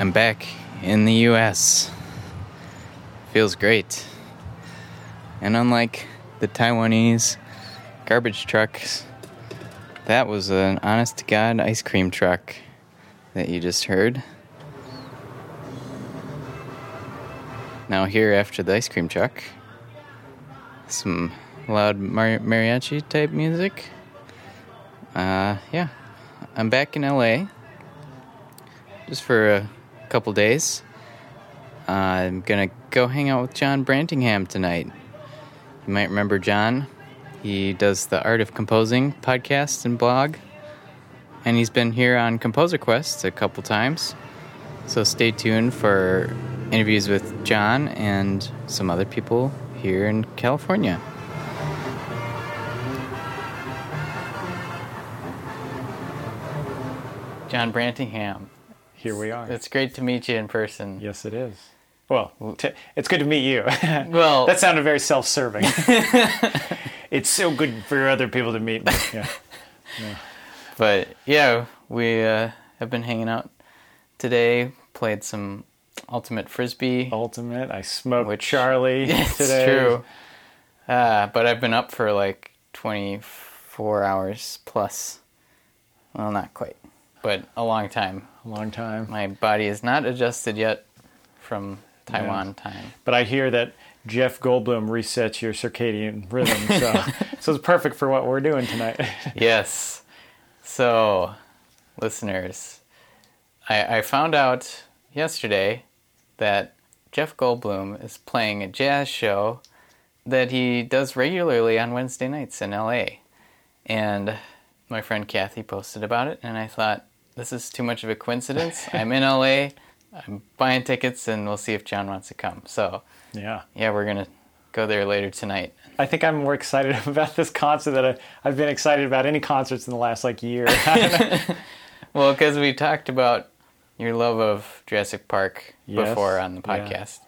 I'm back in the US. Feels great. And unlike the Taiwanese garbage trucks, that was an honest to God ice cream truck that you just heard. Now, here after the ice cream truck, some loud mar- mariachi type music. Uh, yeah, I'm back in LA just for a couple days. Uh, I'm gonna go hang out with John Brantingham tonight. You might remember John. He does the Art of Composing podcast and blog, and he's been here on Composer Quest a couple times. So stay tuned for interviews with John and some other people here in California. John Brantingham. Here we are. It's great to meet you in person. Yes, it is. Well, t- it's good to meet you. Well- that sounded very self-serving. it's so good for other people to meet me. Yeah. But yeah, we uh, have been hanging out today, played some Ultimate Frisbee. Ultimate. I smoked with Charlie it's today. true. Uh, but I've been up for like 24 hours plus. Well, not quite, but a long time. A long time. My body is not adjusted yet from Taiwan time. But I hear that Jeff Goldblum resets your circadian rhythm, so so it's perfect for what we're doing tonight. yes. So, listeners, I, I found out yesterday that Jeff Goldblum is playing a jazz show that he does regularly on Wednesday nights in LA. And my friend Kathy posted about it, and I thought, this is too much of a coincidence. I'm in LA, I'm buying tickets, and we'll see if John wants to come. So, yeah. yeah, we're going to go there later tonight. I think I'm more excited about this concert than I, I've been excited about any concerts in the last like year. Well, because we talked about your love of Jurassic Park Yes, before on the yeah. podcast.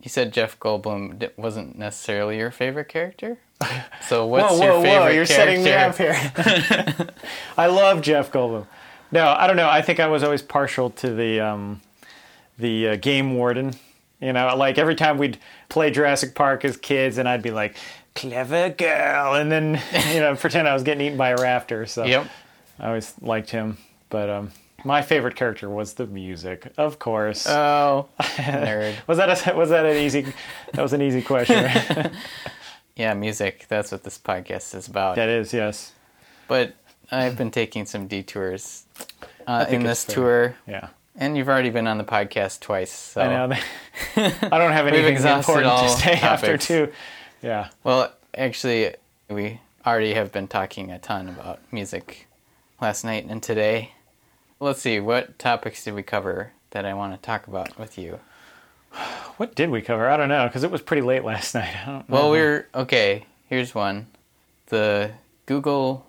You said Jeff Goldblum wasn't necessarily your favorite character. So what's whoa, your favorite whoa! You're setting me up here. I love Jeff Goldblum. No, I don't know. I think I was always partial to the um, the uh, game warden. You know, like every time we'd play Jurassic Park as kids, and I'd be like, "Clever girl," and then you know, pretend I was getting eaten by a raptor. So Yep. I always liked him. But um, my favorite character was the music, of course. Oh, nerd. was that a, was that an easy? That was an easy question. right? Yeah, music. That's what this podcast is about. that is yes. But I've been taking some detours uh, in this tour, Yeah. and you've already been on the podcast twice. So I know. I don't have anything important all to say after two. Yeah. Well, actually, we already have been talking a ton about music last night and today. Let's see, what topics did we cover that I want to talk about with you? What did we cover? I don't know because it was pretty late last night. I don't know. Well, we're okay. Here's one: the Google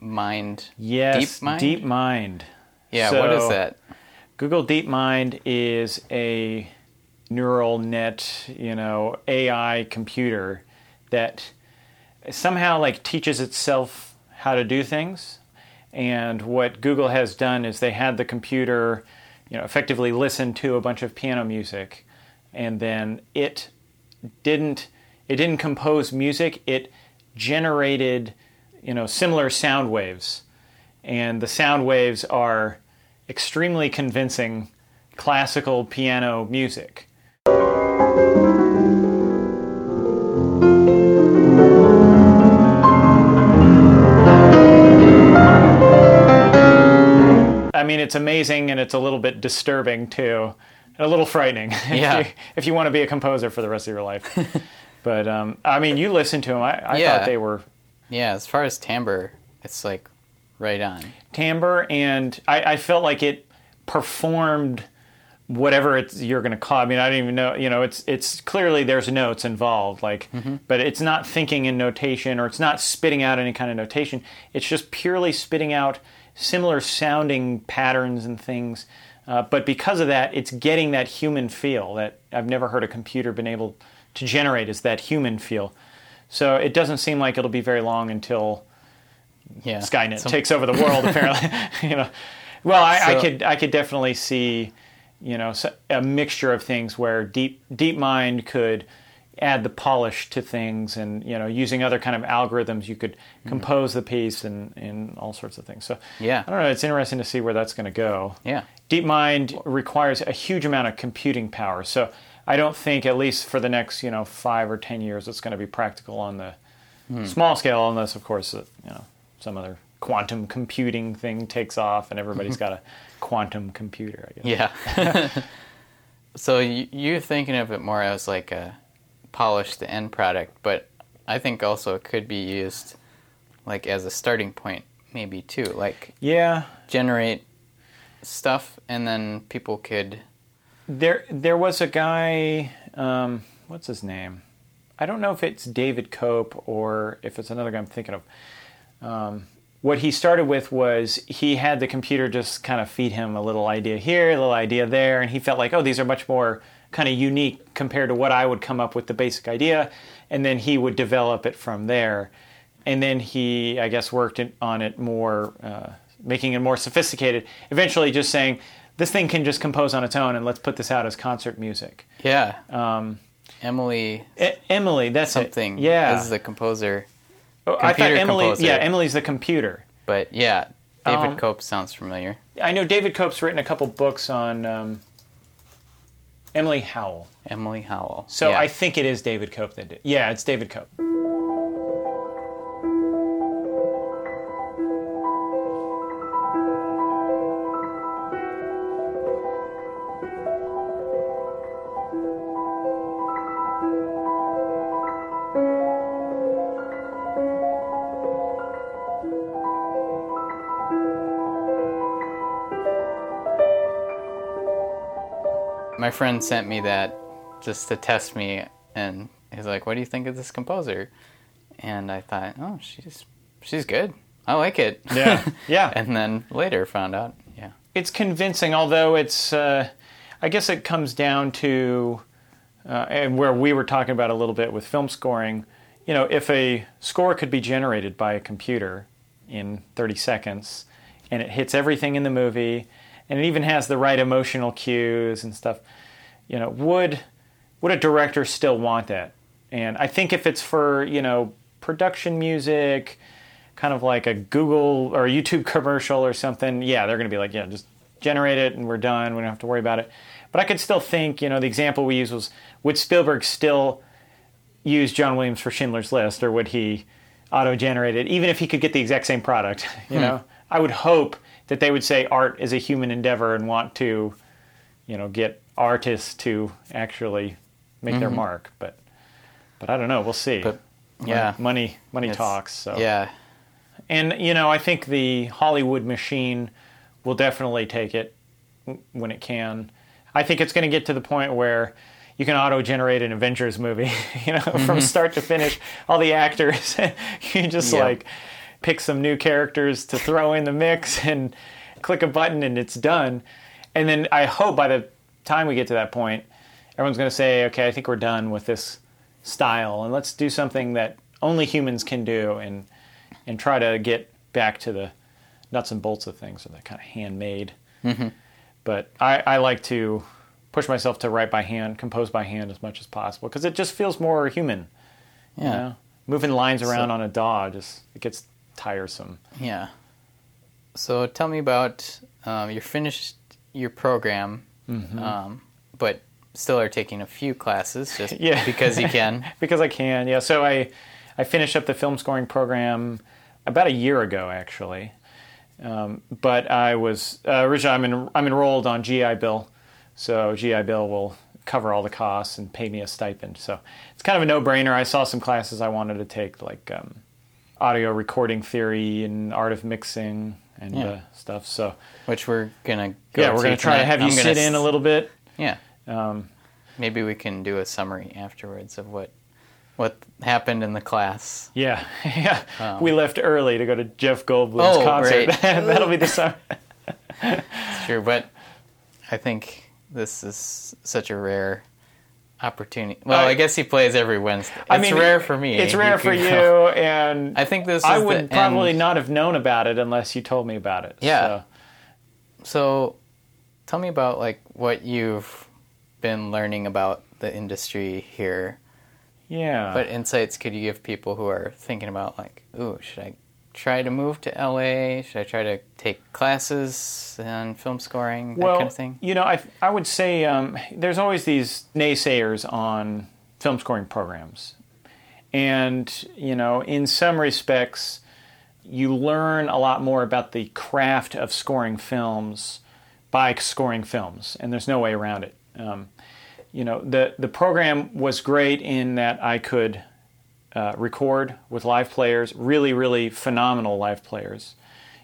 Mind. yes, DeepMind? DeepMind. Yeah, what is that? Google DeepMind is a neural net, you know, AI computer that somehow like teaches itself how to do things. And what Google has done is they had the computer, you know, effectively listen to a bunch of piano music, and then it didn't it didn't compose music. It generated, you know, similar sound waves, and the sound waves are extremely convincing classical piano music. I mean, it's amazing and it's a little bit disturbing too, and a little frightening Yeah. if, you, if you want to be a composer for the rest of your life. but um, I mean, you listen to them. I, I Yeah. thought they were Yeah, as far as timbre, it's like right on. timbre, and I, I felt like it performed whatever it's you're going to call. I mean, I don't even know. You know, it's it's clearly there's notes involved, like, but it's not thinking in notation or it's not spitting out any kind of notation. It's just purely spitting out similar sounding patterns and things. Uh, but because of that, it's getting that human feel that I've never heard a computer been able to generate is that human feel. So it doesn't seem like it'll be very long until Yeah. Skynet So- takes over the world. apparently, you know. Well, I, I could I could definitely see you know, a mixture of things where Deep DeepMind could add the polish to things, and you know, using other kind of algorithms, you could mm-hmm. compose the piece and and all sorts of things. So Yeah. I don't know. It's interesting to see where that's going to go. Yeah. DeepMind requires a huge amount of computing power. So I don't think, at least for the next you know five or ten years, it's going to be practical on the small scale, unless of course you know some other quantum computing thing takes off and everybody's mm-hmm. got a quantum computer. I guess. Yeah. so you, you're thinking of it more as like a polished end product, but I think also it could be used like as a starting point, maybe too. Like Yeah. generate stuff, and then people could. There, there was a guy. Um, what's his name? I don't know if it's David Cope or if it's another guy I'm thinking of. Um, what he started with was he had the computer just kind of feed him a little idea here, a little idea there, and he felt like, oh, these are much more kind of unique compared to what I would come up with the basic idea, and then he would develop it from there. And then he, I guess, worked on it more, uh, making it more sophisticated. Eventually, just saying, this thing can just compose on its own, and let's put this out as concert music. Yeah. Um, Emily E- Emily, that's it. something Yeah, is the composer, Oh, I thought Emily. composer. Yeah, Emily's the computer. but yeah, David Um, Cope sounds familiar. I know David Cope's written a couple books on um, Emily Howell. Emily Howell. So yeah. I think it is David Cope that did. Yeah, it's David Cope. Friend sent me that just to test me, and he's like, "What do you think of this composer?" And I thought, "Oh, she's she's good. I like it." Yeah, yeah. and then later found out, yeah, it's convincing, although it's. Uh, I guess it comes down to, uh, and where we were talking about a little bit with film scoring. You know, if a score could be generated by a computer in 30 seconds, and it hits everything in the movie, and it even has the right emotional cues and stuff, you know, would would a director still want that? And I think if it's for you know production music, kind of like a Google or YouTube commercial or something, yeah, they're going to be like, yeah, just generate it and we're done. We don't have to worry about it. But I could still think, you know, the example we used was would Spielberg still use John Williams for Schindler's List or would he auto generate it, even if he could get the exact same product? You hmm. know, I would hope that they would say art is a human endeavor and want to, you know, get artists to actually make their mm-hmm. mark. But, but I don't know. We'll see. But, yeah. money, money It's- talks. So yeah, and you know, I think the Hollywood machine will definitely take it when it can. I think it's going to get to the point where you can auto-generate an Avengers movie, you know, from mm-hmm. start to finish. All the actors, you just Yeah. like pick some new characters to throw in the mix and click a button and it's done. And then I hope by the time we get to that point, everyone's going to say, "Okay, I think we're done with this style, and let's do something that only humans can do." And and try to get back to the nuts and bolts of things, or that kind of handmade. But I, I like to push myself to write by hand, compose by hand as much as possible because it just feels more human. yeah, You know? Moving lines around So- on a DAW just it gets tiresome. yeah. So tell me about um, you finished your program, Mm-hmm. um, but still are taking a few classes just Yeah. because you can. because I can. Yeah. So I I finished up the film scoring program about a year ago, actually. Um, but I was uh, originally I'm en- I'm enrolled on GI Bill, so GI Bill will cover all the costs and pay me a stipend. So it's kind of a no-brainer. I saw some classes I wanted to take, like um, audio recording theory and art of mixing and Yeah. uh, stuff. So Which we're gonna go yeah, we're gonna try to have you I'm gonna sit in a little bit. Yeah. Um, Maybe we can do a summary afterwards of what what happened in the class. Yeah, yeah. Um, we left early to go to Jeff Goldblum's Oh, concert. right. That'll be the summer. It's true, but I think this is such a rare opportunity. Well, I, I- guess he plays every Wednesday. It's I mean, rare for me. It's rare You for you, go. and I think this. I would probably end. not have known about it unless you told me about it. Yeah. So, So, tell me about like what you've been learning about the industry here. Yeah. What insights could you give people who are thinking about like, ooh, should I try to move to LA? Should I try to take classes on film scoring, that well, kind of thing? you know, I, I would say um, there's always these naysayers on film scoring programs. And, you know, in some respects, you learn a lot more about the craft of scoring films by scoring films, and there's no way around it. Um, you know, the, the program was great in that I could uh, record with live players, really, really phenomenal live players.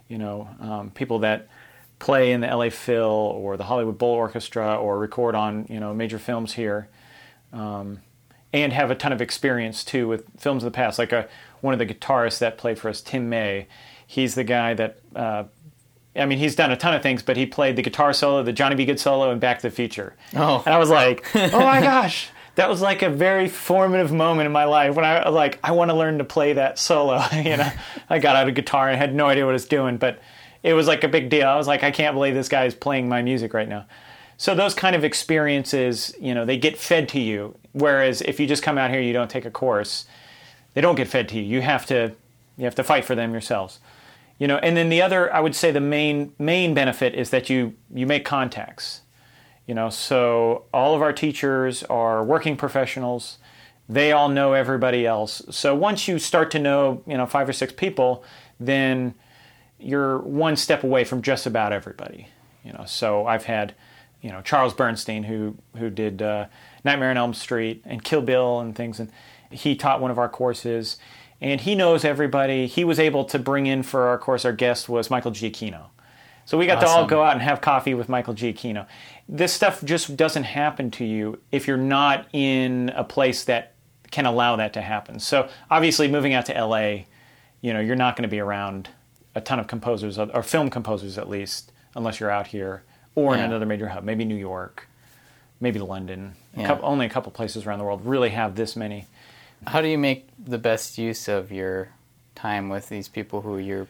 You know, um, people that play in the LA Phil or the Hollywood Bowl Orchestra or record on you know major films here, um, and have a ton of experience too with films of the past. Like a, one of the guitarists that played for us, Tim May, he's the guy that. Uh, I mean, he's done a ton of things, but he played the guitar solo, the Johnny B. Goode solo, and Back to the Future. Oh. And I was like, oh my gosh, that was like a very formative moment in my life when I like, I want to learn to play that solo. you know, I got out a guitar and had no idea what I was doing, but it was like a big deal. I was like, I can't believe this guy is playing my music right now. So those kind of experiences, you know, they get fed to you. Whereas if you just come out here, you don't take a course, they don't get fed to you. You have to, you have to fight for them yourselves. You know, and then the other, I would say, the main main benefit is that you you make contacts. You know, so all of our teachers are working professionals. They all know everybody else. So once you start to know, you know, five or six people, then you're one step away from just about everybody. You know, so I've had, you know, Charles Bernstein who who did uh, Nightmare on Elm Street and Kill Bill and things, and he taught one of our courses, and he knows everybody. He was able to bring in for our course. Our guest was Michael Giacchino. So we got to all go out and have coffee with Michael Giacchino. This stuff just doesn't happen to you if you're not in a place that can allow that to happen. So obviously, moving out to LA, you know, you're not going to be around a ton of composers or film composers at least, unless you're out here or in another major hub, maybe New York, maybe London. A couple, only a couple places around the world really have this many. How do you make the best use of your time with these people who you're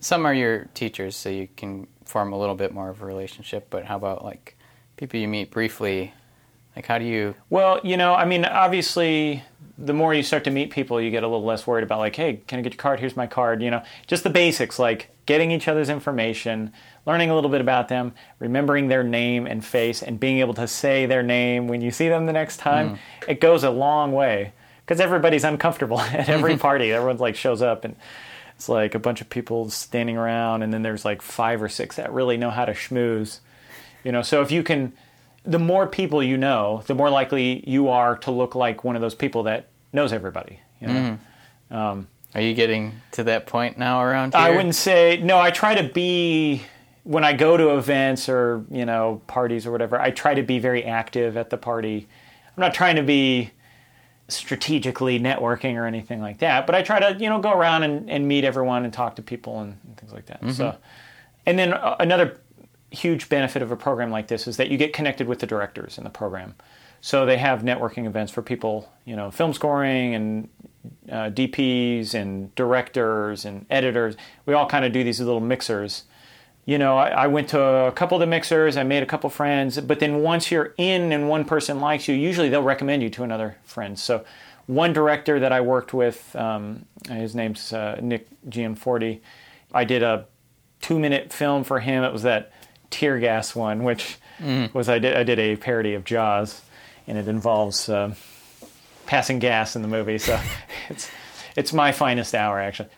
some are your teachers so you can form a little bit more of a relationship but how about like people you meet briefly like how do you Well, you know, I mean, obviously, the more you start to meet people, you get a little less worried about like, hey, can I get your card? Here's my card. You know, just the basics like getting each other's information, learning a little bit about them, remembering their name and face, and being able to say their name when you see them the next time. Mm. It goes a long way because everybody's uncomfortable at every party. Everyone's like shows up and. It's like a bunch of people standing around, and then there's like five or six that really know how to schmooze. You know, so if you can, the more people you know, the more likely you are to look like one of those people that knows everybody. You know? Mm-hmm. Um, are you getting to that point now around here I wouldn't say no. I try to be when I go to events or you know parties or whatever. I try to be very active at the party. I'm not trying to be strategically networking or anything like that, but I try to you know go around and, and meet everyone and talk to people and, and things like that. So, and then uh, another huge benefit of a program like this is that you get connected with the directors in the program. So they have networking events for people, you know, film scoring and uh, DPs and directors and editors. We all kind of do these little mixers. You know, I, I went to a couple of the mixers, I made a couple friends, but then once you're in and one person likes you, usually they'll recommend you to another friend. So, one director that I worked with, um, his name's uh, Nick Gianforti, I did a two minute film for him. It was that tear gas one, which was I did, I did a parody of Jaws, and it involves. um passing gas in the movie. So it's it's my finest hour actually.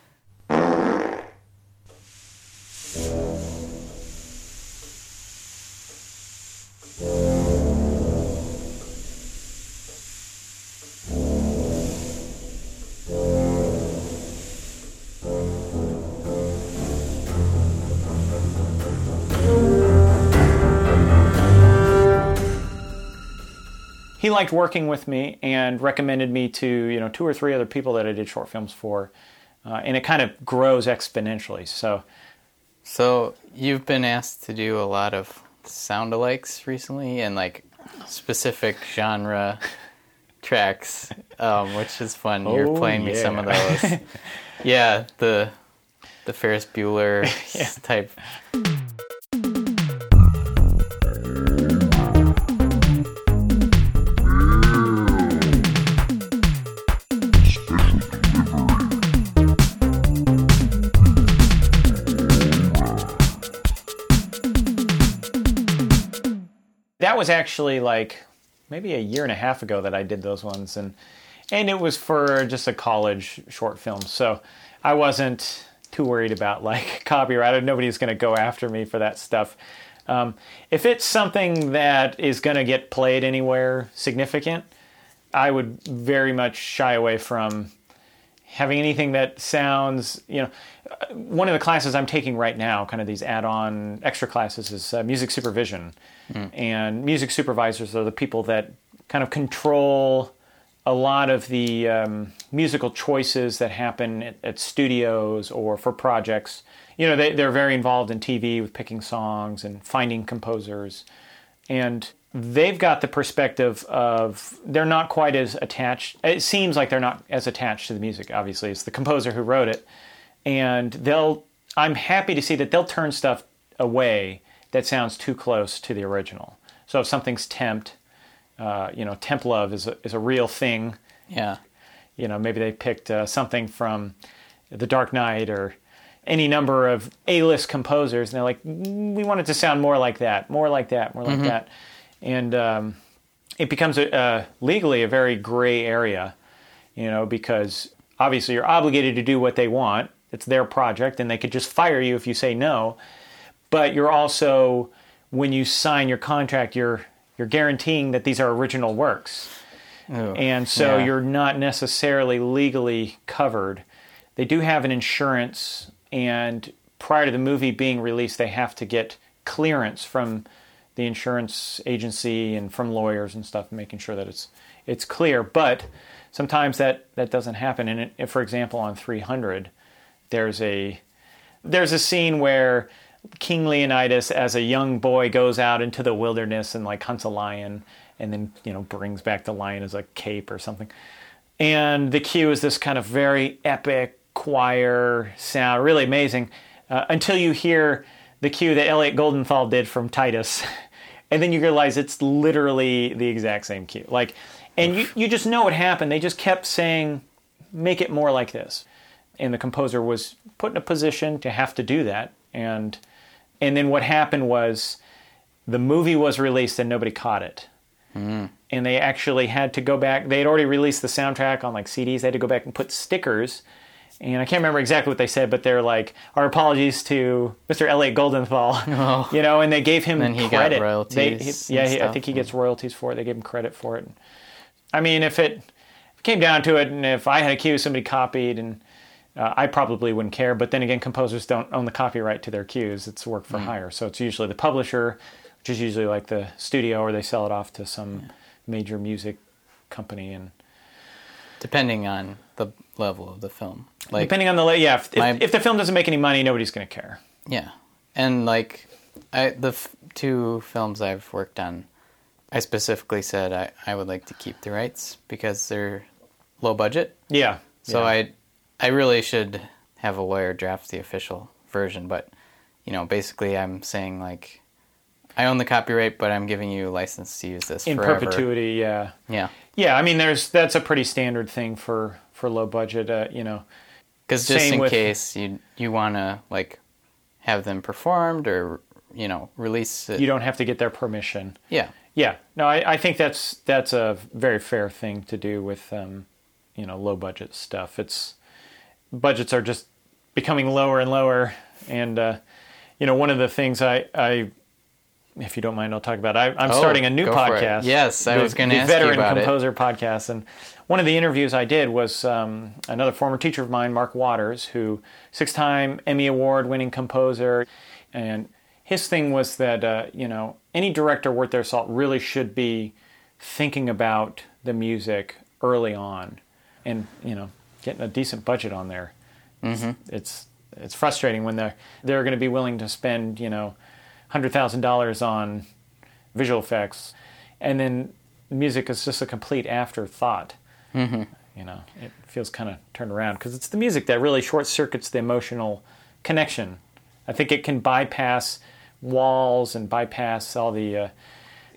He liked working with me and recommended me to you know two or three other people that I did short films for, uh, and it kind of grows exponentially. So so you've been asked to do a lot of sound alikes recently and like specific genre tracks um, which is fun. You're Oh, playing me some of those. Yeah the the ferris bueller type was actually like maybe a year and a half ago that I did those ones, and and it was for just a college short film, so I wasn't too worried about like copyright. Nobody's going to go after me for that stuff. Um, if it's something that is going to get played anywhere significant, I would very much shy away from having anything that sounds, you know, one of the classes I'm taking right now, kind of these add-on extra classes, is uh, music supervision, mm. and music supervisors are the people that kind of control a lot of the um, musical choices that happen at, at, studios or for projects. You know, they, they're very involved in TV with picking songs and finding composers, and they've got the perspective of they're not quite as attached. It seems like they're not as attached to the music. Obviously, it's the composer who wrote it, and they'll. I'm happy to see that they'll turn stuff away that sounds too close to the original. So if something's temped, uh, you know, temp love is a, is a real thing. Yeah. You know, maybe they picked uh, something from The Dark Knight or any number of A-list composers, and they're like, mm, we want it to sound more like that, more like that, more like mm-hmm. that and um, it becomes a, uh, legally a very gray area, you know, because obviously you're obligated to do what they want. It's their project, and they could just fire you if you say no. But you're also, when you sign your contract, you're you're guaranteeing that these are original works, oh, and so yeah. you're not necessarily legally covered. They do have an insurance, and prior to the movie being released, they have to get clearance from the insurance agency and from lawyers and stuff, making sure that it's it's clear. But sometimes that that doesn't happen. And it, for example, on 300, there's a there's a scene where King Leonidas, as a young boy, goes out into the wilderness and like hunts a lion, and then you know brings back the lion as a cape or something. And the cue is this kind of very epic choir sound, really amazing, uh, until you hear the cue that Elliot Goldenthal did from Titus. and then you realize it's literally the exact same cue. Like, and you, you just know what happened. They just kept saying, make it more like this. And the composer was put in a position to have to do that. And and then what happened was the movie was released and nobody caught it. Mm. And they actually had to go back. They had already released the soundtrack on like CDs. They had to go back and put stickers and I can't remember exactly what they said, but they're like, "Our apologies to Mr. Elliot Goldenthal," oh. you know, and they gave him and he credit. Got royalties. They, he, yeah, he, I think he gets royalties for it. They gave him credit for it. I mean, if it, came down to it, and if I had a cue somebody copied, and uh, I probably wouldn't care. But then again, composers don't own the copyright to their cues; it's work for mm. hire, so it's usually the publisher, which is usually like the studio, or they sell it off to some yeah. major music company, and depending on the level of the film. Like depending on the yeah, if, my, if, if, the film doesn't make any money, nobody's going to care. Yeah, and like I the f- two films I've worked on, I specifically said I I would like to keep the rights because they're low budget. Yeah. So yeah. I I really should have a lawyer draft the official version, but you know, basically I'm saying like I own the copyright, but I'm giving you a license to use this in forever. perpetuity. Yeah. Yeah. Yeah. I mean, there's that's a pretty standard thing for for low budget. Uh, you know, because just in with, case you you want to like have them performed or you know release it. You don't have to get their permission. Yeah. Yeah. No, I, I think that's that's a very fair thing to do with um, you know low budget stuff. It's budgets are just becoming lower and lower, and uh, you know one of the things I I if you don't mind, I'll talk about. I, am oh, starting a new podcast. Yes, I the, was going to ask veteran you about composer it. podcast, and one of the interviews I did was um, another former teacher of mine, Mark Watters, who six-time Emmy award-winning composer, and his thing was that uh, you know any director worth their salt really should be thinking about the music early on, and you know getting a decent budget on there. Mm-hmm. It's, it's it's frustrating when they're they're going to be willing to spend you know hundred thousand dollars on visual effects, and then music is just a complete afterthought. Mm-hmm. You know, it feels kind of turned around because it's the music that really short circuits the emotional connection. I think it can bypass walls and bypass all the, uh,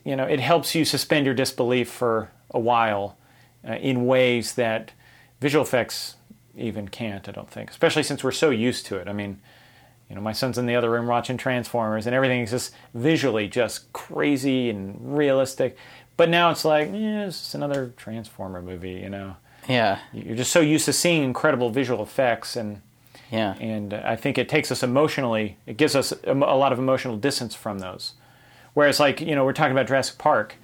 you know, it helps you suspend your disbelief for a while uh, in ways that visual effects even can't. I don't think, especially since we're so used to it. I mean, you know, my son's in the other room watching Transformers, and everything is just visually just crazy and realistic. But now it's like, yeah, it's just another Transformer movie, you know. Yeah. You're just so used to seeing incredible visual effects, and Yeah. and uh, I think it takes us emotionally. It gives us a lot of emotional distance from those. Whereas, like you know, we're talking about Jurassic Park,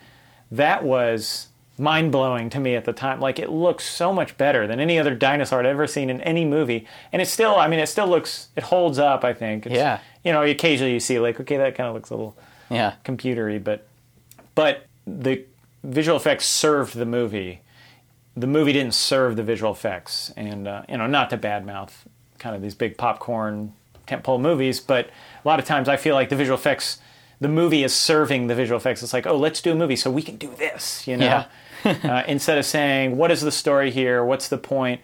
that was mind blowing to me at the time. Like it looks so much better than any other dinosaur I'd ever seen in any movie, and it still, I mean, it still looks, it holds up. I think. It's, Yeah. You know, occasionally you see like, okay, that kind of looks a little Yeah. computery, but but the visual effects served the movie. The movie didn't serve the visual effects, and uh, you know, not to badmouth kind of these big popcorn tentpole movies, but a lot of times I feel like the visual effects, the movie is serving the visual effects. It's like, oh, let's do a movie so we can do this, you know, Yeah. uh, instead of saying what is the story here, what's the point.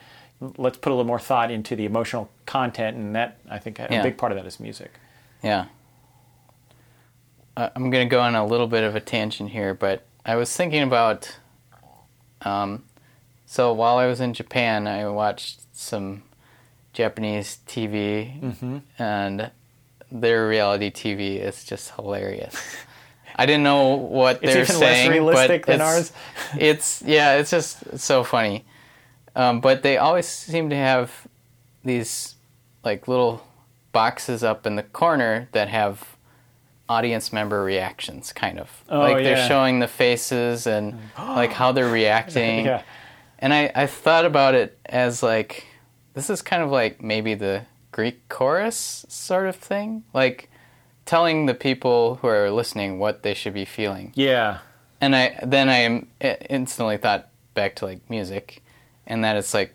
Let's put a little more thought into the emotional content, and that I think a Yeah. big part of that is music. Yeah. Uh, I'm going to go on a little bit of a tangent here, but I was thinking about. Um, so while I was in Japan, I watched some Japanese TV, Mm-hmm. and their reality TV is just hilarious. I didn't know what It's they're even less saying, realistic but than it's, ours. it's yeah, it's just it's so funny. Um, but they always seem to have these like little boxes up in the corner that have audience member reactions, kind of Oh, like they're showing the faces and like how they're reacting. Yeah. And I, I thought about it as like this is kind of like maybe the Greek chorus sort of thing, like telling the people who are listening what they should be feeling. Yeah. And I then I am- instantly thought back to like music, and that it's like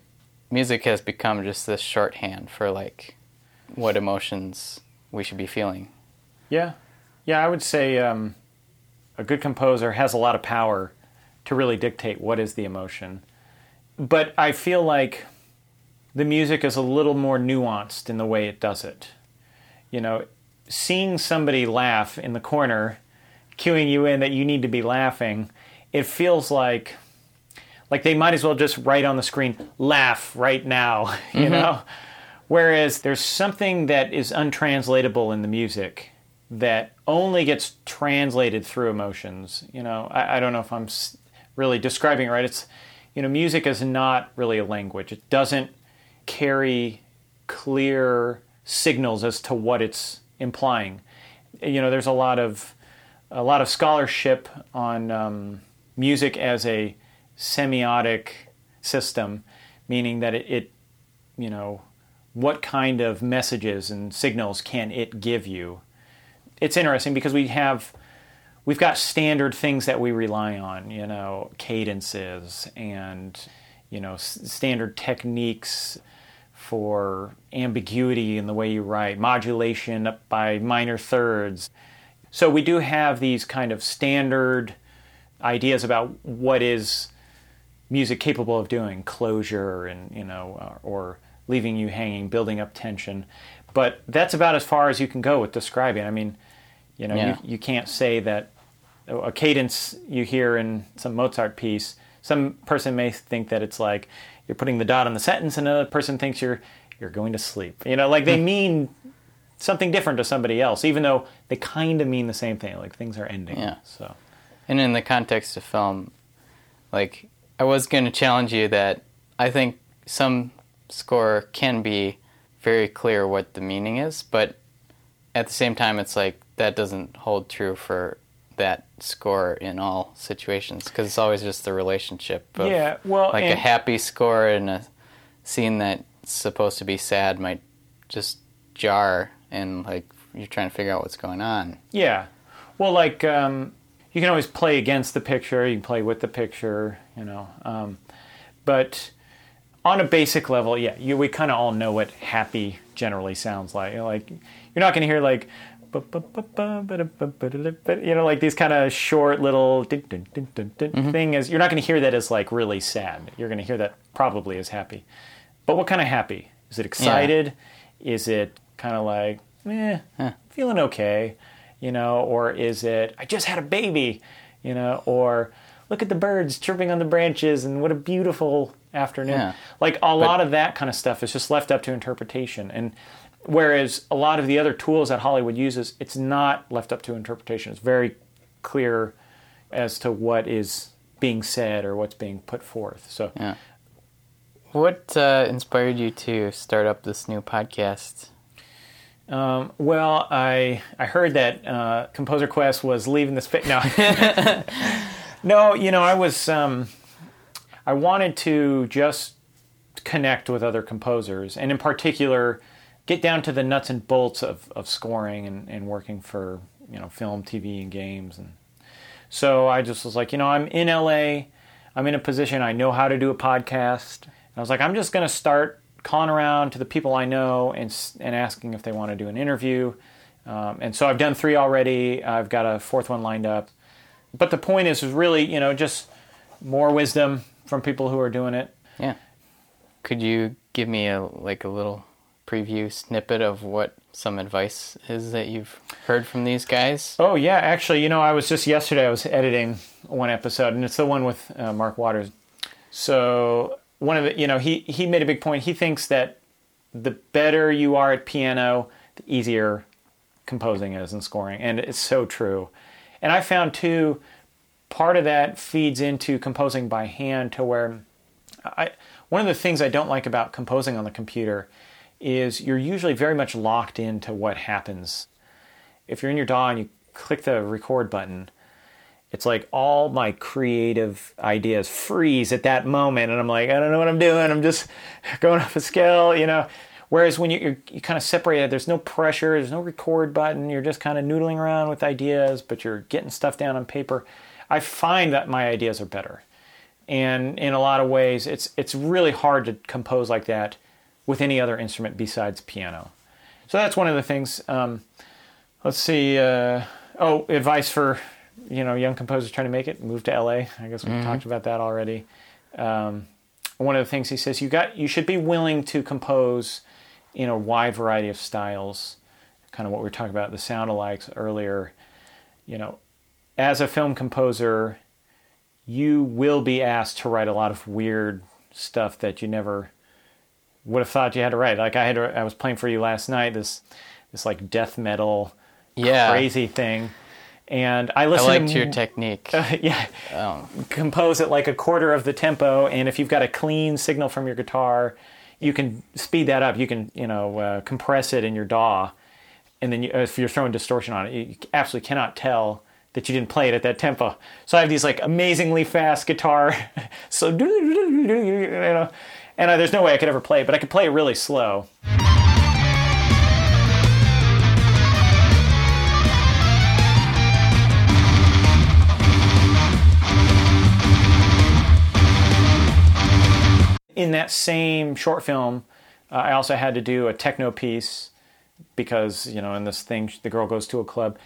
music has become just this shorthand for like what emotions we should be feeling. Yeah, yeah. I would say um, a good composer has a lot of power to really dictate what is the emotion. But I feel like the music is a little more nuanced in the way it does it. You know, seeing somebody laugh in the corner, cueing you in that you need to be laughing, it feels like like they might as well just write on the screen laugh right now you mm-hmm. know? Whereas there's something that is untranslatable in the music that only gets translated through emotions you know? I, I don't know if i'm really describing it right. It's you know music is not really a language. It doesn't carry clear signals as to what it's implying you know there's a lot of a lot of scholarship on um, music as a semiotic system, meaning that it, it, you know, what kind of messages and signals can it give you? It's interesting because we have, we've got standard things that we rely on, you know, cadences and, you know, s- standard techniques for ambiguity in the way you write, modulation up by minor thirds. So we do have these kind of standard ideas about what is music capable of doing, closure and you know, uh, or leaving you hanging, building up tension. But that's about as far as you can go with describing. I mean, you know, Yeah. you, you can't say that a cadence you hear in some Mozart piece. Some person may think that it's like you're putting the dot on the sentence, and another person thinks you're you're going to sleep. You know, like they hmm. mean something different to somebody else, even though they kind of mean the same thing. Like things are ending. Yeah. So And in the context of film, like I was going to challenge you that I think some score can be very clear what the meaning is, but at the same time, it's like that doesn't hold true for that score in all situations because it's always just the relationship. Of, Yeah, well, like a happy score and a scene that's supposed to be sad might just jar and like you're trying to figure out what's going on. Yeah. Well, like um, you can always play against the picture. You can play with the picture. You know. Um, but on a basic level, yeah, you, we kind of all know what happy generally sounds like. Like you're not going to hear like. You know, like these kind of short little dun thing is you're not going to hear that as like really sad. You're going to hear that probably as happy. But what kind of happy? Is it excited? Is it kind of like, eh, feeling okay? You know, or is it, I just had a baby? You know, or look at the birds chirping on the branches and what a beautiful afternoon. Yeah. Like a lot of that kind of stuff is just left up to interpretation. And Whereas a lot of the other tools that Hollywood uses, it's not left up to interpretation. It's very clear as to what is being said or what's being put forth. So, Yeah. What uh, inspired you to start up this new podcast? um, well, I I heard that uh, Composer Quest was leaving this. space. No, no, you know, I was um, I wanted to just connect with other composers, and in particular, get down to the nuts and bolts of, of scoring and, and working for you know film, TV, and games. And so I just was like, you know, I'm in LA, I'm in a position I know how to do a podcast. And I was like, I'm just going to start calling around to the people I know and and asking if they want to do an interview. Um, and so I've done three already. I've got a fourth one lined up. But the point is, is really, you know, just more wisdom from people who are doing it. Yeah. Could you give me a like a little preview snippet of what some advice is that you've heard from these guys? Oh yeah, actually, you know, I was just yesterday. I was editing one episode, and it's the one with uh, Mark Watters. So one of the, you know, he he made a big point. He thinks that the better you are at piano, the easier composing is and scoring, and it's so true. And I found too, part of that feeds into composing by hand to where I one of the things I don't like about composing on the computer is you're usually very much locked into what happens. If you're in your DAW and you click the record button, it's like all my creative ideas freeze at that moment, and I'm like, I don't know what I'm doing. I'm just going off a scale, you know. Whereas when you you kind of separated, there's no pressure, there's no record button. You're just kind of noodling around with ideas, but you're getting stuff down on paper. I find that my ideas are better, and in a lot of ways, it's it's really hard to compose like that with any other instrument besides piano. So that's one of the things. Um, let's see. Uh, oh, advice for you know young composers trying to make it: move to LA. I guess we talked about that already. Um, one of the things he says you got you should be willing to compose in a wide variety of styles. Kind of what we were talking about the sound alikes earlier. You know, as a film composer, you will be asked to write a lot of weird stuff that you never would have thought you had to write. Like I had, I was playing for you last night. This, this like death metal, Yeah. crazy thing, and I I listened. liked to, your technique. yeah, Um, compose at like a quarter of the tempo, and if you've got a clean signal from your guitar, you can speed that up. You can, you know, uh, compress it in your DAW, and then you, if you're throwing distortion on it, you absolutely cannot tell that you didn't play it at that tempo. So I have these like amazingly fast guitar, so you know, and uh, there's no way I could ever play it, but I could play it really slow. in that same short film, uh, I also had to do a techno piece because you know in this thing the girl goes to a club.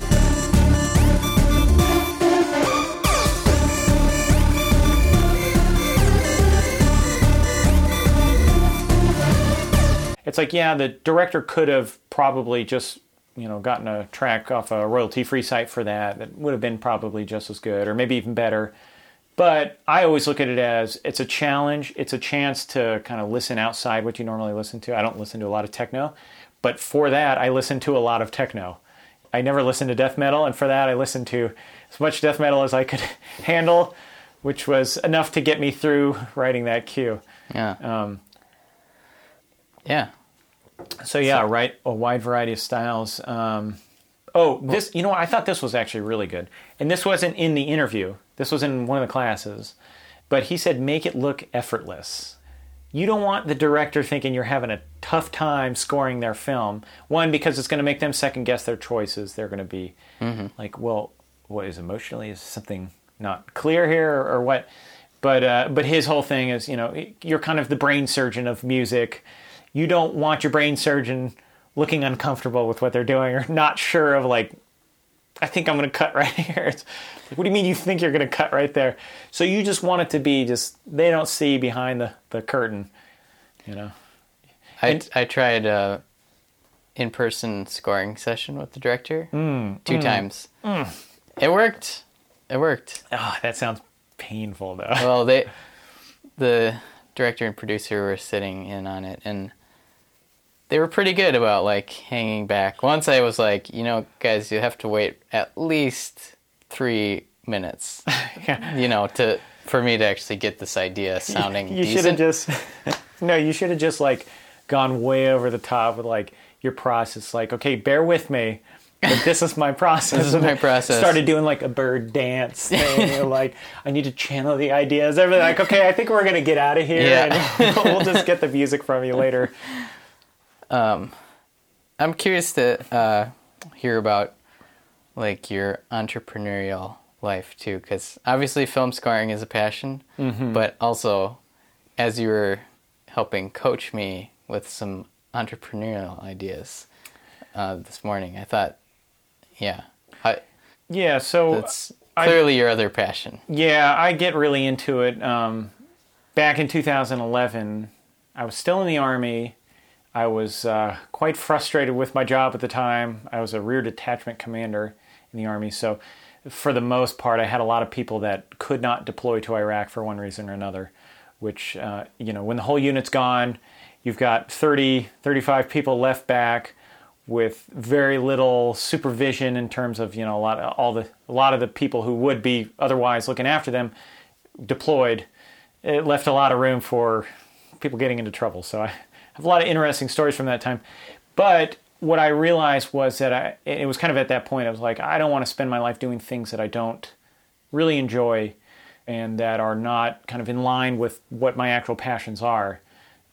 It's like yeah, the director could have probably just you know gotten a track off a royalty-free site for that that would have been probably just as good or maybe even better. But I always look at it as it's a challenge. It's a chance to kind of listen outside what you normally listen to. I don't listen to a lot of techno, but for that, I listen to a lot of techno. I never listened to death metal, and for that, I listened to as much death metal as I could handle, which was enough to get me through writing that cue. yeah. Um, yeah. So yeah, right, a wide variety of styles. Um, oh, this you know what? I thought this was actually really good, and this wasn't in the interview. This was in one of the classes, but he said make it look effortless. You don't want the director thinking you're having a tough time scoring their film. One because it's going to make them second guess their choices. They're going to be like, well, what is emotionally is something not clear here or, or what? But uh, but his whole thing is, you know, you're kind of the brain surgeon of music. You don't want your brain surgeon looking uncomfortable with what they're doing or not sure of like, I think I'm going to cut right here. It's like, what do you mean you think you're going to cut right there? So you just want it to be just they don't see behind the the curtain, you know. I, And- I tried a in-person scoring session with the director Mm, two mm, times. Mm. It worked. It worked. Oh, that sounds painful though. Well, they, the director and producer were sitting in on it, and they were pretty good about like hanging back. Once I was like, you know, guys, you have to wait at least three minutes, you know, to for me to actually get this idea sounding you should have decent. just no you should have just like gone way over the top with like your process like okay bear with me but this is my process This is my process. started doing like a bird dance thing You're like i need to channel the ideas everything like okay i think we're gonna get out of here Yeah. and we'll just get the music from you later I'm curious to uh, hear about like your entrepreneurial life too, because obviously film scoring is a passion, but also as you were helping coach me with some entrepreneurial ideas uh, this morning, I thought, yeah, I, yeah so that's clearly your other passion. Yeah, I get really into it. Um, back in 2011, I was still in the Army. I was uh, quite frustrated with my job at the time. I was a rear detachment commander in the Army. So, for the most part, I had a lot of people that could not deploy to Iraq for one reason or another. Which, uh, you know, when the whole unit's gone, you've got 30, 35 people left back with very little supervision in terms of you know a lot of all the a lot of the people who would be otherwise looking after them deployed. It left a lot of room for people getting into trouble. So I have a lot of interesting stories from that time. But what I realized was that I it was kind of at that point I was like I don't want to spend my life doing things that I don't really enjoy and that are not kind of in line with what my actual passions are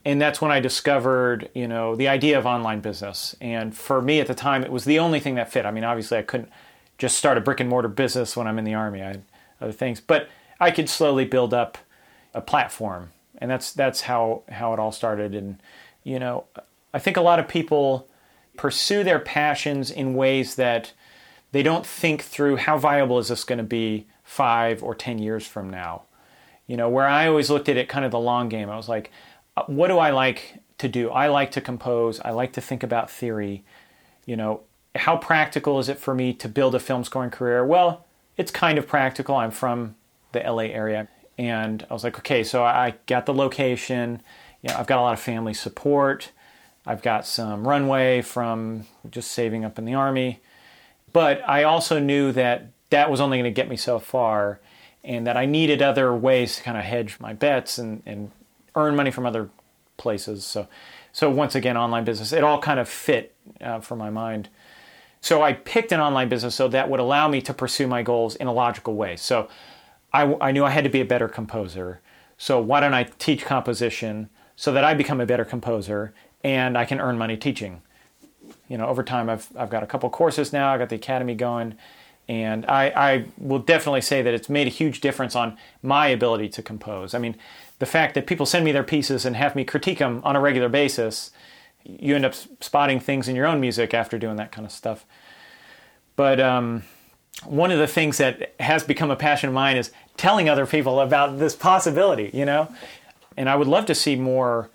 and that's when I discovered, you know, the idea of online business. And for me at the time, it was the only thing that fit. I mean, obviously, I couldn't just start a brick and mortar business when I'm in the army. I had other things, but I could slowly build up a platform, and that's that's how how it all started. And you know, I think a lot of people pursue their passions in ways that they don't think through how viable is this going to be five or ten years from now. You know, where I always looked at it kind of the long game. I was like, uh, what do I like to do? I like to compose. I like to think about theory. You know, how practical is it for me to build a film scoring career? Well, it's kind of practical. I'm from the LA area. And I was like, okay, so I got the location. You know, I've got a lot of family support. I've got some runway from just saving up in the army. But I also knew that that was only going to get me so far and that I needed other ways to kind of hedge my bets and, and earn money from other places. So, so once again, online business, it all kind of fit uh, for my mind. So I picked an online business so that would allow me to pursue my goals in a logical way. So I, I knew I had to be a better composer. So why don't I teach composition so that I become a better composer and I can earn money teaching? You know, over time, I've, I've got a couple courses now. I got the academy going, and I, I will definitely say that it's made a huge difference on my ability to compose. I mean, the fact that people send me their pieces and have me critique them on a regular basis, you end up spotting things in your own music after doing that kind of stuff. But um, one of the things that has become a passion of mine is telling other people about this possibility, you know? And I would love to see more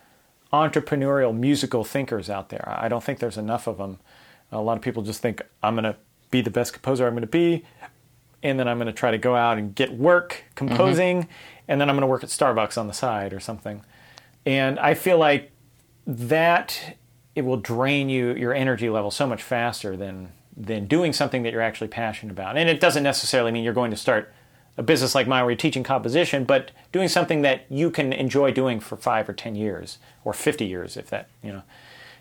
entrepreneurial musical thinkers out there. I don't think there's enough of them. A lot of people just think, I'm going to be the best composer I'm going to be, and then I'm going to try to go out and get work composing, mm-hmm. and then I'm going to work at Starbucks on the side or something. And I feel like that it will drain you your energy level so much faster than than doing something that you're actually passionate about. And it doesn't necessarily mean you're going to start a business like mine where you're teaching composition, but doing something that you can enjoy doing for five or ten years or fifty years, if that you know.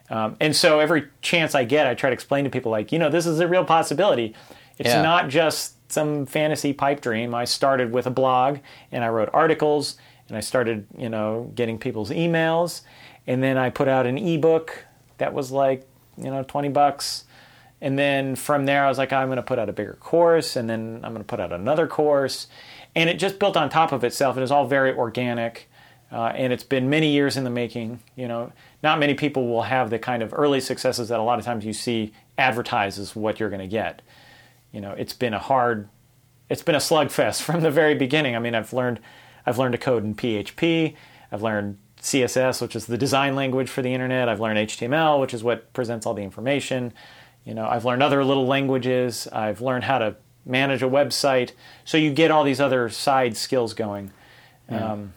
Um, and so every chance I get, I try to explain to people like, you know, this is a real possibility. It's Yeah. not just some fantasy pipe dream. I started with a blog and I wrote articles and I started, you know, getting people's emails. And then I put out an ebook that was like, you know, 20 bucks. And then from there, I was like, I'm going to put out a bigger course, and then I'm going to put out another course. And it just built on top of itself. It was all very organic, uh, and it's been many years in the making. You know, not many people will have the kind of early successes that a lot of times you see advertised as what you're going to get. You know, it's been a hard, it's been a slugfest from the very beginning. I mean, I've learned, I've learned to code in PHP. I've learned CSS, which is the design language for the internet. I've learned HTML, which is what presents all the information. You know, I've learned other little languages. I've learned how to manage a website. So you get all these other side skills going. Um,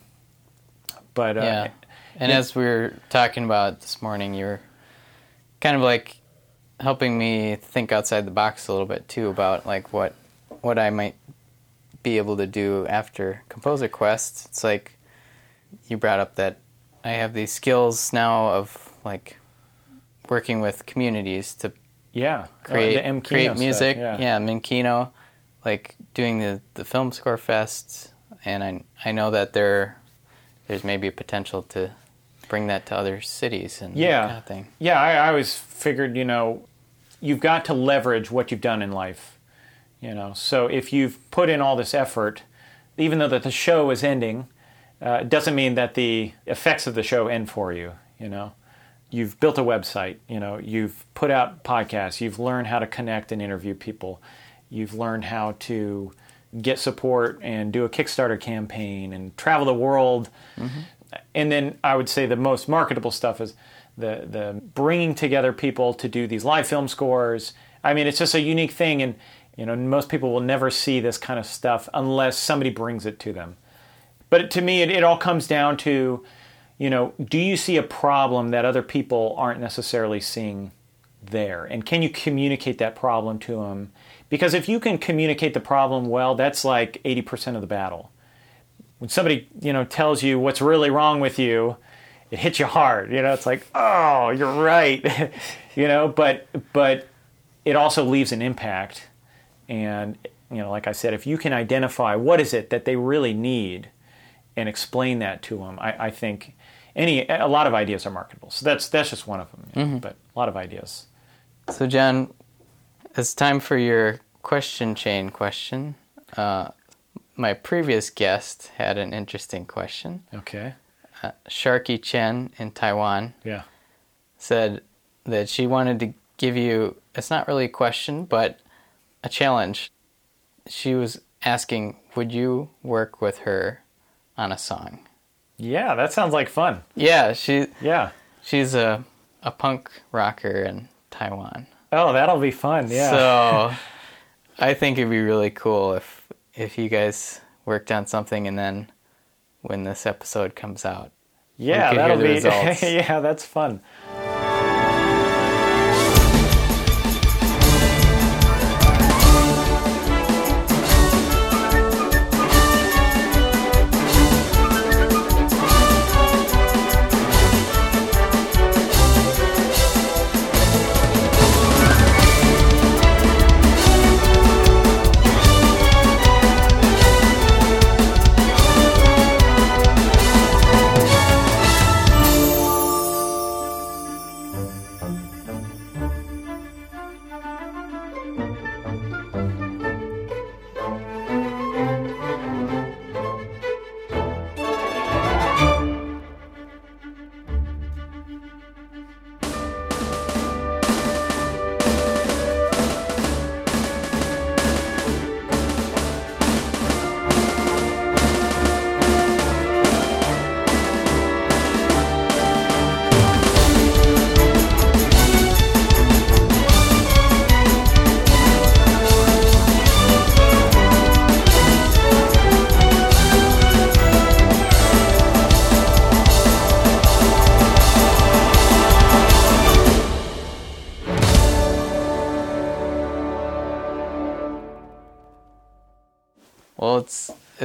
but uh, Yeah. And as we were talking about this morning, you were kind of like helping me think outside the box a little bit too about like what what I might be able to do after Composer Quest. It's like you brought up that I have these skills now of like working with communities to Yeah. create Uh, the M. Create stuff, music. yeah. yeah, Minkino, like doing the the film score fest, and I I know that there there's maybe a potential to bring that to other cities and Yeah. that kind of thing. Yeah, I, I always figured, you know, you've got to leverage what you've done in life. You know, so if you've put in all this effort, even though that the show is ending, uh, it doesn't mean that the effects of the show end for you. You know, you've built a website. You know, you've put out podcasts. You've learned how to connect and interview people. You've learned how to get support and do a Kickstarter campaign and travel the world. Mm-hmm. And then I would say the most marketable stuff is the the bringing together people to do these live film scores. I mean, it's just a unique thing, and you know, most people will never see this kind of stuff unless somebody brings it to them. But to me, it, it all comes down to, you know, do you see a problem that other people aren't necessarily seeing there, and can you communicate that problem to them? Because if you can communicate the problem well, that's like eighty percent of the battle. When somebody you know tells you what's really wrong with you it hits you hard you know it's like oh you're right you know but but it also leaves an impact. And you know like i said if you can identify what is it that they really need and explain that to them i, I think any a lot of ideas are marketable so that's that's just one of them you know, but a lot of ideas So, John, it's time for your question chain question. Uh, my previous guest had an interesting question. okay Uh, Sharky Chen in Taiwan yeah said that she wanted to give you, it's not really a question, but a challenge. She was asking, would you work with her on a song? Yeah that sounds like fun Yeah, she yeah she's a a punk rocker in Taiwan. oh that'll be fun yeah So I think it'd be really cool if if you guys worked on something and then when this episode comes out. yeah that'll be yeah that's fun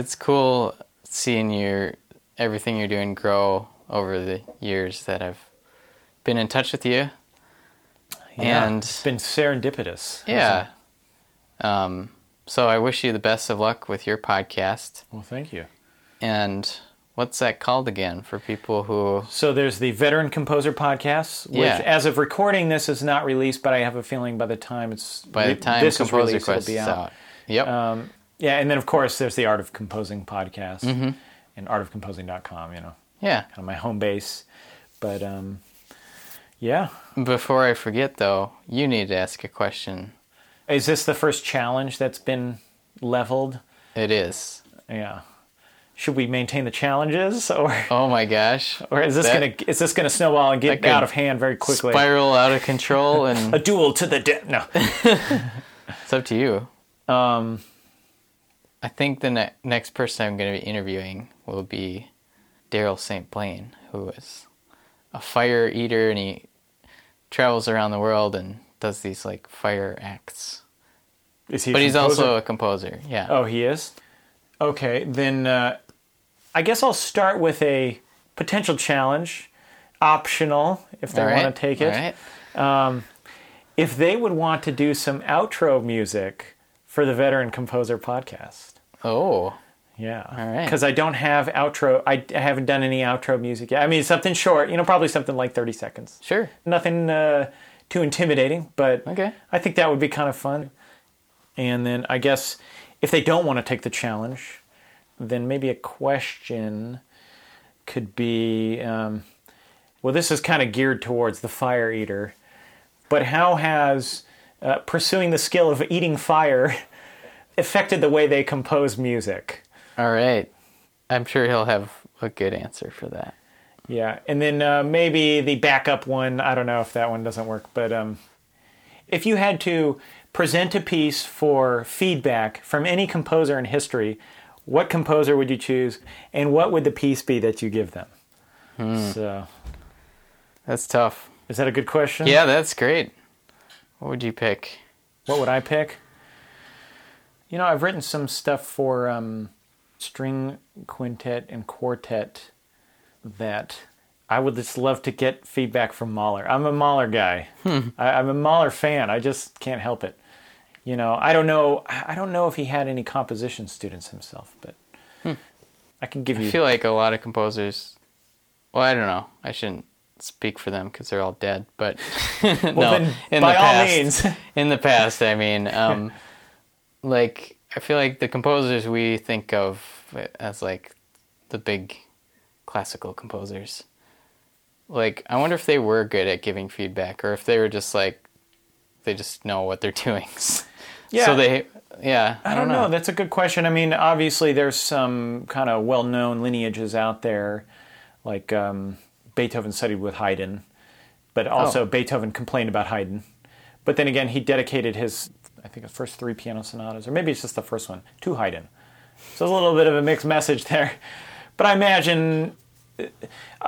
it's cool seeing your everything you're doing grow over the years that I've been in touch with you. And it's been serendipitous. yeah. Um, so I wish you the best of luck with your podcast. Well, thank you. And what's that called again for people who So there's the Veteran Composer Podcast, which, Yeah. as of recording this, is not released, but I have a feeling by the time it's by the time this is released, Quest it'll be out? out. Yep. Um, yeah, and then of course there's the Art of Composing podcast Mm-hmm. and artofcomposing.com. You know, yeah. kind of my home base. But um, yeah, Before I forget though, you need to ask a question. is this the first challenge that's been leveled? It is. Yeah. Should we maintain the challenges, or Oh my gosh. or is this That- gonna is this gonna snowball and get out of hand very quickly? Spiral out of control and A duel to the death. No. it's up to you. Um, I think the ne- next person I'm going to be interviewing will be Daryl St. Blaine, who is a fire eater and he travels around the world and does these like fire acts. Is he? But he's composer? also a composer. Yeah. Oh, he is? Okay, then uh, I guess I'll start with a potential challenge, optional if they right. want to take it. Right. If they would want to do some outro music for the Veteran Composer podcast. Oh. Yeah. All right. Because I don't have outro, I, I haven't done any outro music yet. I mean, something short, you know, probably something like 30 seconds. Sure. Nothing uh, too intimidating, but Okay. I think that would be kind of fun. And then I guess if they don't want to take the challenge, then maybe a question could be um, well, this is kind of geared towards the fire eater, but how has uh, pursuing the skill of eating fire affected the way they compose music? All right. I'm sure he'll have a good answer for that. Yeah, and then uh, maybe the backup one. I don't know if that one doesn't work, but um, if you had to present a piece for feedback from any composer in history, what composer would you choose, and what would the piece be that you give them? So, That's tough. is that a good question? Yeah, that's great. What would you pick? What would I pick? You know, I've written some stuff for um, string quintet and quartet that I would just love to get feedback from Mahler. I'm a Mahler guy. I, I'm a Mahler fan. I just can't help it. You know, I don't know. I don't know if he had any composition students himself, but I can give you. I feel like a lot of composers. Well, I don't know. I shouldn't speak for them because they're all dead. But no, then, in by the all past, means. in the past, I mean, um, like I feel like the composers we think of as like the big classical composers. Like, I wonder if they were good at giving feedback, or if they were just like they just know what they're doing. Yeah. So they, yeah. I don't know. That's a good question. I mean, obviously, there's some kind of well-known lineages out there, like um, Beethoven studied with Haydn, but also Oh. Beethoven complained about Haydn. But then again, he dedicated his, I think, his first three piano sonatas, or maybe it's just the first one, to Haydn. So there's a little bit of a mixed message there. But I imagine,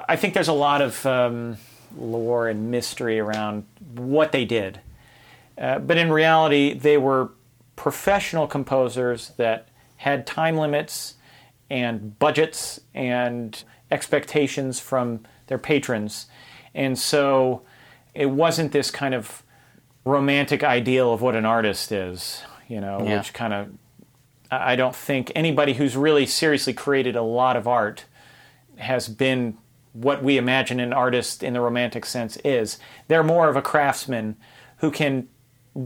I think there's a lot of um, lore and mystery around what they did. Uh, but in reality, they were professional composers that had time limits and budgets and expectations from their patrons. And so it wasn't this kind of romantic ideal of what an artist is, you know, Yeah. which kind of, I don't think anybody who's really seriously created a lot of art has been what we imagine an artist in the romantic sense is. They're more of a craftsman who can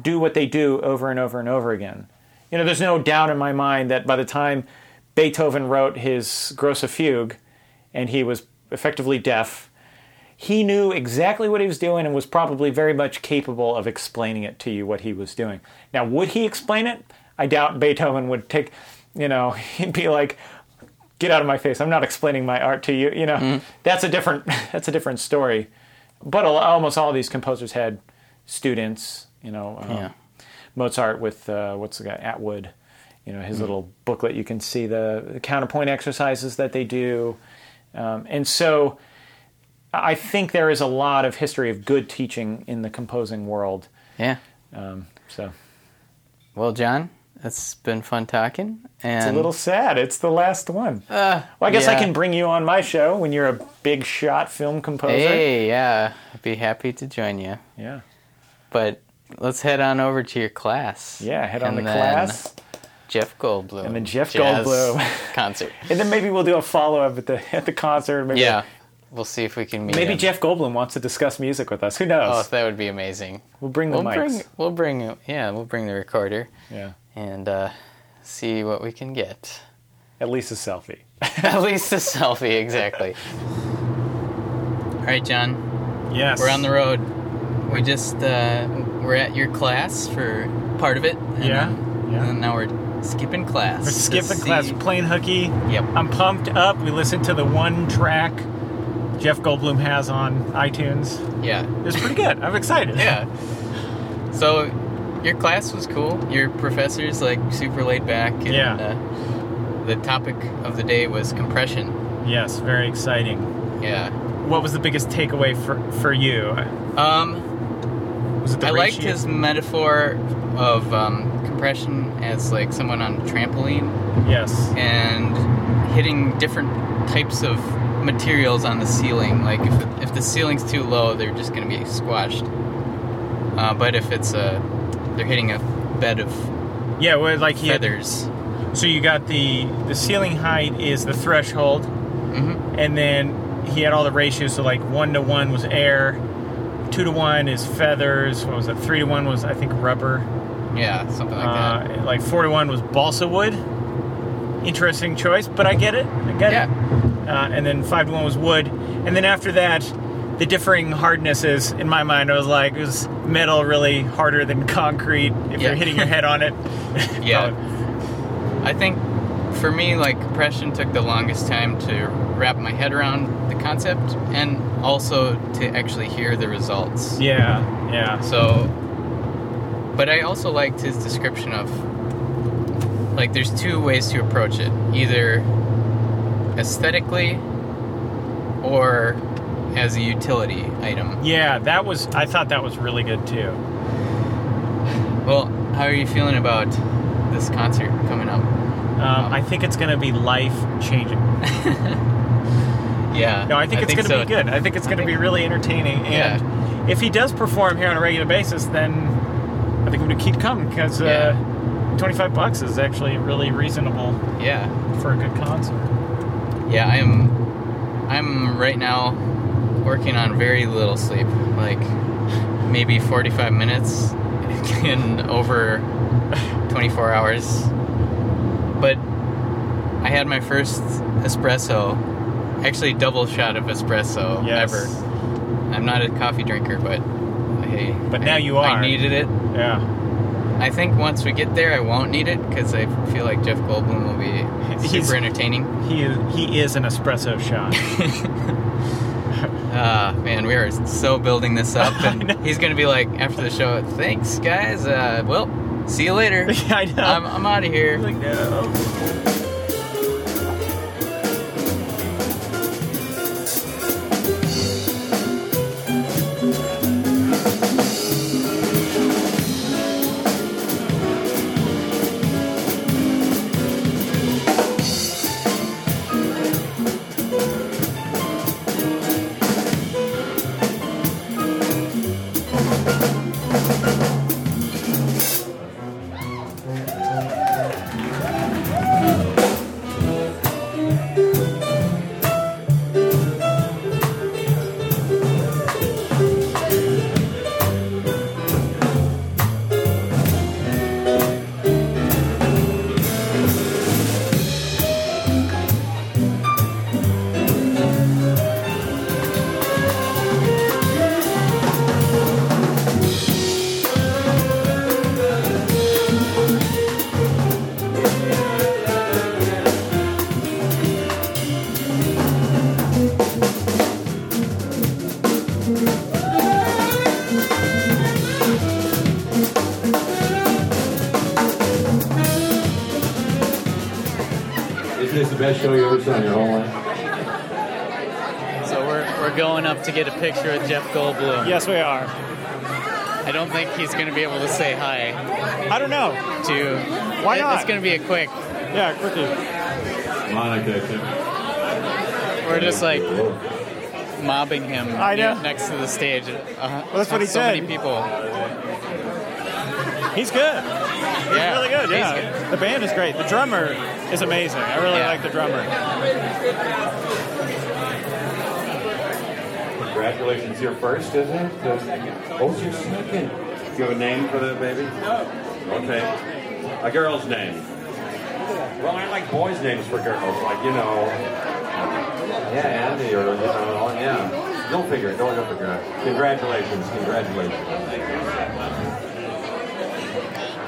do what they do over and over and over again. You know, there's no doubt in my mind that by the time Beethoven wrote his Grosse Fugue and he was effectively deaf, he knew exactly what he was doing and was probably very much capable of explaining it to you what he was doing. Now, would he explain it? I doubt Beethoven would take, you know, he'd be like, "Get out of my face! I'm not explaining my art to you." You know, that's a different that's a different story. But almost all of these composers had students. You know, um, Yeah. Mozart with uh, what's the guy Attwood. You know, his little booklet. You can see the, the counterpoint exercises that they do, um, and so. I think there is a lot of history of good teaching in the composing world. Yeah. Um, so Well, John, it's been fun talking. And it's a little sad. It's the last one. Uh, well, I guess I can bring you on my show when you're a big shot film composer. Hey, yeah, I'd be happy to join you. Yeah. But let's head on over to your class. Yeah, head on the class. Jeff Goldblum. And then Jeff Goldblum. concert. And then maybe we'll do a follow up at the at the concert. Maybe, Yeah, we'll see if we can meet. Maybe him. Jeff Goldblum wants to discuss music with us. Who knows? Oh, that would be amazing. we'll bring the We'll mics. bring, we'll bring, yeah, we'll bring the recorder Yeah. and uh, see what we can get. At least a selfie. At least a selfie, exactly. All right, John. Yes. We're on the road. We just uh, we're at your class for part of it. And Yeah, then- yeah. And now we're skipping class. We're skipping class, we're playing hooky. Yep. I'm pumped up. We listened to the one track Jeff Goldblum has on iTunes. Yeah. It's pretty good. I'm excited. Yeah. So, your class was cool. Your professor's like super laid back. And, Yeah. Uh, the topic of the day was compression. Yes, very exciting. Yeah. What was the biggest takeaway for for you? Um, Was it the I liked his metaphor of um, compression as like someone on a trampoline Yes. and hitting different types of materials on the ceiling. Like if if the ceiling's too low, they're just going to be squashed. Uh, but if it's a, they're hitting a bed of Yeah, well, like he had, feathers. so you got the the ceiling height is the threshold, hmm and then he had all the ratios. So like one to one was air, two to one is feathers. What was it? Three to one was I think rubber. Yeah, something like that. Uh, like four to one was balsa wood. Interesting choice, but I get it. I get Yeah. it. Uh, and then five to one was wood, and then after that, the differing hardnesses in my mind I was like, was metal really harder than concrete if Yeah. you're hitting your head on it? Yeah. I think for me, like compression took the longest time to wrap my head around the concept and also to actually hear the results. Yeah, yeah. So, but I also liked his description of like there's two ways to approach it either aesthetically or as a utility item. Yeah, that was. I thought that was really good too. Well, how are you feeling about this concert coming up? Um, I think it's going to be life changing. Yeah. No, I think it's going to so. be good. I think it's going to be really entertaining. And Yeah. if he does perform here on a regular basis, then I think I'm going to keep coming because uh, 25 bucks is actually really reasonable Yeah. for a good concert. Yeah, I'm I'm right now working on very little sleep, like maybe 45 minutes in over 24 hours. But I had my first espresso, actually double shot of espresso Yes. ever. I'm not a coffee drinker, but hey, But I- now you are. I needed it. Yeah. I think once we get there, I won't need it because I feel like Jeff Goldblum will be super entertaining. He is, he is an espresso shot. Ah, man, we are so building this up, and he's gonna be like after the show. Thanks, guys. Uh, well, see you later. Yeah, I know. I'm, I'm out of here. like, no. To get a picture with Jeff Goldblum. Yes, we are. I don't think he's gonna be able to say hi I don't know. to. Why it- not? It's gonna be a quick. Yeah, quickly. Monica. We're just like mobbing him I know. next to the stage. Uh, that's what he so said. many people. He's good. Yeah, really good. he's Yeah, the band is great. The drummer is amazing. I really Yeah. like the drummer. Congratulations, you're first, isn't it? Oh, you're second. Do you have a name for the baby? No. Okay. A girl's name. Well, I like boys' names for girls, like, you know. Yeah, Andy, or, you know, oh, yeah. You'll figure it. Don't, you'll figure it out. Congratulations, congratulations.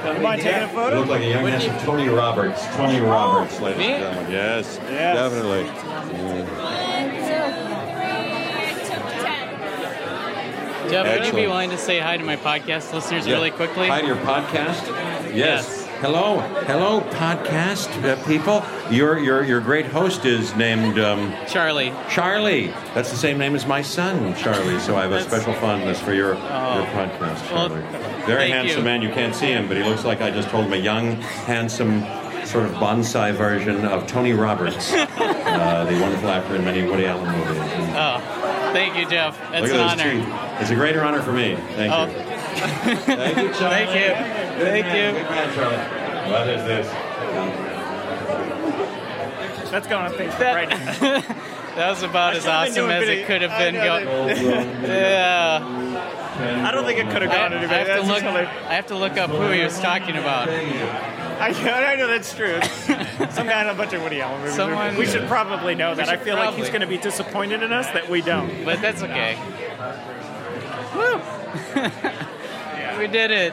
You mind taking a You photo? look like a young handsome Tony Roberts. Tony Roberts, ladies and gentlemen. Yes, Yes. definitely. Jeff, would you be willing to say hi to my podcast listeners Yeah. really quickly? Hi to your podcast. Yes. Yes. Hello, hello, podcast uh, people. Your your your great host is named um, Charlie. Charlie. That's the same name as my son, Charlie. So I have a special fondness for your your podcast, Well, Charlie. Very thank handsome you. man. You can't see him, but he looks like I just told him a young, handsome, sort of bonsai version of Tony Roberts, uh, the wonderful actor in many Woody Allen movies. And Oh, thank you, Jeff. It's look an at those honor. teeth. It's a greater honor for me. Thank Oh. you. Thank you, Charlie. Thank you. Good Thank man, you. Good man, Charlie. What is this? That's going on Facebook right now. That was about as awesome as it could have been. know Go- yeah. I don't think it could have I, gone I any have better. to look. I have to look up who he was talking about. I, I know that's true. Some guy in a bunch of Woody Allen movies. Someone- we should probably know that. I should feel like he's probably. going to be disappointed in us that we don't. But that's okay. Woo! we did it.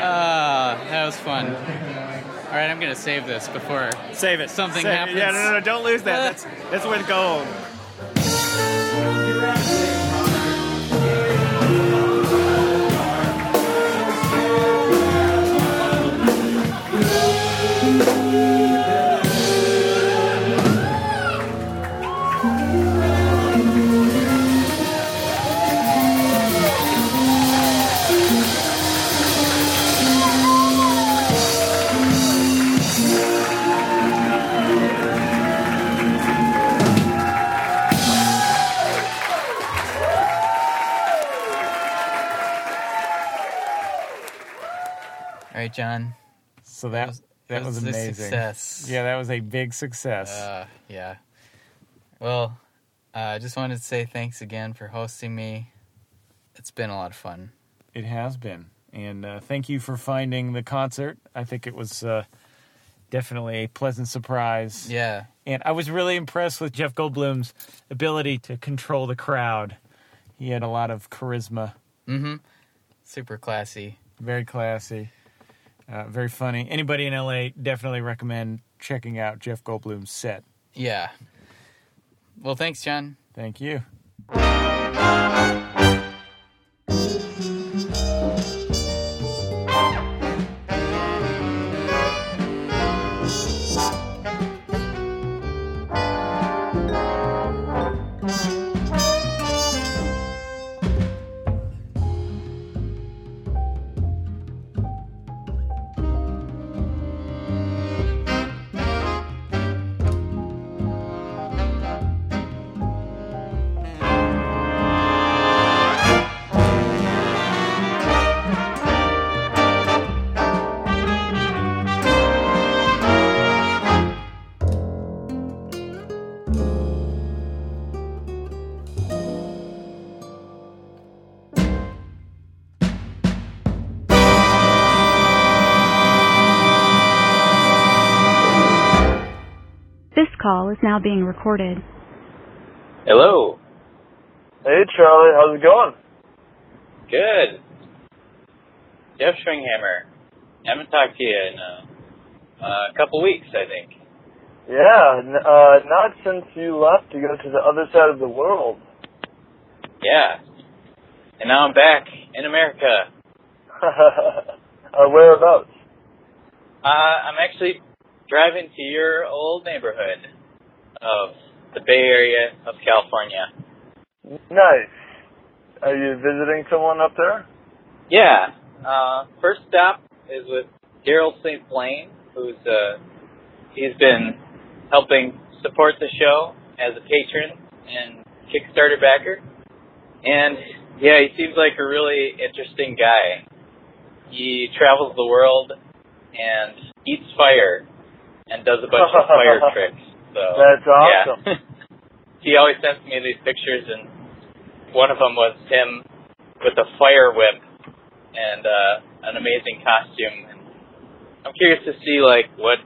Ah, that was fun. All right, I'm gonna save this before. Save it. Something Save it. happens. Yeah, no, no, no, don't lose that. That's that's worth gold. right, John. So that was- that was, was a amazing. success. Yeah, that was a big success. Uh, yeah. Well, uh, I just wanted to say thanks again for hosting me. It's been a lot of fun. It has been. And uh, thank you for finding the concert. I think it was uh, definitely a pleasant surprise. Yeah. And I was really impressed with Jeff Goldblum's ability to control the crowd. He had a lot of charisma, Mm-hmm. Super classy. very classy, uh, very funny. Anybody in LA definitely recommend checking out Jeff Goldblum's set. Yeah. Well, thanks, John. Thank you. Call is now being recorded. Hello. Hey Charlie, how's it going? Good. Jeff Schwinghammer. haven't talked to you in uh, a couple weeks, I think. Yeah, n- uh, not since you left to go to the other side of the world. Yeah. And now I'm back in America. uh, whereabouts? Uh, I'm actually driving to your old neighborhood of the Bay Area of California. Nice. Are you visiting someone up there? Yeah. Uh, first stop is with Daryl St. Blaine, who's uh, he's been helping support the show as a patron and Kickstarter backer. And yeah, he seems like a really interesting guy. He travels the world and eats fire and does a bunch of fire tricks. So That's awesome. Yeah. he always sends me these pictures, and one of them was him with a fire whip and uh, an amazing costume. And I'm curious to see like what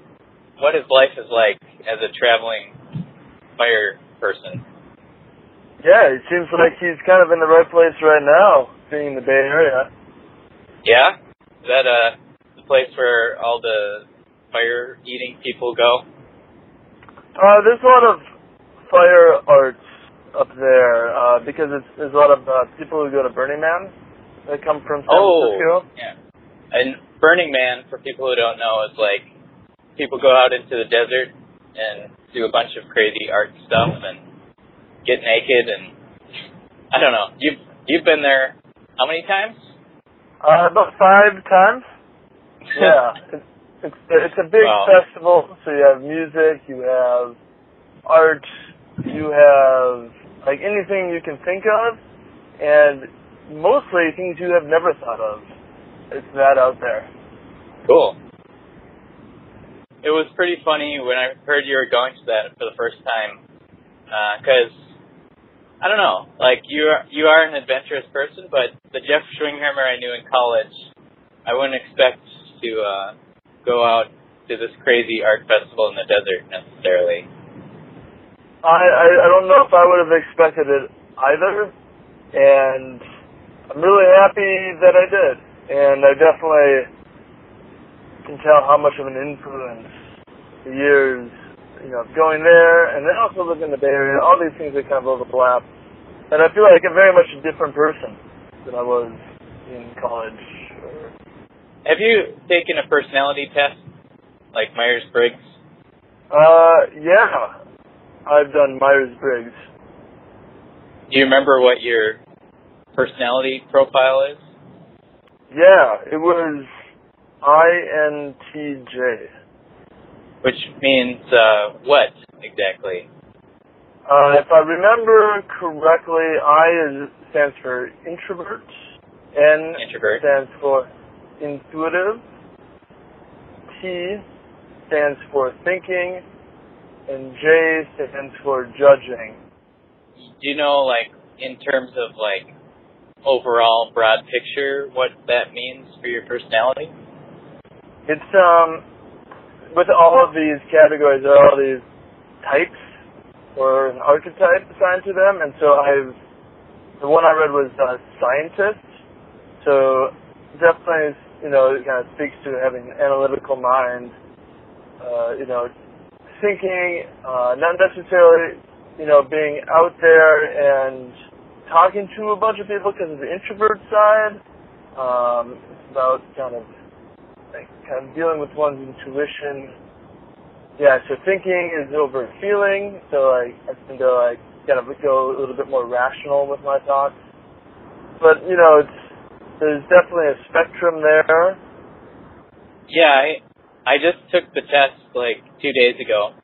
what his life is like as a traveling fire person. Yeah, it seems like he's kind of in the right place right now, being in the Bay Area. Yeah, is that uh the place where all the fire eating people go? Uh, there's a lot of fire arts up there uh, because it's, there's a lot of uh, people who go to Burning Man that come from San Oh, Francisco. yeah, And Burning Man, for people who don't know, is like people go out into the desert and do a bunch of crazy art stuff and get naked and I don't know. You've you've been there how many times? Uh, about five times. Yeah, it's it's, it's a big Wow. festival. So you have music, you have art, you have like anything you can think of, and mostly things you have never thought of. It's that out there. Cool. It was pretty funny when I heard you were going to that for the first time, because I don't know, like you are you are an adventurous person, but the Jeff Schwinghammer I knew in college, I wouldn't expect to uh, go out to this crazy art festival in the desert necessarily. I, I I don't know if I would have expected it either, and I'm really happy that I did, and I definitely can tell how much of an influence the years, you know, going there, and then also living in the Bay Area, all these things that kind of overlap, and I feel like I'm very much a different person than I was in college. Or, Have you taken a personality test, like Myers Briggs? uh, yeah, I've done Myers Briggs. Do you remember what your personality profile is? Yeah, it was INTJ. Which means uh, what exactly? Uh, if I remember correctly, I is, stands for introvert. N Introvert. stands for intuitive. T stands for thinking. And J stands for judging. Do you know, like, in terms of like overall broad picture, what that means for your personality? It's, um, with all of these categories, there are all these types or an archetype assigned to them. And so I've, the one I read was uh, scientist. So definitely, you know, it kind of speaks to having an analytical mind, uh, you know, thinking, uh, not necessarily, you know, being out there and talking to a bunch of people because of the introvert side. Um, it's about kind of, like, kind of dealing with one's intuition. Yeah, so thinking is over feeling, so like, I tend to like, kind of go a little bit more rational with my thoughts. But, you know, it's, there's definitely a spectrum there. Yeah, I I just took the test like two days ago,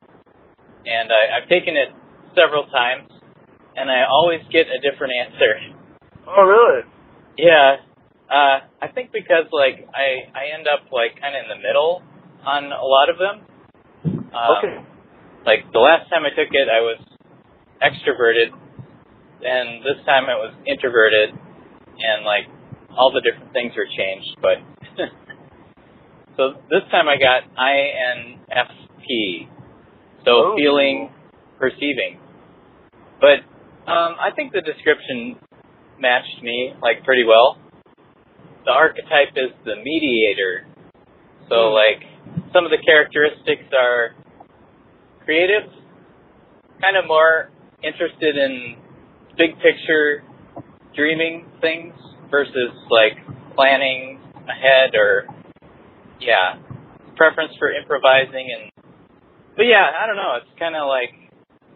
and I, I've taken it several times, and I always get a different answer. Oh, really? Yeah, uh, I think because like I I end up like kind of in the middle on a lot of them. Um, Okay. Like the last time I took it, I was extroverted, and this time it was introverted, and like all the different things were changed. But so this time I got INFP, so Oh. feeling, perceiving. But um, I think the description matched me like pretty well. The archetype is the mediator. So Hmm. like some of the characteristics are creative, kind of more interested in big picture dreaming things versus like planning ahead or yeah, preference for improvising and but yeah, I don't know, it's kind of like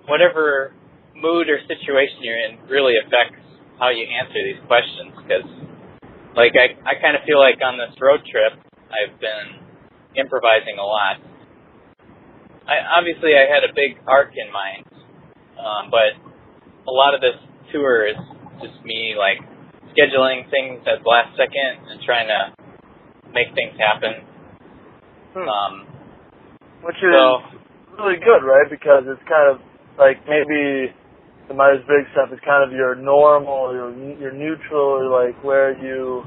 whatever mood or situation you're in really affects how you answer these questions because like I I kind of feel like on this road trip I've been improvising a lot. I obviously I had a big arc in mind, um, but a lot of this tour is just me like scheduling things at the last second and trying to make things happen. Hmm. Um, Which is so really good, right? Because it's kind of like maybe the Myers Briggs stuff is kind of your normal, your your neutral, or like where you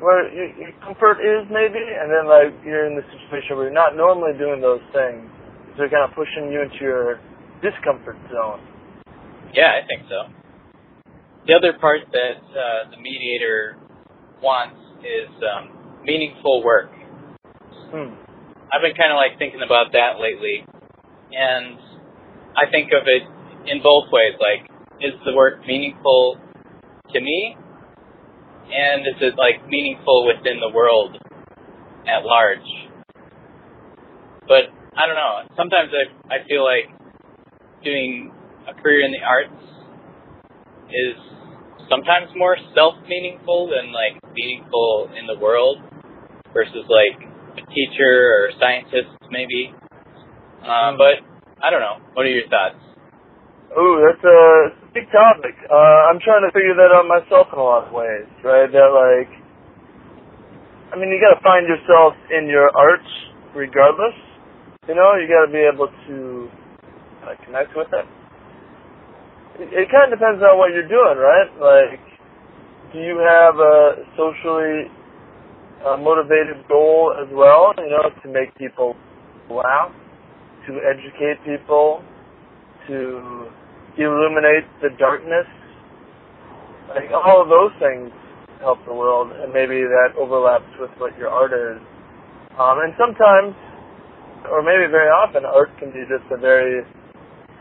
where your, your comfort is maybe, and then like you're in the situation where you're not normally doing those things, so they're kind of pushing you into your discomfort zone. Yeah, I think so. The other part that uh, the mediator wants is um, meaningful work. Hmm. I've been kind of like thinking about that lately, and I think of it in both ways. Like, is the work meaningful to me, and is it like meaningful within the world at large. But I don't know. Sometimes I I feel like doing a career in the arts is sometimes more self meaningful than like meaningful in the world versus like a teacher or scientist maybe. Uh, but I don't know. What are your thoughts? Ooh, that's a big topic. Uh, I'm trying to figure that out myself in a lot of ways, right? That like, I mean, you got to find yourself in your art regardless. You know, you got to be able to uh, connect with it. It, kind of depends on what you're doing, right? Like, do you have a socially uh, motivated goal as well? You know, to make people laugh, to educate people, to illuminate the darkness. Like all of those things help the world, and maybe that overlaps with what your art is. Um, and sometimes, or maybe very often, art can be just a very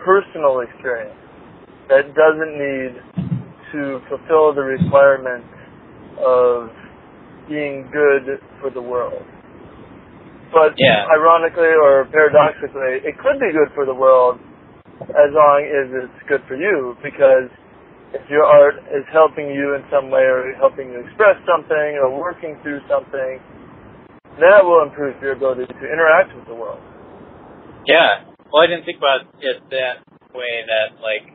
personal experience that doesn't need to fulfill the requirement of being good for the world. But Yeah. ironically or paradoxically, it could be good for the world as long as it's good for you because if your art is helping you in some way or helping you express something or working through something, that will improve your ability to interact with the world. Yeah. Well, I didn't think about it that way. That like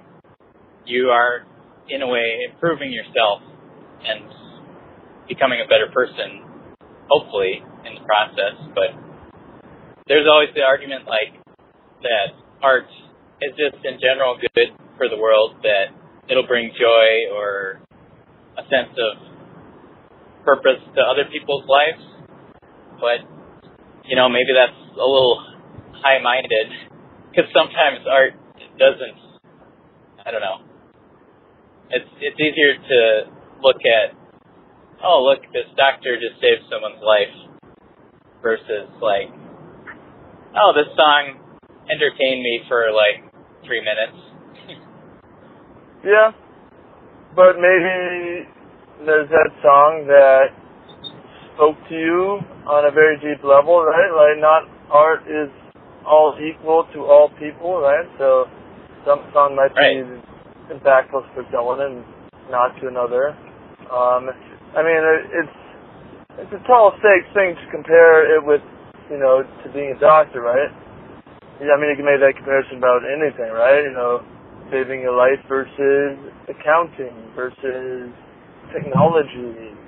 you are in a way improving yourself and becoming a better person, hopefully in the process. But there's always the argument like that art is just in general good for the world. That it'll bring joy or a sense of purpose to other people's lives. But you know, maybe that's a little high-minded because sometimes art doesn't. I don't know. It's it's easier to look at. Oh, look, this doctor just saved someone's life, versus like, oh, this song entertained me for like three minutes. Yeah, but maybe there's that song that spoke to you on a very deep level, right? Like, not art is all equal to all people, right? So, some song might Right. be impactful for someone and not to another. Um, I mean, it, it's it's a tall stakes thing to compare it with, you know, to being a doctor, right? Yeah, I mean, you can make that comparison about anything, right? You know, saving a life versus accounting versus technology,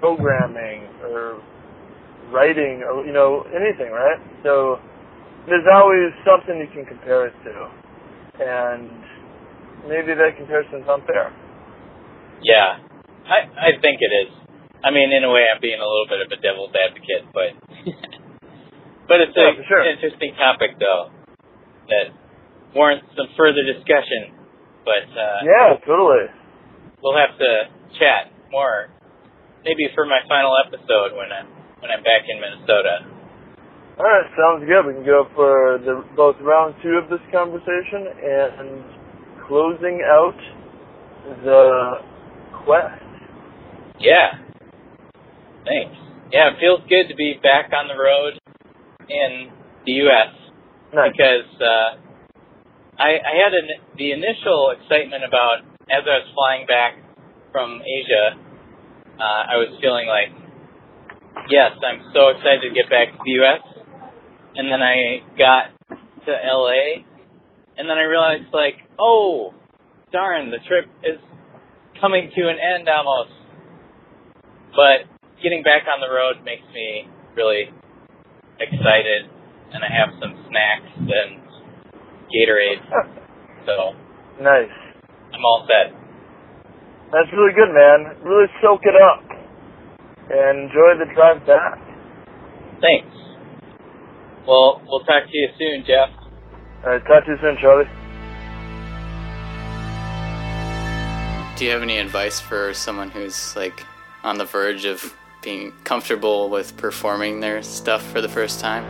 programming, or writing, or you know, anything, right? So there's always something you can compare it to, and maybe that comparison's unfair. Yeah, I I think it is. I mean, in a way, I'm being a little bit of a devil's advocate, but but it's Yeah, a sure. an interesting topic though that warrants some further discussion. But uh, Yeah, totally. we'll have to chat more, maybe for my final episode when I'm when I'm back in Minnesota. All right, sounds good. We can go for the both round two of this conversation and closing out the quest. Yeah. Thanks. Yeah, it feels good to be back on the road in the U.S. Nice. because uh, I, I had an, the initial excitement about as I was flying back from Asia. Uh, I was feeling like, yes, I'm so excited to get back to the U.S. And then I got to L.A. and then I realized like, oh, darn, the trip is coming to an end almost. But getting back on the road makes me really excited, and I have some snacks and Gatorade, so nice. I'm all set. That's really good, man. Really soak it up and enjoy the drive back. Thanks. Well, we'll talk to you soon, Jeff. All right, talk to you soon, Charlie. Do you have any advice for someone who's like on the verge of being comfortable with performing their stuff for the first time?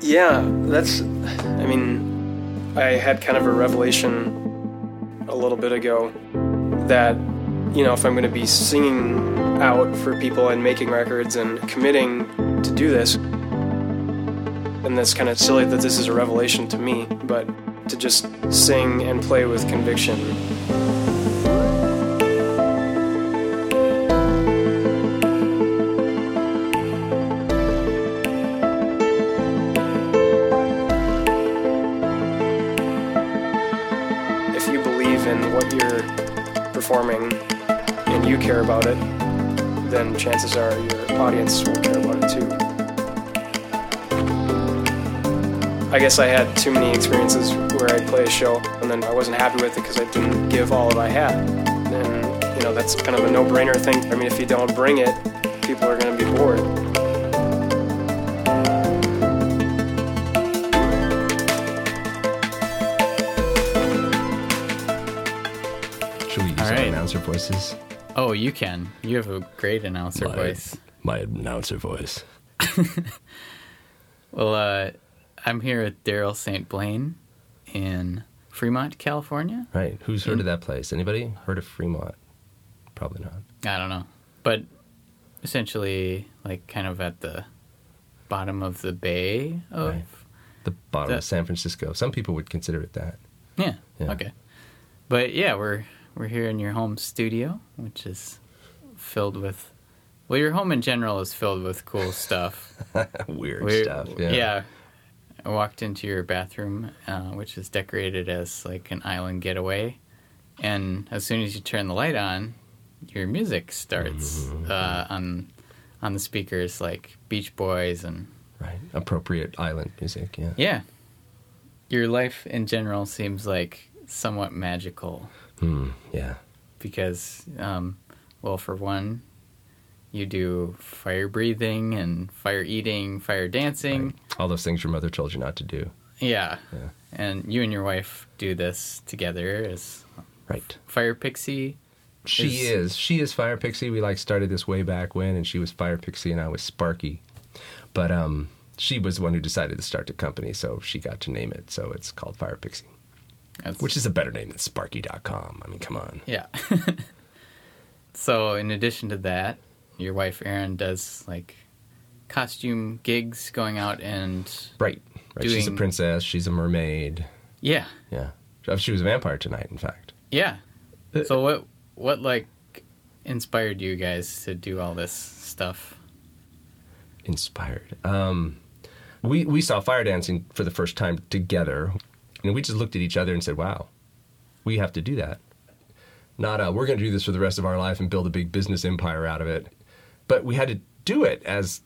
Yeah, that's. I mean, I had kind of a revelation a little bit ago that you know, if I'm going to be singing out for people and making records and committing to do this, and that's kind of silly that this is a revelation to me, but to just sing and play with conviction. If you believe in what you're performing and you care about it, then chances are your audience will care about it too. I guess I had too many experiences where I'd play a show and then I wasn't happy with it because I didn't give all that I had. And, you know, that's kind of a no brainer thing. I mean, if you don't bring it, people are going to be bored. Should we use All our announcer voices? Oh, you can. You have a great announcer My- voice. My announcer voice. Well, uh, I'm here with Daryl St. Blaine in Fremont, California. Right. Who's heard of that place? Anybody heard of Fremont? Probably not. I don't know. But essentially, like, kind of at the bottom of the bay of. Right. The bottom That- of San Francisco. Some people would consider it that. Yeah, Yeah. Okay. But yeah, we're we're here in your home studio, which is filled with. Well, your home in general is filled with cool stuff. Weird stuff. Yeah. I walked into your bathroom, uh, which is decorated as like an island getaway, and as soon as you turn the light on, your music starts Mm-hmm. uh, on on the speakers, like Beach Boys and Right. Appropriate island music. Yeah. yeah. Your life in general seems like somewhat magical Hmm. Yeah. because, um, well, for one, you do fire breathing and fire eating, fire dancing. All those things your mother told you not to do. Yeah. Yeah. And you and your wife do this together as Right. Fire Pixie. She Is- is. She is Fire Pixie. We like started this way back when, and she was Fire Pixie, and I was Sparky. But um, she was the one who decided to start the company, so she got to name it. So it's called Fire Pixie, That's- which is a better name than Sparky.com. I mean, come on. Yeah. so, in addition to that, your wife Erin does like costume gigs going out and Right. Right. She's a princess. She's a mermaid. yeah. Yeah. Oh, She was a vampire tonight, in fact. Yeah. So what what like inspired you guys to do all this stuff? Inspired. Um, we we saw fire dancing for the first time together, and we just looked at each other and said, "Wow, we have to do that." Not uh, we're going to do this for the rest of our life and build a big business empire out of it, but we had to do it as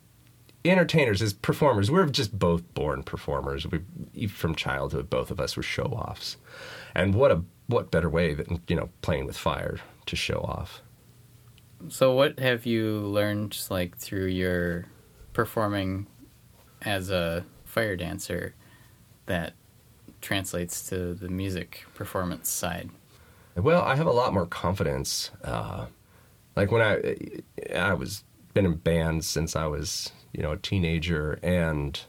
entertainers, as performers. We're just both born performers. We from childhood, both of us were show offs, and what a what better way than you know playing with fire to show off. So what have you learned like through your performing as a fire dancer that translates to the music performance side? Well, I have a lot more confidence. Uh, like when I, I was been in bands since I was, you know, a teenager, and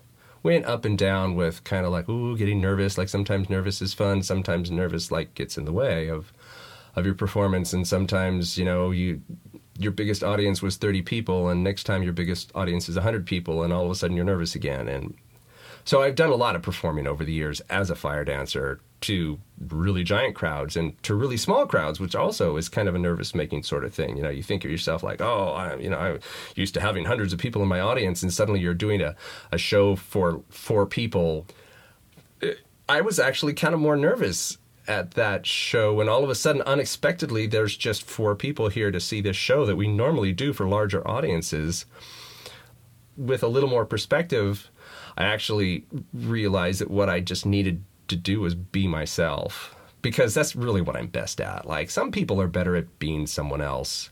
went up and down with kind of like, ooh, getting nervous. Like sometimes nervous is fun, sometimes nervous like gets in the way of, of your performance, and sometimes you know you, your biggest audience was thirty people, and next time your biggest audience is hundred people, and all of a sudden you're nervous again, and so I've done a lot of performing over the years as a fire dancer to really giant crowds and to really small crowds, which also is kind of a nervous making sort of thing. You know, you think of yourself like, oh, I, you know, I'm used to having hundreds of people in my audience, and suddenly you're doing a, a show for four people. Uh, I was actually kind of more nervous at that show when all of a sudden, unexpectedly, there's just four people here to see this show that we normally do for larger audiences. With a little more perspective, I actually realized that what I just needed to do was be myself because that's really what I'm best at. Like some people are better at being someone else,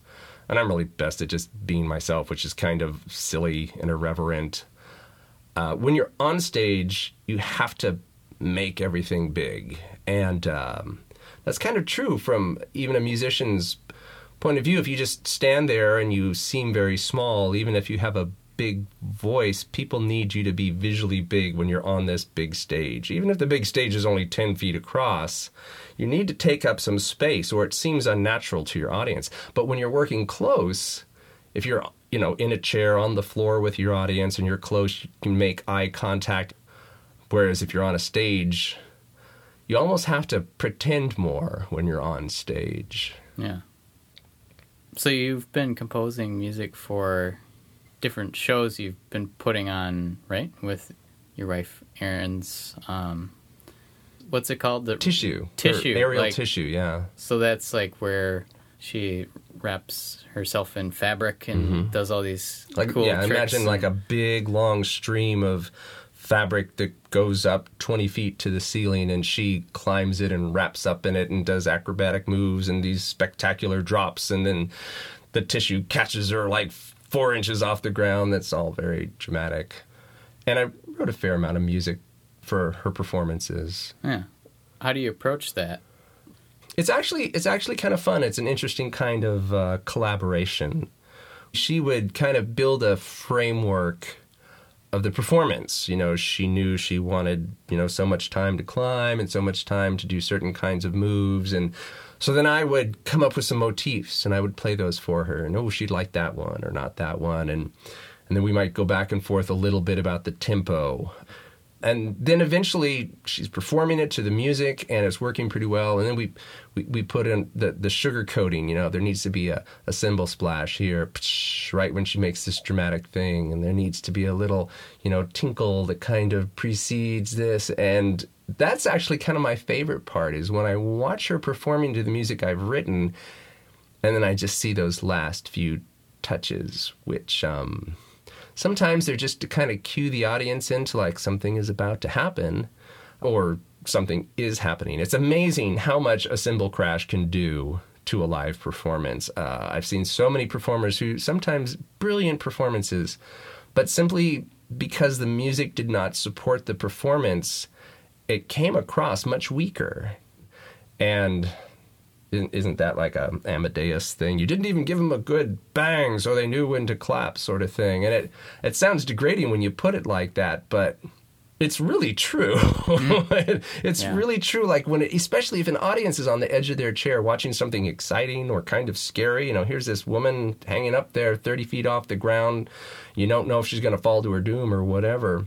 and I'm really best at just being myself, which is kind of silly and irreverent. Uh, when you're on stage, you have to make everything big, and um, that's kind of true from even a musician's point of view. If you just stand there and you seem very small, even if you have a big voice, people need you to be visually big when you're on this big stage. Even if the big stage is only 10 feet across, you need to take up some space or it seems unnatural to your audience. But when you're working close, if you're you know in a chair on the floor with your audience and you're close, you can make eye contact. Whereas if you're on a stage, you almost have to pretend more when you're on stage. Yeah. So you've been composing music for different shows you've been putting on, right? With your wife Erin's um what's it called? The Tissue. Tissue. Aerial like- tissue, yeah. So that's like where she wraps herself in fabric and does all these Mm-hmm. Like cool yeah, imagine and- like a big long stream of fabric that goes up 20 feet to the ceiling and she climbs it and wraps up in it and does acrobatic moves and these spectacular drops and then the tissue catches her like four inches off the ground that's all very dramatic and i wrote a fair amount of music for her performances Yeah. How do you approach that? it's actually it's actually kind of fun. It's an interesting kind of uh, collaboration. She would kind of build a framework of the performance. You know, she knew she wanted you know so much time to climb and so much time to do certain kinds of moves, and so then I would come up with some motifs and I would play those for her. And oh, she'd like that one or not that one, and and then we might go back and forth a little bit about the tempo and then eventually she's performing it to the music and it's working pretty well and then we we, we put in the, the sugar coating you know there needs to be a, a cymbal splash here psh, right when she makes this dramatic thing and there needs to be a little you know tinkle that kind of precedes this and that's actually kind of my favorite part is when i watch her performing to the music i've written and then i just see those last few touches which um sometimes they're just to kind of cue the audience into like something is about to happen or something is happening. It's amazing how much a cymbal crash can do to a live performance. Uh, I've seen so many performers who sometimes brilliant performances, but simply because the music did not support the performance, it came across much weaker. And isn't that like a Amadeus thing? You didn't even give them a good bang, so they knew when to clap, sort of thing. And it it sounds degrading when you put it like that, but it's really true. Mm-hmm. it's Yeah. really true. Like when, it, especially if an audience is on the edge of their chair watching something exciting or kind of scary. You know, here's this woman hanging up there, thirty feet off the ground. You don't know if she's going to fall to her doom or whatever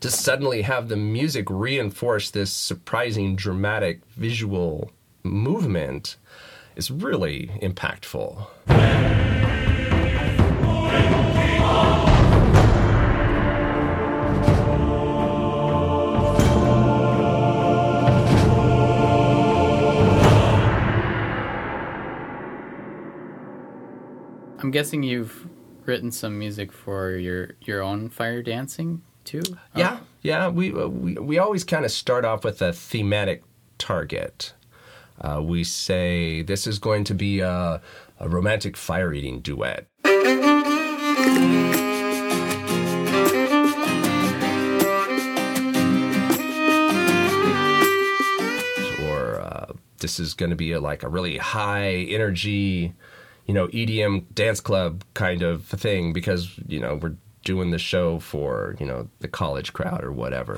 to suddenly have the music reinforce this surprising, dramatic visual movement is really impactful. I'm guessing you've written some music for your your own fire dancing too. Yeah, yeah. We we we always kind of start off with a thematic target. Uh, we say this is going to be a, a romantic fire eating duet. Or uh, this is going to be a, like a really high energy, you know, EDM dance club kind of thing because you know we're doing the show for you know the college crowd or whatever.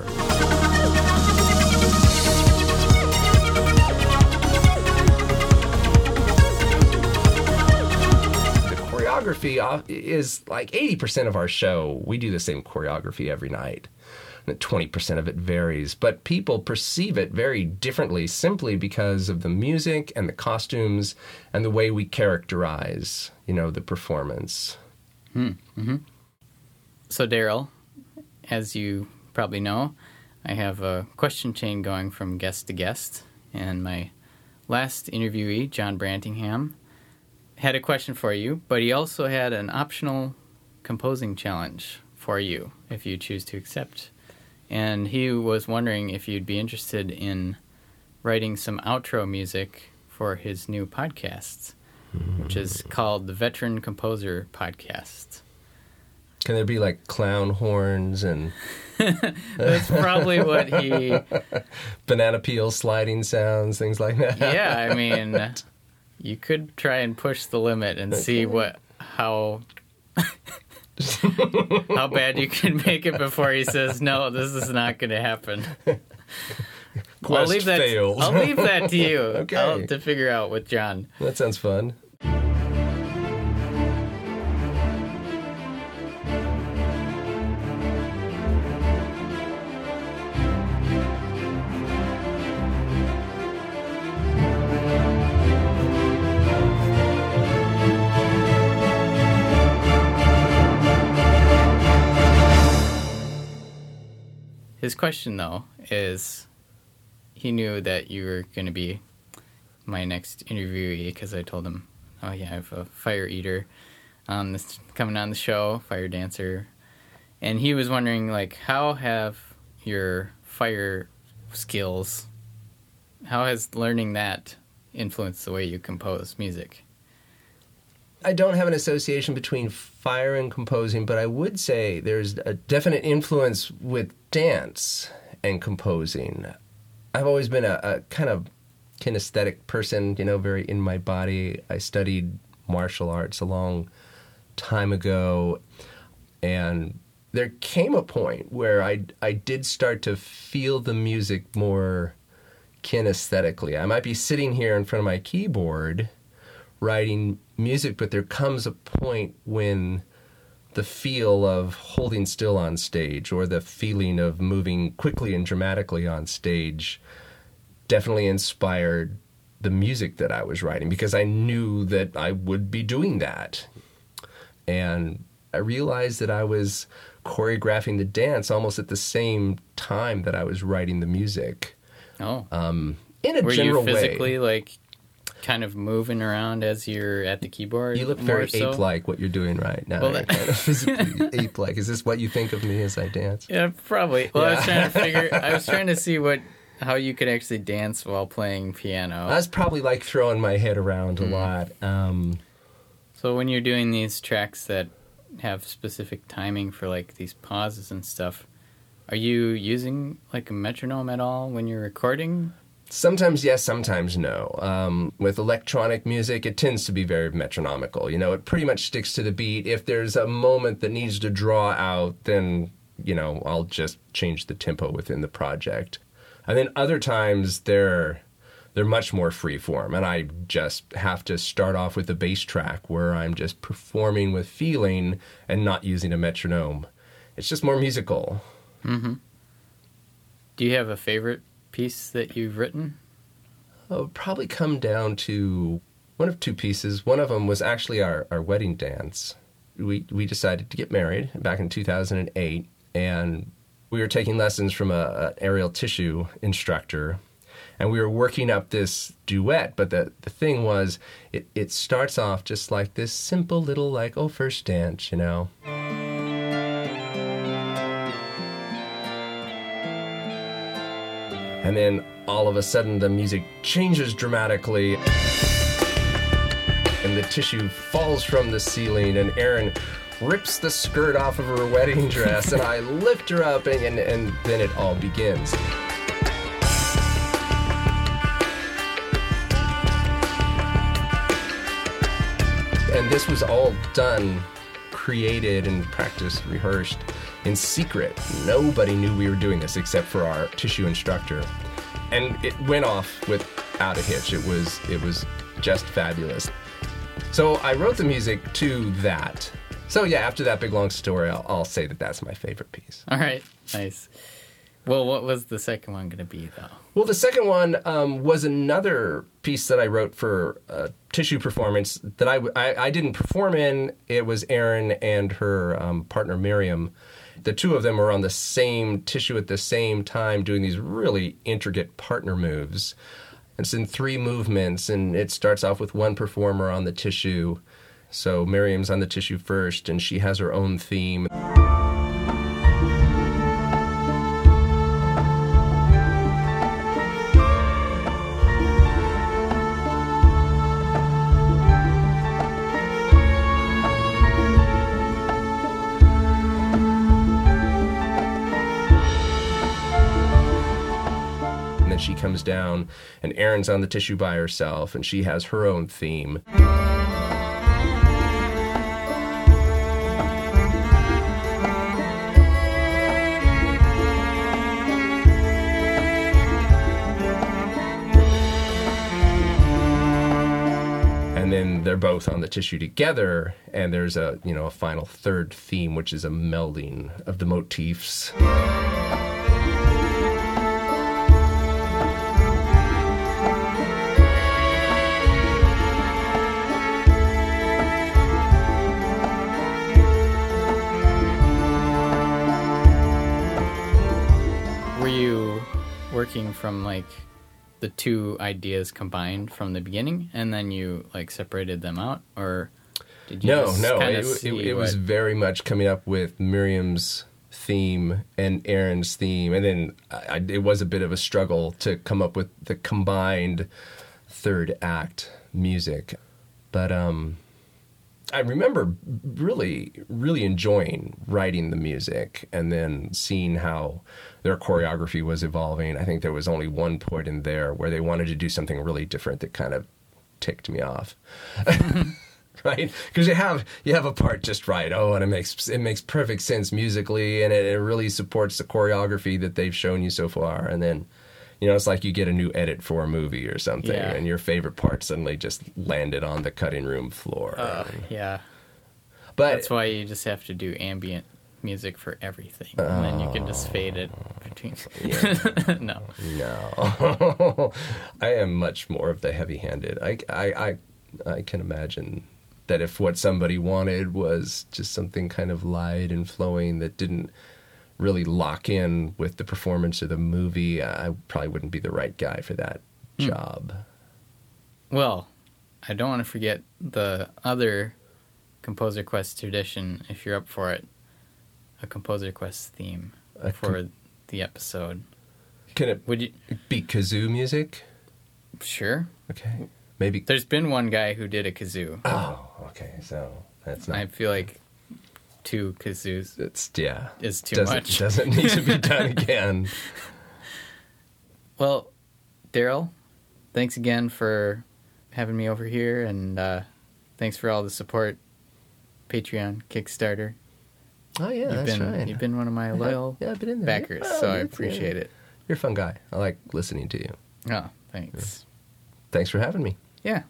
the choreography uh, is like 80% of our show. We do the same choreography every night. And 20% of it varies, but people perceive it very differently simply because of the music and the costumes and the way we characterize, you know, the performance. So Daryl, as you probably know, I have a question chain going from guest to guest, and my last interviewee, John Brantingham, had a question for you, but he also had an optional composing challenge for you if you choose to accept. And he was wondering if you'd be interested in writing some outro music for his new podcast, which is mm. called the Veteran Composer Podcast. Can there be like clown horns and That's probably what he. banana peel sliding sounds, things like that? Yeah, I mean, you could try and push the limit and see what how how bad you can make it before he says no. This is not going to happen. I'll leave that. failed. I'll leave that to you. Okay. I'll, to figure out with John. That sounds fun. His question though is, he knew that you were going to be my next interviewee because I told him, oh yeah, I have a fire eater on this coming on the show, fire dancer, and he was wondering like, how have your fire skills, how has learning that influenced the way you compose music? I don't have an association between fire and composing, but I would say there's a definite influence with dance and composing. I've always been a, a kind of kinesthetic person, you know, very in my body. I studied martial arts a long time ago, and there came a point where I I did start to feel the music more kinesthetically. I might be sitting here in front of my keyboard writing music, but there comes a point when the feel of holding still on stage or the feeling of moving quickly and dramatically on stage definitely inspired the music that I was writing because I knew that I would be doing that. And I realized that I was choreographing the dance almost at the same time that I was writing the music. Oh, Um, in a were general you physically way. like kind of moving around as you're at the keyboard? You look very so? ape-like what you're doing right now. Well, that- kind of physically ape-like. Is this what you think of me as I dance? Yeah, probably. Well, I was trying to figure. I was trying to see what how you could actually dance while playing piano. I was probably like throwing my head around a Mm. lot. Um, So when you're doing these tracks that have specific timing for like these pauses and stuff, are you using like a metronome at all when you're recording? Sometimes yes, sometimes no. Um, with electronic music, it tends to be very metronomical. You know, it pretty much sticks to the beat. If there's a moment that needs to draw out, then you know I'll just change the tempo within the project. And then other times they're they're much more free form, and I just have to start off with a bass track where I'm just performing with feeling and not using a metronome. It's just more musical. Mm-hmm. Do you have a favorite piece that you've written? Oh, probably come down to one of two pieces. One of them was actually our, our wedding dance. We we decided to get married back in 2008, and we were taking lessons from a, a aerial tissue instructor, and we were working up this duet. But the the thing was, it it starts off just like this simple little like oh first dance, you know. And then all of a sudden the music changes dramatically. And the tissue falls from the ceiling, and Erin rips the skirt off of her wedding dress, and I lift her up, and, and, and then it all begins. And this was all done, created, and practiced, rehearsed in secret. Nobody knew we were doing this except for our tissue instructor. And it went off without a hitch. It was it was just fabulous. So I wrote the music to that. So yeah, after that big long story, I'll, I'll say that that's my favorite piece. All right, nice. Well, what was the second one going to be though? Well, the second one um, was another piece that I wrote for a tissue performance that I, I, I didn't perform in. It was Erin and her um, partner Miriam. The two of them were on the same tissue at the same time doing these really intricate partner moves. It's in three movements, and it starts off with one performer on the tissue. So Miriam's on the tissue first, and she has her own theme. she comes down, and Erin's on the tissue by herself, and she has her own theme. and then they're both on the tissue together and there's a you know a final third theme which is a melding of the motifs working from like the two ideas combined from the beginning, and then you like separated them out, or did you no, just no, it, it, it was very much coming up with Miriam's theme and Erin's theme, and then I- it was a bit of a struggle to come up with the combined third act music. But um, I remember really, really enjoying writing the music and then seeing how their choreography was evolving. I think there was only one point in there where they wanted to do something really different that kind of ticked me off. right? Because you have you have a part just right. Oh, and it makes it makes perfect sense musically, and it, it really supports the choreography that they've shown you so far. And then, you know, it's like you get a new edit for a movie or something, Yeah. and your favorite part suddenly just landed on the cutting room floor. Uh, yeah, but that's why you just have to do ambient music for everything, and then you can just fade it between. no, No, I am much more of the heavy-handed. I, I, I, I can imagine that if what somebody wanted was just something kind of light and flowing that didn't really lock in with the performance of the movie, I probably wouldn't be the right guy for that Hmm. job. Well, I don't want to forget the other Composer Quest tradition, if you're up for it. A Composer Quest theme for the episode. Can it Would you? be kazoo music? Sure. Okay, maybe. There's been one guy who did a kazoo. Oh, okay. So that's not. I feel like two kazoos It's yeah. is too doesn't, much. Doesn't need to be done again. Well, Daryl, thanks again for having me over here, and uh, thanks for all the support. Patreon, Kickstarter. Oh yeah, you've that's been right. you've been one of my loyal yeah, I've been in there. backers, Oh, so I appreciate yeah. it. You're a fun guy. I like listening to you. Oh, thanks. Thanks for having me. Yeah.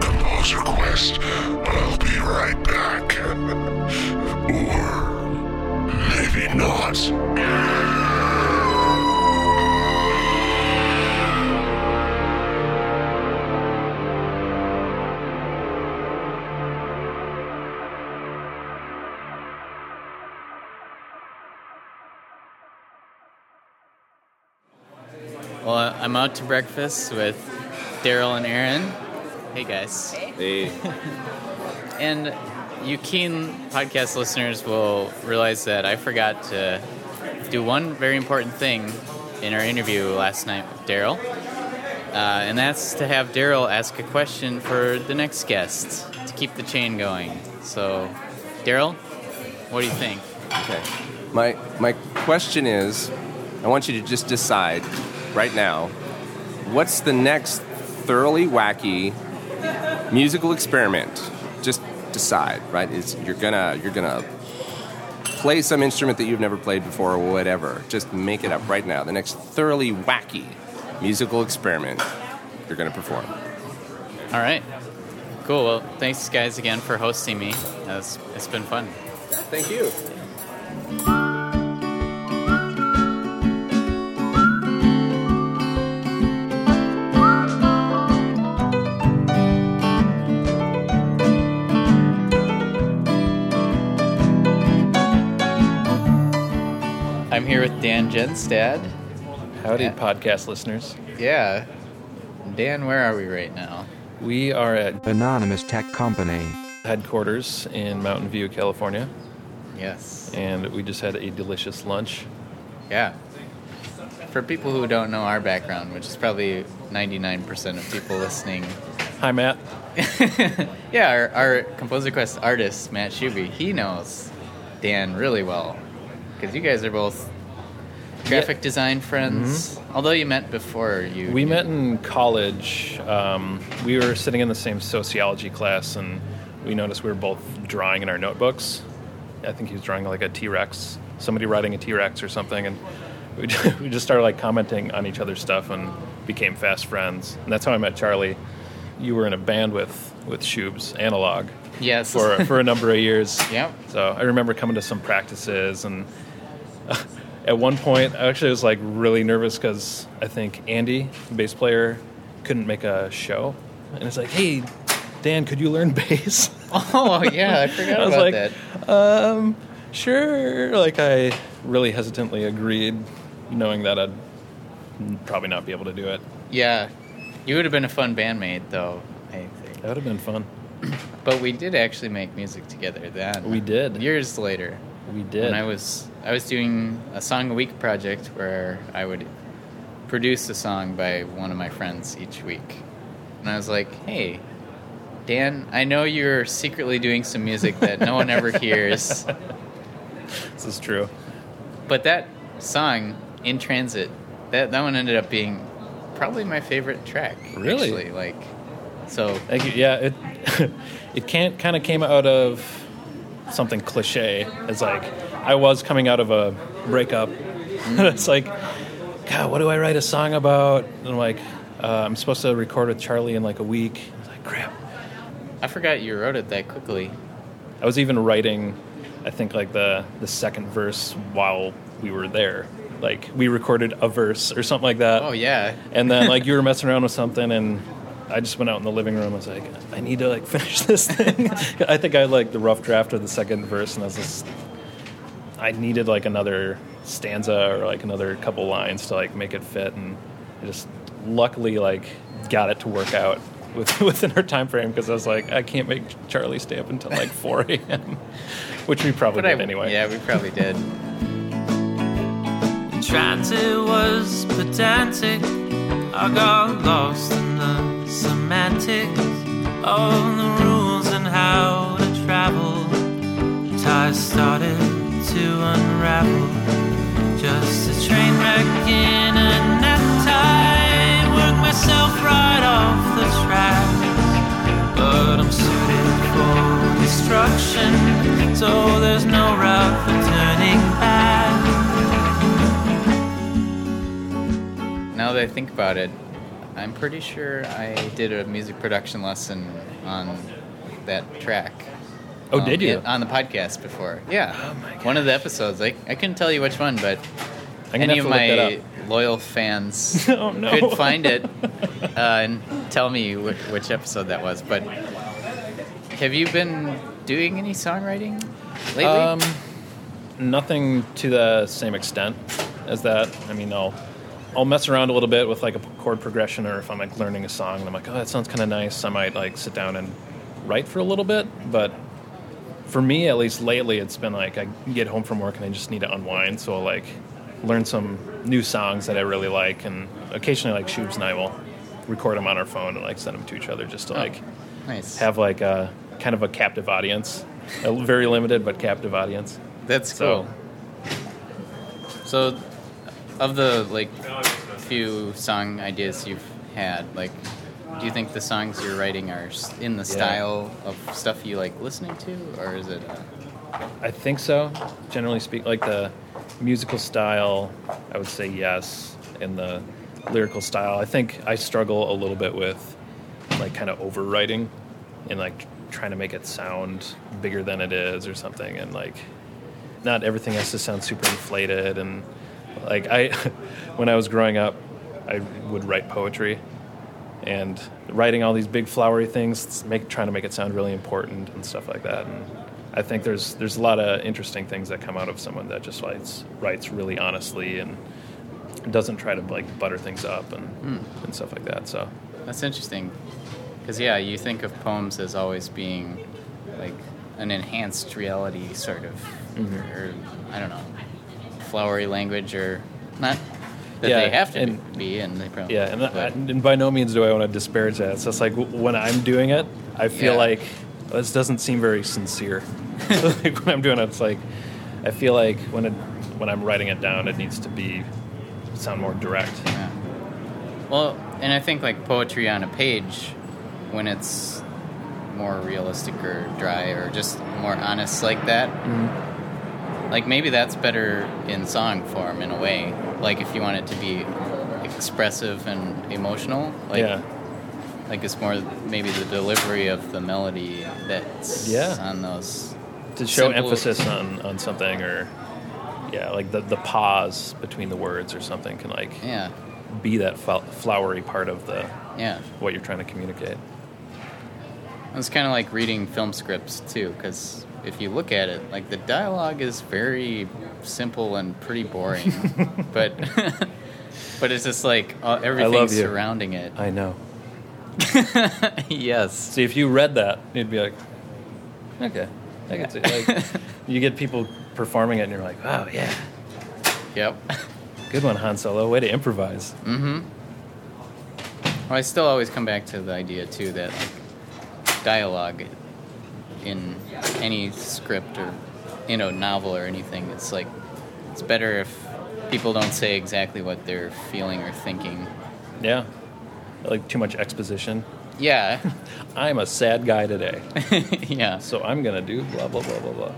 Composer Quest. I'll be right back. or maybe not. I'm out to breakfast with Daryl and Erin. Hey guys. Hey. And you keen podcast listeners will realize that I forgot to do one very important thing in our interview last night with Daryl. Uh, and that's to have Daryl ask a question for the next guest to keep the chain going. So, Daryl, what do you think? Okay. My my question is, I want you to just decide right now, what's the next thoroughly wacky musical experiment? Just decide, right? Is you're gonna you're gonna play some instrument that you've never played before or whatever. Just make it up right now. The next thoroughly wacky musical experiment you're gonna perform. All right. Cool. Well, thanks guys again for hosting me. It's, it's been fun. Thank you. Here with Dan Genstad. Howdy, Yeah. podcast listeners. Yeah. Dan, where are we right now? We are at Anonymous Tech Company. headquarters in Mountain View, California, Yes. and we just had a delicious lunch. Yeah. For people who don't know our background, which is probably 99% of people listening. Hi, Matt. yeah, our, our Composer Quest artist, Matt Shuby, he knows Dan really well. Because you guys are both graphic design friends. Although you met before you. We met in college. Um, we were sitting in the same sociology class, and we noticed we were both drawing in our notebooks. I think he was drawing like a T Rex, somebody riding a T Rex or something, and we just, we just started like commenting on each other's stuff and became fast friends. And that's how I met Charlie. you were in a band with with Shubes Analog. Yes. For for a number of years. Yep. So I remember coming to some practices and. At one point, I actually was like really nervous because I think Andy, the bass player, couldn't make a show, and it's like, "Hey, Dan, could you learn bass?" Oh yeah, I forgot I was about like, that. Um, sure. Like I really hesitantly agreed, knowing that I'd probably not be able to do it. Yeah, you would have been a fun bandmate, though. I think that would have been fun. But we did actually make music together then. We did years later. We did. When I was I was doing a song a week project where I would produce a song by one of my friends each week, and I was like, hey. Dan, I know you're secretly doing some music that no one ever hears. This is true. But that song, In Transit, that, that one ended up being probably my favorite track. Really? Actually. Like, so. Thank you. Yeah, it it can't kind of came out of something cliche. It's like I was coming out of a breakup. it's like, God, what do I write a song about? And I'm like, uh, I'm supposed to record with Charlie in like a week. It's like, crap. I forgot you wrote it that quickly. I was even writing, I think like the the second verse while we were there. Like we recorded a verse or something like that. Oh yeah. And then like you were messing around with something and I just went out in the living room. I was like, I need to like finish this thing. I think I had like the rough draft of the second verse, and I was just, I needed like another stanza or like another couple lines to like make it fit, and I just luckily like got it to work out with, within our time frame because I was like, I can't make Charlie stay up until like 4 a.m., which we probably But did I- anyway. Yeah, we probably did. Transit was pedantic. I got lost in the semantics of the rules and how to travel. Ties started to unravel. Just a train wreck in a necktie. Work myself right off the track. But I'm suited for destruction. So there's no route for turning back. Now that I think about it, I'm pretty sure I did a music production lesson on that track. Oh, did you? in- on the podcast before. Yeah. One of the episodes. I, I couldn't tell you which one, but any of to look that my loyal fans Oh, no. could find it uh, and tell me which, which episode that was. But have you been doing any songwriting lately? Um, nothing to the same extent as that. I mean, I'll I'll mess around a little bit with like a chord progression, or if I'm like learning a song and I'm like, oh, that sounds kind of nice. I might like sit down and write for a little bit. But for me, at least lately, it's been like I get home from work and I just need to unwind. So I'll like learn some new songs that I really like, and occasionally like Shubes and I will record them on our phone and like send them to each other just to Oh, like nice. have like a kind of a captive audience, a very limited but captive audience. That's So- cool. So, of the like few song ideas you've had, like, do you think the songs you're writing are in the Yeah. style of stuff you like listening to, or is it? Uh, I think so. Generally speak, like the musical style, I would say yes. In the lyrical style, I think I struggle a little bit with like kind of overwriting and like trying to make it sound bigger than it is or something, and like not everything has to sound super inflated. And like I, when I was growing up, I would write poetry and writing all these big flowery things, make trying to make it sound really important and stuff like that. And I think there's there's a lot of interesting things that come out of someone that just writes writes really honestly and doesn't try to like butter things up and Hmm. and stuff like that. So that's interesting, because yeah, you think of poems as always being like an enhanced reality, sort of, Mhm. or, I don't know, flowery language, or not that Yeah, they have to and- be, and they probably yeah, and, I, and by no means do I want to disparage that. It's just like when I'm doing it, I feel Yeah. like this doesn't seem very sincere. like when I'm doing it, it's like I feel like when it when I'm writing it down, it needs to be sound more direct. Yeah. Well, and I think like poetry on a page, when it's more realistic or dry or just more honest like that, mm-hmm. Like maybe that's better in song form in a way. Like if you want it to be expressive and emotional, like Yeah. Like it's more maybe the delivery of the melody that's Yeah. on those to show simple- emphasis on, on something or yeah like the, the pause between the words or something can like Yeah. be that fl- flowery part of the Yeah. what you're trying to communicate It's kind of like reading film scripts too, because if you look at it, like the dialogue is very simple and pretty boring, but but it's just like uh, everything surrounding it. i know yes see if you read that you'd be like okay i can see like you get people performing it and you're like wow yeah Yep. good one han solo way to improvise Mm-hmm. Well, I still always come back to the idea too that like dialogue in any script or you know novel or anything, it's like it's better if people don't say exactly what they're feeling or thinking. yeah like too much exposition Yeah. i'm a sad guy today yeah. so i'm gonna do blah blah blah blah blah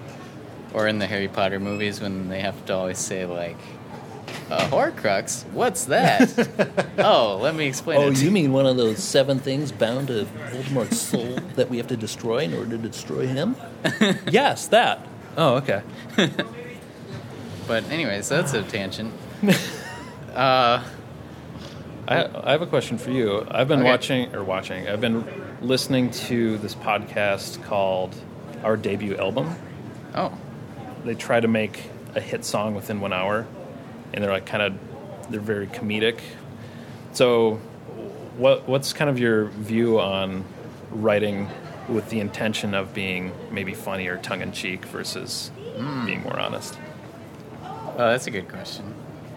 Or in the Harry Potter movies when they have to always say like, "A Horcrux? What's that?" oh, let me explain Oh, it. you mean one of those seven things bound to Voldemort's soul that we have to destroy in order to destroy him? yes that oh okay But anyways, that's a tangent. uh, I, I have a question for you. I've been Okay. watching or watching. I've been listening to this podcast called Our Debut Album. Oh. They try to make a hit song within one hour, and they're like kind of they're very comedic. So, what what's kind of your view on writing with the intention of being maybe funny or tongue in cheek versus Mm. being more honest? Oh, that's a good question.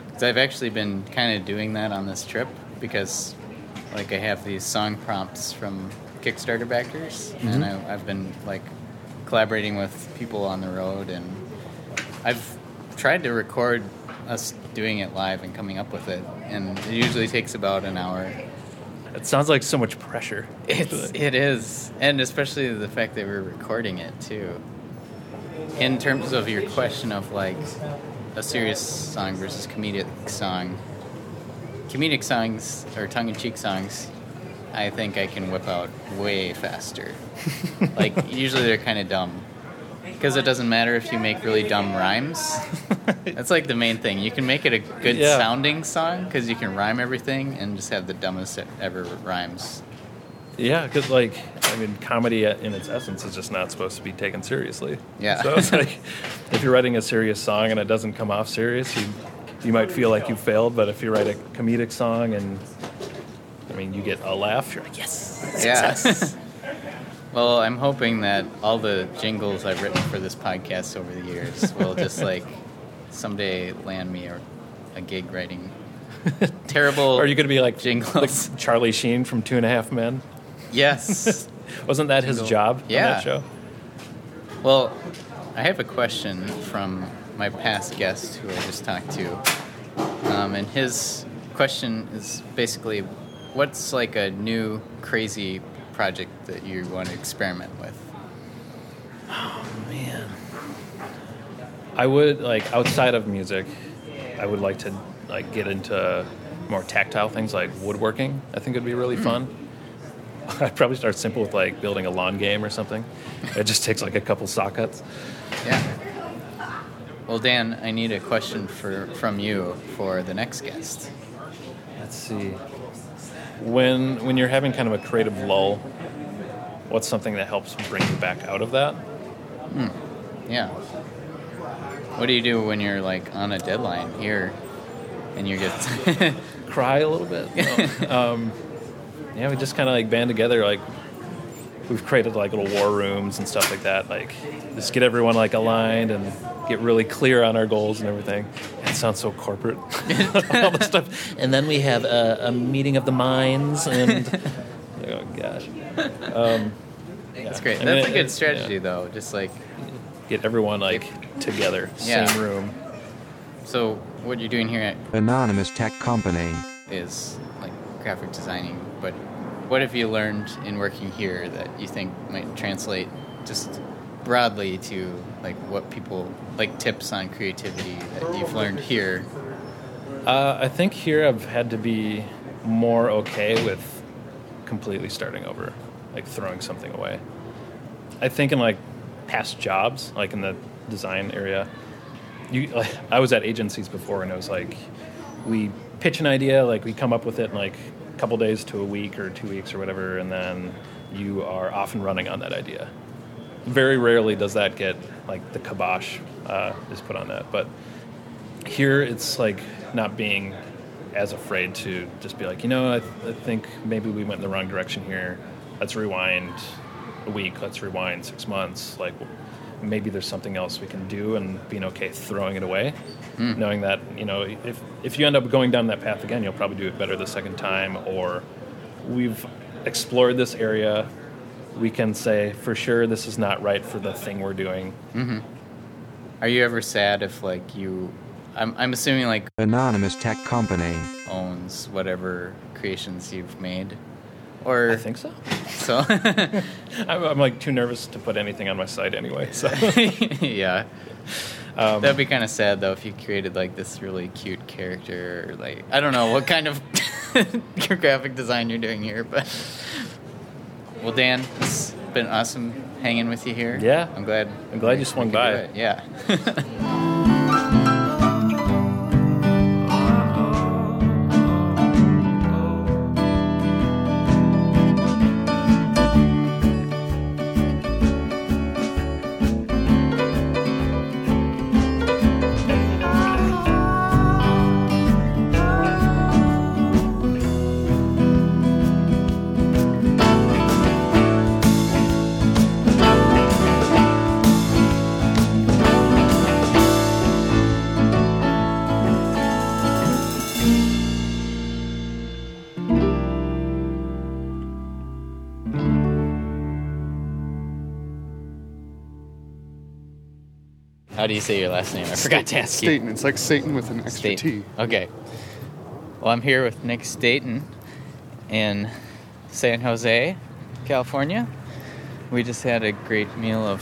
Because I've actually been kind of doing that on this trip because, like, I have these song prompts from Kickstarter backers, and Mhm. I, I've been like collaborating with people on the road, and I've tried to record us doing it live and coming up with it, and it usually takes about an hour. It sounds like so much pressure. It's it is, and especially the fact that we're recording it too. In terms of your question of like a serious song versus comedic song, comedic songs or tongue-in-cheek songs, I think I can whip out way faster. like usually they're kind of dumb. Because it doesn't matter if you make really dumb rhymes. That's like the main thing. You can make it a good Yeah. sounding song because you can rhyme everything and just have the dumbest ever rhymes. Yeah, because like I mean, comedy uh, in its essence is just not supposed to be taken seriously. Yeah. So it's like if you're writing a serious song and it doesn't come off serious, you you might feel like you failed. But if you write a comedic song and I mean, you get a laugh, you're like, yes, Yeah. success. well, I'm hoping that all the jingles I've written for this podcast over the years will just like someday land me a, a gig writing terrible. Are you going to be like jingles? like Charlie Sheen from Two and a Half Men? Yes. Wasn't that his job Yeah. on that show? Well, I have a question from my past guest who I just talked to. Um, and his question is basically what's like a new crazy project that you want to experiment with? Oh man, I would like outside of music. I would like to like get into more tactile things like woodworking. I think it'd be really fun. Hmm. I'd probably start simple with like building a lawn game or something. It just takes like a couple sockets. Yeah. Well, Dan, I need a question for from you for the next guest. Let's see. When when you're having kind of a creative lull, what's something that helps bring you back out of that? Hmm. Yeah. What do you do when you're like on a deadline here, and you get cry a little bit? No. um, yeah, we just kind of like band together. Like we've created like little war rooms and stuff like that. Like just get everyone like aligned and get really clear on our goals and everything. It sounds so corporate. All this stuff. And then we have a, a meeting of the minds, and oh gosh, um, That's great. I mean, That's a it- good strategy, yeah. though. Just like get everyone like together, Yeah. same room. So what you're doing here at Anonymous Tech Company. is like graphic designing, but what have you learned in working here that you think might translate just broadly to like what people like tips on creativity that you've learned here? Uh, I think here I've had to be more okay with completely starting over, like throwing something away. I think in like past jobs, like in the design area, you like, I was at agencies before, and it was like we pitch an idea, like we come up with it in like a couple days to a week or two weeks or whatever, and then you are off and running on that idea. Very rarely does that get like the kibosh uh, is put on that, but here it's like not being as afraid to just be like, you know, I, th- I think maybe we went in the wrong direction here. Let's rewind a week. Let's rewind six months. Like maybe there's something else we can do, and being okay throwing it away, Hmm. knowing that you know if if you end up going down that path again, you'll probably do it better the second time. Or we've explored this area. We can say for sure this is not right for the thing we're doing. hmm Are you ever sad if like you? I'm I'm assuming like Anonymous Tech Company. owns whatever creations you've made, or I think so. So I'm, I'm like too nervous to put anything on my site anyway. So yeah, Um, that'd be kind of sad though if you created like this really cute character. Or, like I don't know what kind of graphic design you're doing here, but well, Dan, it's been awesome hanging with you here. Yeah. I'm glad. I'm glad you swung by. it. Yeah. do you say your last name? I forgot to ask you. Staten. It's like Satan with an extra T. Okay. Well, I'm here with Nick Staten in San Jose, California. We just had a great meal of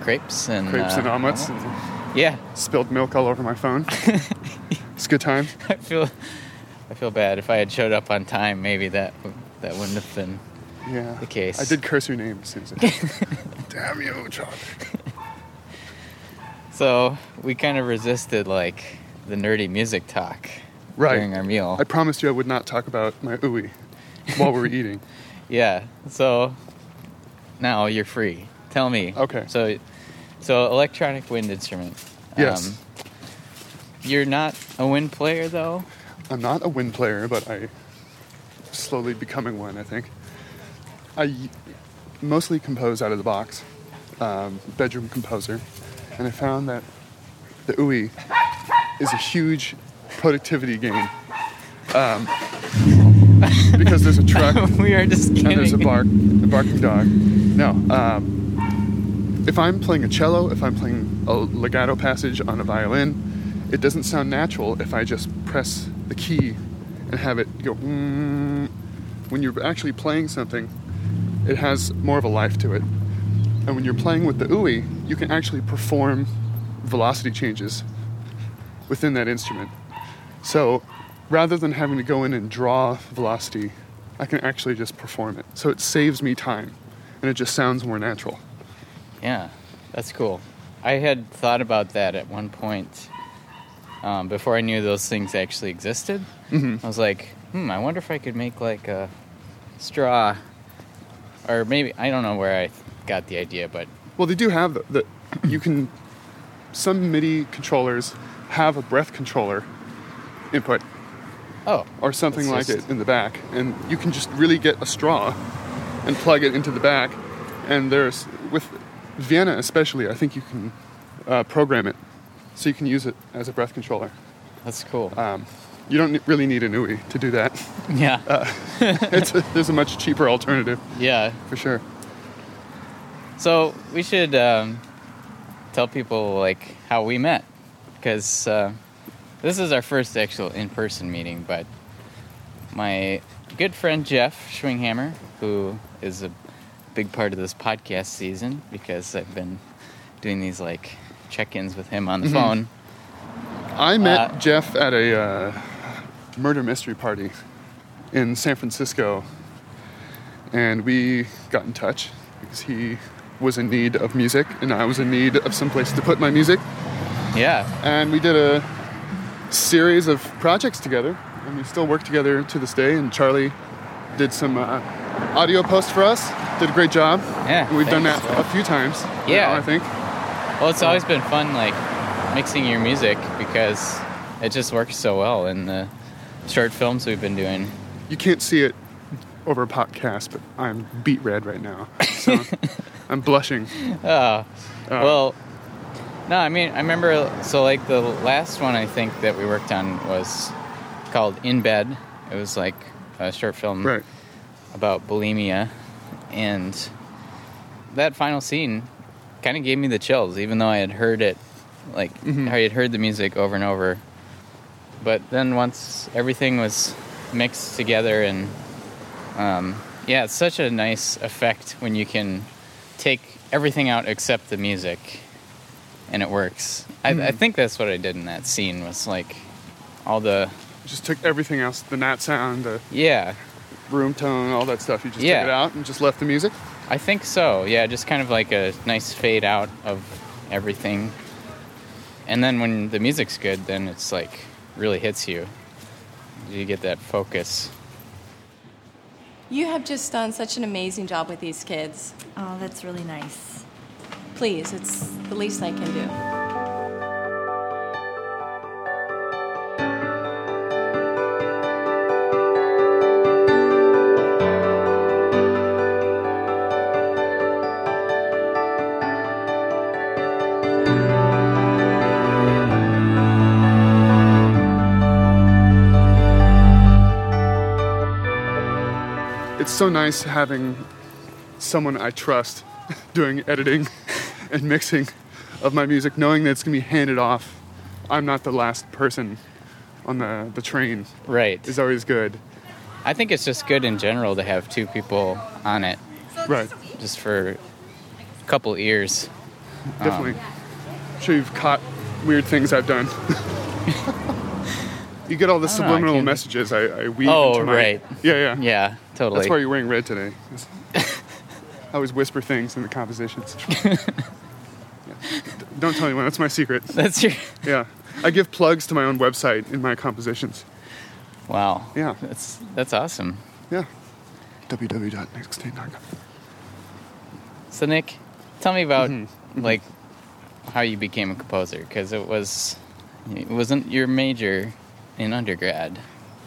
crepes and Crepes uh, and omelets. Yeah. Spilled milk all over my phone. it's a good time. I feel I feel bad. If I had showed up on time, maybe that that wouldn't have been Yeah. the case. I did curse your name as soon as I Damn you, Charlie. So we kind of resisted like the nerdy music talk Right. during our meal. I promised you I would not talk about my EWI while we were eating. Yeah. So now you're free. Tell me. Okay. So, so electronic wind instrument. Um, Yes. you're not a wind player though. I'm not a wind player, but I slowly becoming one. I think. I mostly compose out of the box, um, bedroom composer, and I found that the EWI is a huge productivity gain. Um, because there's a truck. we are just And there's a bark, a barking dog. No. Um, if I'm playing a cello, if I'm playing a legato passage on a violin, it doesn't sound natural if I just press the key and have it go. Mm. When you're actually playing something, it has more of a life to it. And when you're playing with the EWI, you can actually perform velocity changes within that instrument. So rather than having to go in and draw velocity, I can actually just perform it. So it saves me time and it just sounds more natural. Yeah, that's cool. I had thought about that at one point um, before I knew those things actually existed. Mhm. I was like, hmm, I wonder if I could make like a straw, or maybe I don't know where I got the idea, but Well, they do have the, the you can some MIDI controllers have a breath controller input. Oh, or something like just- it in the back, and you can just really get a straw and plug it into the back. And there's with Vienna especially, I think you can uh, program it so you can use it as a breath controller. That's cool. Um, you don't really need an EWI to do that. Yeah. Uh, it's a, there's a much cheaper alternative. Yeah, for sure. So we should um, tell people like how we met, because uh, this is our first actual in-person meeting. But my good friend Jeff Schwinghammer, who is a big part of this podcast season, because I've been doing these like check-ins with him on the Mhm. phone. I met Uh, Jeff at a uh, murder mystery party in San Francisco, and we got in touch because he was in need of music, and I was in need of some place to put my music. Yeah. And we did a series of projects together, and we still work together to this day. And Charlie did some uh, audio post for us. Did a great job. Yeah, we've done that a few times. Yeah. now, I think. Well, it's always been fun, like mixing your music because it just works so well in the short films we've been doing. You can't see it over a podcast, but I'm beat red right now. So I'm blushing. Oh, well, no, I mean, I remember, so like the last one I think that we worked on was called In Bed. It was like a short film Right. about bulimia. And that final scene kind of gave me the chills, even though I had heard it, like, Mhm. I had heard the music over and over. But then once everything was mixed together and um, yeah, it's such a nice effect when you can take everything out except the music, and it works. I, I Mhm. think that's what I did in that scene. Was like all the Just took everything else, the nat sound, the yeah room tone, all that stuff. You just Yeah. took it out and just left the music. I think so. Yeah, just kind of like a nice fade out of everything, and then when the music's good, then it's like really hits you. You get that focus. You have just done such an amazing job with these kids. Oh, that's really nice. Please, it's the least I can do. It's so nice having someone I trust doing editing and mixing of my music, knowing that it's gonna be handed off. I'm not the last person on the, the train. Right. Is always good. I think it's just good in general to have two people on it. Right. Just for a couple ears. Um, Definitely. I'm sure you've caught weird things I've done. you get all the don't know, I subliminal messages I, I weave Oh, into my... Oh, right. Yeah, yeah. Yeah, totally. That's why you're wearing red today. I always whisper things in the compositions. Yeah. Don't tell anyone. That's my secret. That's your. Yeah. I give plugs to my own website in my compositions. Wow. Yeah. That's that's awesome. Yeah. www.nextday.com. So Nick, tell me about Mm-hmm. like how you became a composer because it was it wasn't your major in undergrad,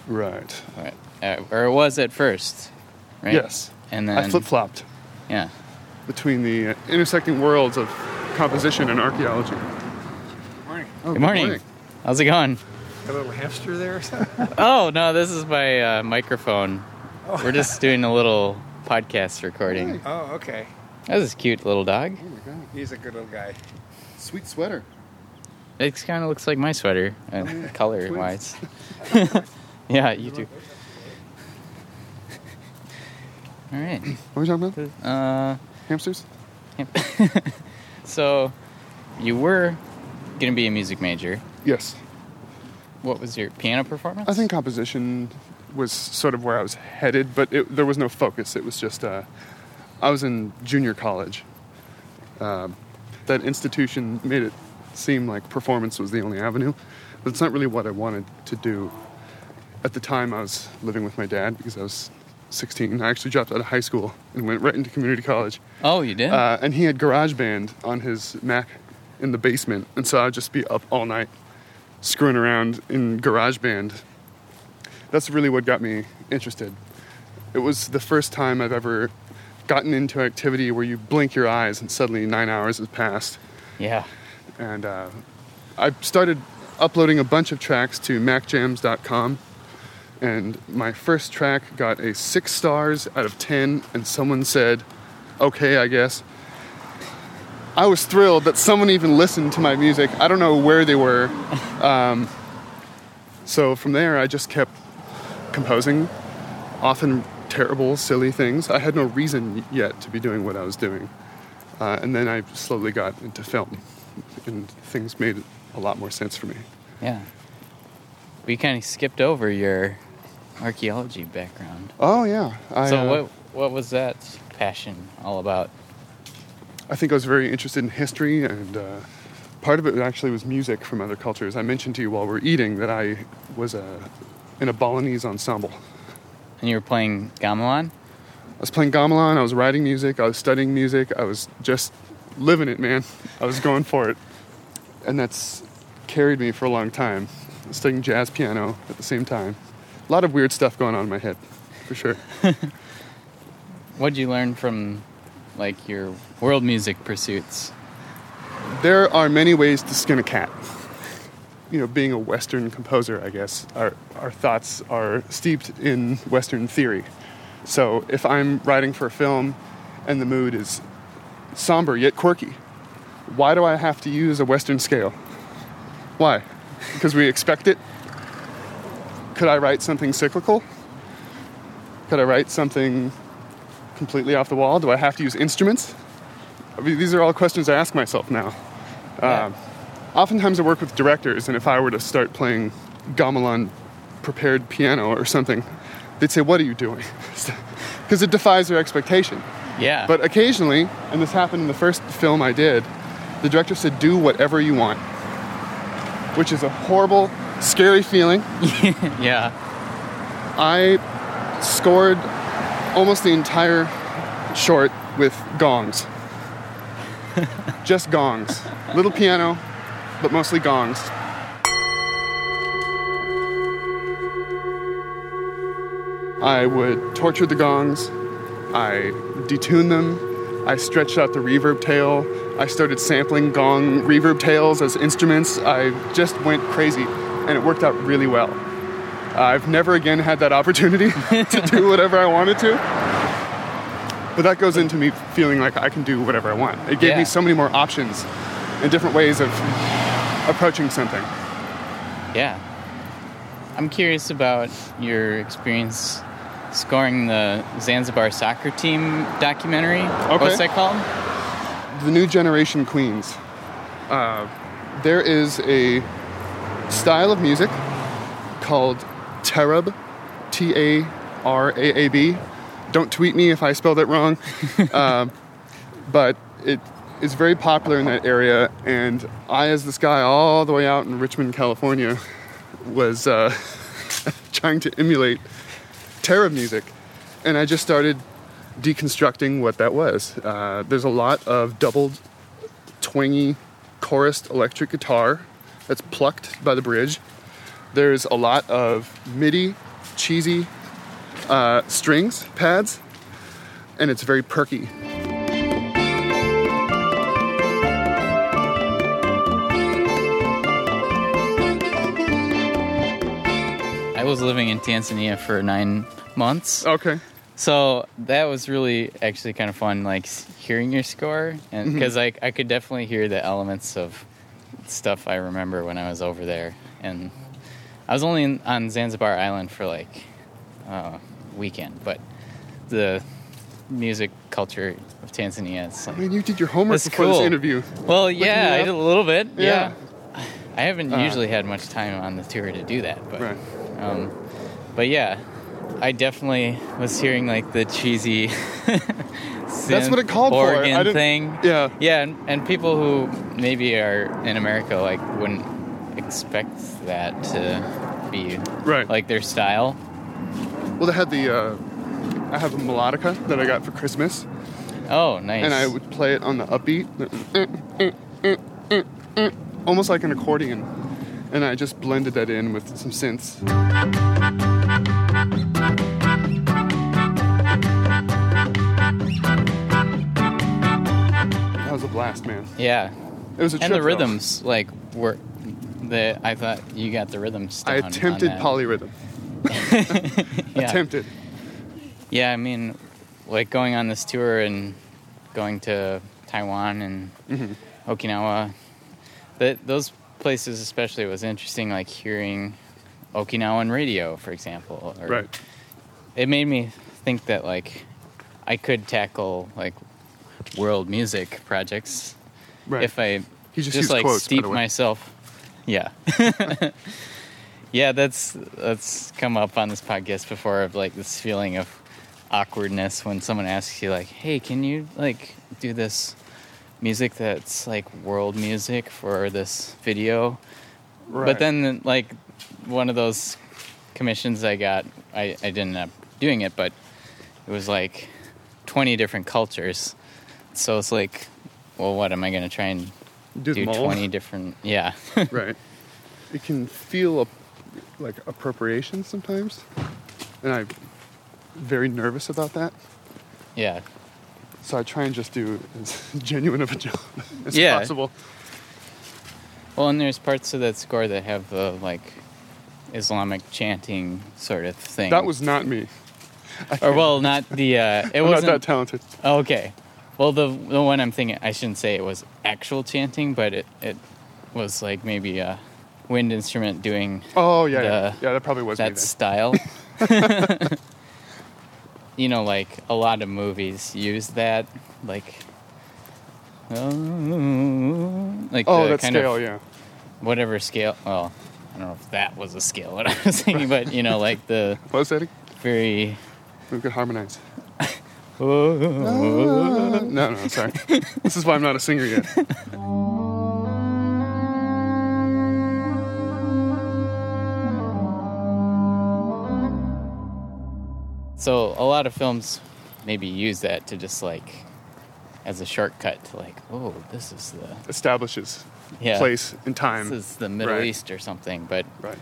Right. Right. Uh, or it was at first, right? Yes. And then I flip flopped Yeah. between the uh, intersecting worlds of composition and archaeology. Good Morning. Oh, good, morning. How's it going? A little hamster there or something? Oh no, this is my uh, microphone. Oh. We're just doing a little podcast recording. Oh, okay. That's a cute little dog. He's a good little guy. Sweet sweater. It kind of looks like my sweater, uh, Oh, yeah. color wise. yeah, you too. All right. What were we talking about? Uh, Hamsters? so, you were going to be a music major. Yes. What was your piano performance? I think composition was sort of where I was headed, but it, there was no focus. It was just, uh, I was in junior college. Um, that institution made it seem like performance was the only avenue, but it's not really what I wanted to do. At the time, I was living with my dad because I was 16. I actually dropped out of high school and went right into community college. Oh, you did? Uh, and he had GarageBand on his Mac in the basement, and so I'd just be up all night screwing around in GarageBand. That's really what got me interested. It was the first time I've ever gotten into activity where you blink your eyes and suddenly nine hours has passed. Yeah. And uh, I started uploading a bunch of tracks to macjams.com. And my first track got a six stars out of 10, and someone said, okay, I guess. I was thrilled that someone even listened to my music. I don't know where they were. Um, so from there, I just kept composing, often terrible, silly things. I had no reason yet to be doing what I was doing. Uh, and then I slowly got into film, and things made a lot more sense for me. Yeah. We kind of skipped over your archaeology background. Oh, yeah. I, so uh, what what was that passion all about? I think I was very interested in history, and uh, part of it actually was music from other cultures. I mentioned to you while we are eating that I was a, in a Balinese ensemble. And you were playing gamelan? I was playing gamelan, I was writing music, I was studying music, I was just living it, man. I was going for it. And that's carried me for a long time. I was studying jazz piano at the same time. A lot of weird stuff going on in my head, for sure. What'd you learn from like your world music pursuits? There are many ways to skin a cat. You know, being a Western composer, I guess, our, our thoughts are steeped in Western theory. So if I'm writing for a film and the mood is somber yet quirky, why do I have to use a Western scale? Why? Because we expect it? Could I write something cyclical? Could I write something completely off the wall? Do I have to use instruments? I mean, these are all questions I ask myself now. Um, oftentimes I work with directors, and if I were to start playing gamelan prepared piano or something, they'd say, What are you doing? Because it defies their expectation. Yeah. But occasionally, and this happened in the first film I did, the director said, Do whatever you want, which is a horrible, scary feeling. yeah. I scored almost the entire short with gongs. Just gongs. Little piano, but mostly gongs. I would torture the gongs. I detuned them. I stretched out the reverb tail. I started sampling gong reverb tails as instruments. I just went crazy, and it worked out really well. I've never again had that opportunity to do whatever I wanted to. But that goes into me feeling like I can do whatever I want. It gave Yeah. me so many more options and different ways of approaching something. Yeah. I'm curious about your experience scoring the Zanzibar soccer team documentary. What's that called? The New Generation Queens. Uh, there is a style of music called Taarab, T A R A A B. Don't tweet me if I spelled it wrong. um, but it is very popular in that area, and I, as this guy all the way out in Richmond, California, was uh, trying to emulate Taarab music, and I just started deconstructing what that was. Uh, there's a lot of doubled, twangy, chorused electric guitar that's plucked by the bridge. There's a lot of MIDI, cheesy uh, strings, pads, and it's very perky. I was living in Tanzania for nine months. Okay. So that was really actually kind of fun, like hearing your score, and because I I could definitely hear the elements of stuff I remember when I was over there, and I was only in, on Zanzibar Island for like a weekend, but the music culture of Tanzania is like I mean, you did your homework before cool. this interview. Well, Looking yeah, I did a little bit. Yeah. Yeah. I haven't Uh. usually had much time on the tour to do that, but um, but yeah, I definitely was hearing like the cheesy. That's what it called for. I organ didn't- thing. Yeah. Yeah, and, and people who maybe are in America like wouldn't expect that to be right like their style. Well, they had the. Uh, I have a melodica that I got for Christmas. Oh, nice. And I would play it on the upbeat, almost like an accordion. And I just blended that in with some synths. Blast, man. Yeah. It was a and trip, the though. rhythms like were the I thought you got the rhythms. I attempted polyrhythm. Yeah. Attempted. Yeah, I mean, like going on this tour and going to Taiwan and Mhm. Okinawa, that those places especially was interesting. Like hearing Okinawan radio, for example. Or Right. It made me think that like I could tackle like world music projects Right. if I He just just, like quotes, steep myself. Yeah. yeah, that's that's come up on this podcast before of like this feeling of awkwardness when someone asks you like, "Hey, can you like do this music that's like world music for this video?" Right. But then like one of those commissions I got, I, I didn't end up doing it, but it was like 20 different cultures. So it's like, well, what am I going to try and Do all? 20 different? Yeah. right. It can feel a, like appropriation sometimes, and I'm very nervous about that. Yeah. So I try and just do as genuine of a job as Yeah. possible. Well, and there's parts of that score that have the like Islamic chanting sort of thing. That was not me. or well, not the. Uh, it I'm not wasn't that talented. Oh, okay. Well, the the one I'm thinking, I shouldn't say it was actual chanting, but it it was like maybe a wind instrument doing. Oh yeah, the, yeah, yeah. That probably was that style. you know, like a lot of movies use that, like. Like Oh, the that kind scale, of, yeah. Whatever scale. Well, I don't know if that was a scale what I was thinking, but you know, like the. What was that? Very. We could harmonize. No, no, sorry. this is why I'm not a singer yet. So a lot of films maybe use that to just like as a shortcut to like, oh, this is the Establishes yeah, place and time. This is the Middle Right. East or something, but right.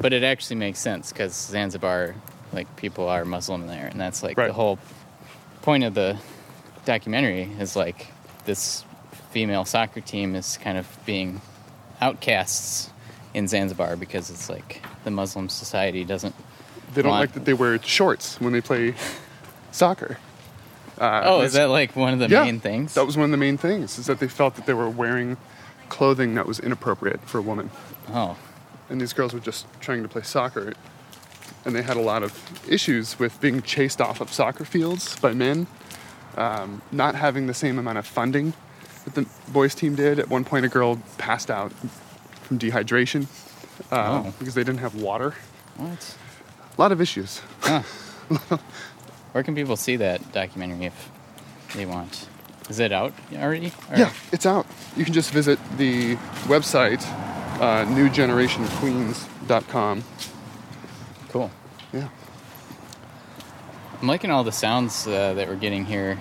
But it actually makes sense because Zanzibar, like people are Muslim there, and that's like Right. the whole point of the documentary is like this female soccer team is kind of being outcasts in Zanzibar because it's like the Muslim society doesn't. They don't want- like that they wear shorts when they play soccer. Uh, Oh, is that like one of the Yeah, main things? That was one of the main things. Is that they felt that they were wearing clothing that was inappropriate for a woman. Oh. And these girls were just trying to play soccer, and they had a lot of issues with being chased off of soccer fields by men, um, not having the same amount of funding that the boys team did. At one point, a girl passed out from dehydration uh, Oh. because they didn't have water. What? A lot of issues. Huh. Where can people see that documentary if they want? Is it out already? Or- Yeah, it's out. You can just visit the website, uh, newgenerationqueens.com. Cool. Yeah. I'm liking all the sounds uh, that we're getting here,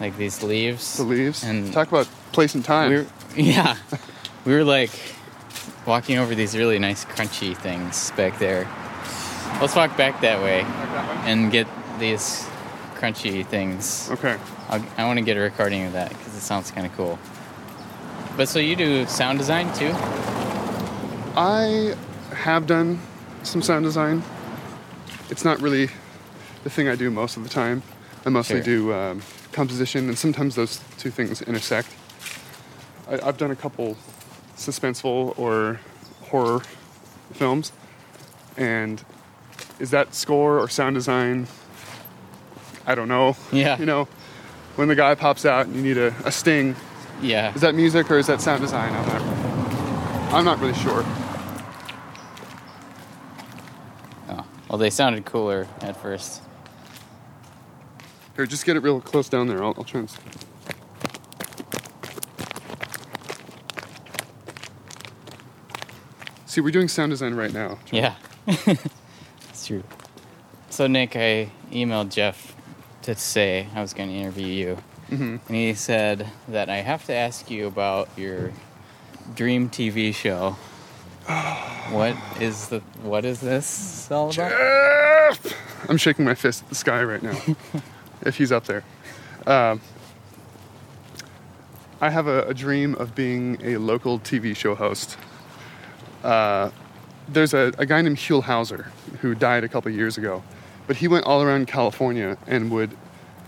like these leaves. The leaves. And Talk about place and time. we were, yeah, we were like walking over these really nice crunchy things back there. Let's walk back that way and get these crunchy things. Okay. I'll, I want to get a recording of that because it sounds kind of cool. But so you do sound design too? I have done some sound design. It's not really the thing I do most of the time. I mostly Sure. do um, composition, and sometimes those two things intersect. I, I've done a couple suspenseful or horror films, and is that score or sound design? I don't know. Yeah. You know, when the guy pops out and you need a, a sting. Yeah. Is that music or is that sound design? I'm not. I'm not really sure. Oh, well, they sounded cooler at first. Here, just get it real close down there. I'll, I'll try and. See, we're doing sound design right now. Yeah, it's true. So Nick, I emailed Jeff to say I was going to interview you, Mhm. and he said that I have to ask you about your dream TV show. What is the what is this all about? Jeff! I'm shaking my fist at the sky right now. if he's up there. Um, I have a, a dream of being a local TV show host. Uh, there's a, a guy named Huell Howser who died a couple years ago, but he went all around California and would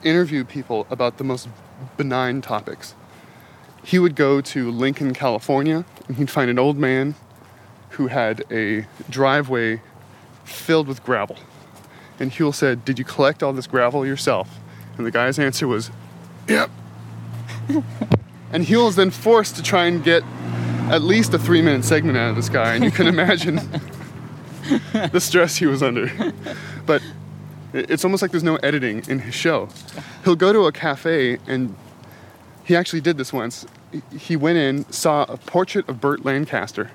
interview people about the most benign topics. He would go to Lincoln, California, and he'd find an old man who had a driveway filled with gravel. And Huell said, Did you collect all this gravel yourself? And the guy's answer was, Yep. and Huell is then forced to try and get at least a three minute segment out of this guy. And you can imagine the stress he was under. But It's almost like there's no editing in his show. He'll go to a cafe and he actually did this once. He- He went in, saw a portrait of Burt Lancaster,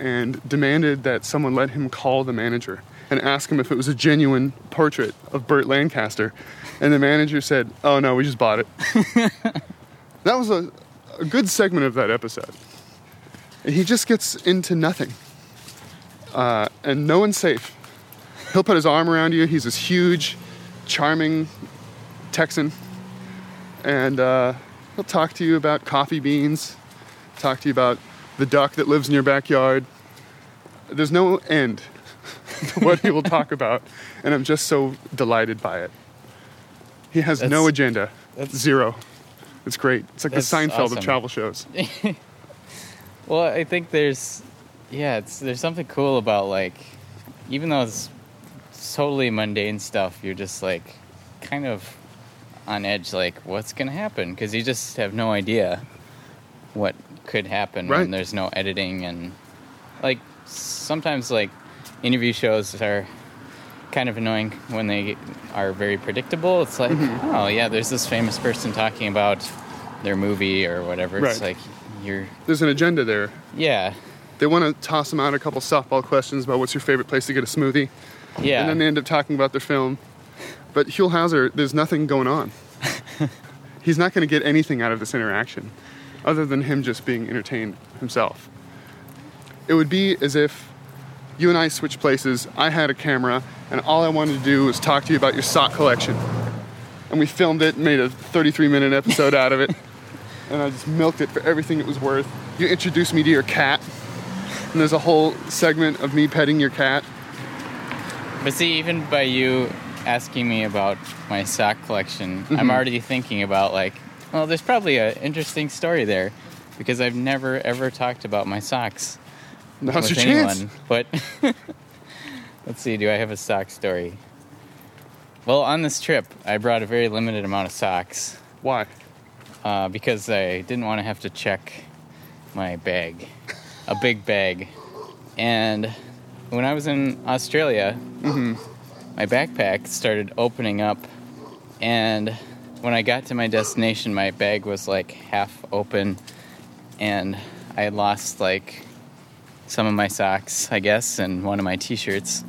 and demanded that someone let him call the manager and ask him if it was a genuine portrait of Burt Lancaster. And the manager said, "Oh no, we just bought it." that was a, a good segment of that episode. And he just gets into nothing, uh, and no one's safe. He'll put his arm around you. He's this huge, charming Texan, and uh, he'll talk to you about coffee beans, talk to you about the duck that lives in your backyard. There's no end to what he will talk about, and I'm just so delighted by it. He has no That's- agenda. Zero. It's great. It's like the Seinfeld awesome. of travel shows. well, I think there's, yeah, it's there's something cool about like, even though it's totally mundane stuff, you're just like, kind of on edge, like what's gonna happen? Because you just have no idea what could happen Right. when there's no editing and like sometimes like interview shows are kind of annoying when they are very predictable. It's like, Mhm. oh yeah, there's this famous person talking about their movie or whatever. It's like you're There's an agenda there. yeah. They want to toss them out a couple softball questions about what's your favorite place to get a smoothie. Yeah. And then they end up talking about their film. But Huell Howser, there's nothing going on. He's not going to get anything out of this interaction other than him just being entertained himself. It would be as if you and I switched places, I had a camera, and all I wanted to do was talk to you about your sock collection. And we filmed it, and made a 33 minute episode out of it, and I just milked it for everything it was worth. You introduced me to your cat, and there's a whole segment of me petting your cat. But see, even by you asking me about my sock collection, I'm Mhm. already thinking about like, well, there's probably an interesting story there because I've never ever talked about my socks Now's with your chance. anyone. But let's see, do I have a sock story? Well, on this trip, I brought a very limited amount of socks. Why? Uh, because I didn't want to have to check my bag, a big bag. And when I was in Australia, my backpack started opening up. And when I got to my destination, my bag was like half open. And I had lost like some of my socks, I guess, and one of my t shirts.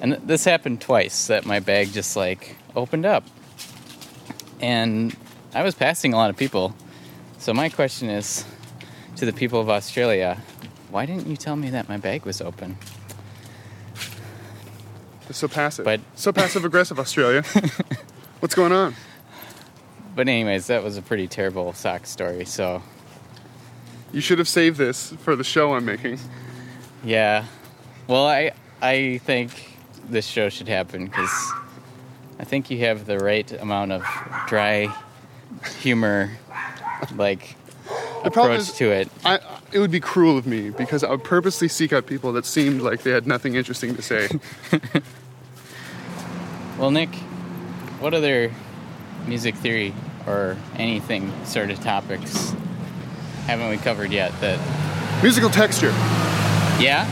And th- this happened twice that my bag just like opened up. And I was passing a lot of people. So my question is to the people of Australia, why didn't you tell me that my bag was open? They're so passive. But so passive aggressive, Australia. What's going on? But anyways, that was a pretty terrible sock story. So You should have saved this for the show I'm making. yeah, well, I I think this show should happen because I think you have the right amount of dry humor, like The approach is- to it. I, it would be cruel of me because I would purposely seek out people that seemed like they had nothing interesting to say. Well, Nick, what other music theory or anything sort of topics haven't we covered yet? That Musical texture. yeah,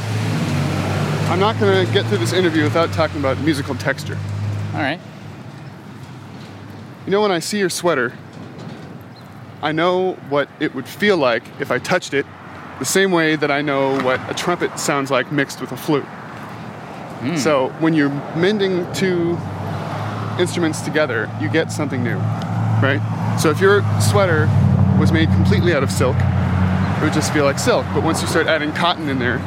I'm not going to get through this interview without talking about musical texture. all right. You know, when I see your sweater, I know what it would feel like if I touched it, the same way that I know what a trumpet sounds like mixed with a flute. Hmm. So when you're mending two instruments together, you get something new, right? So if your sweater was made completely out of silk, it would just feel like silk. But once you start adding cotton in there,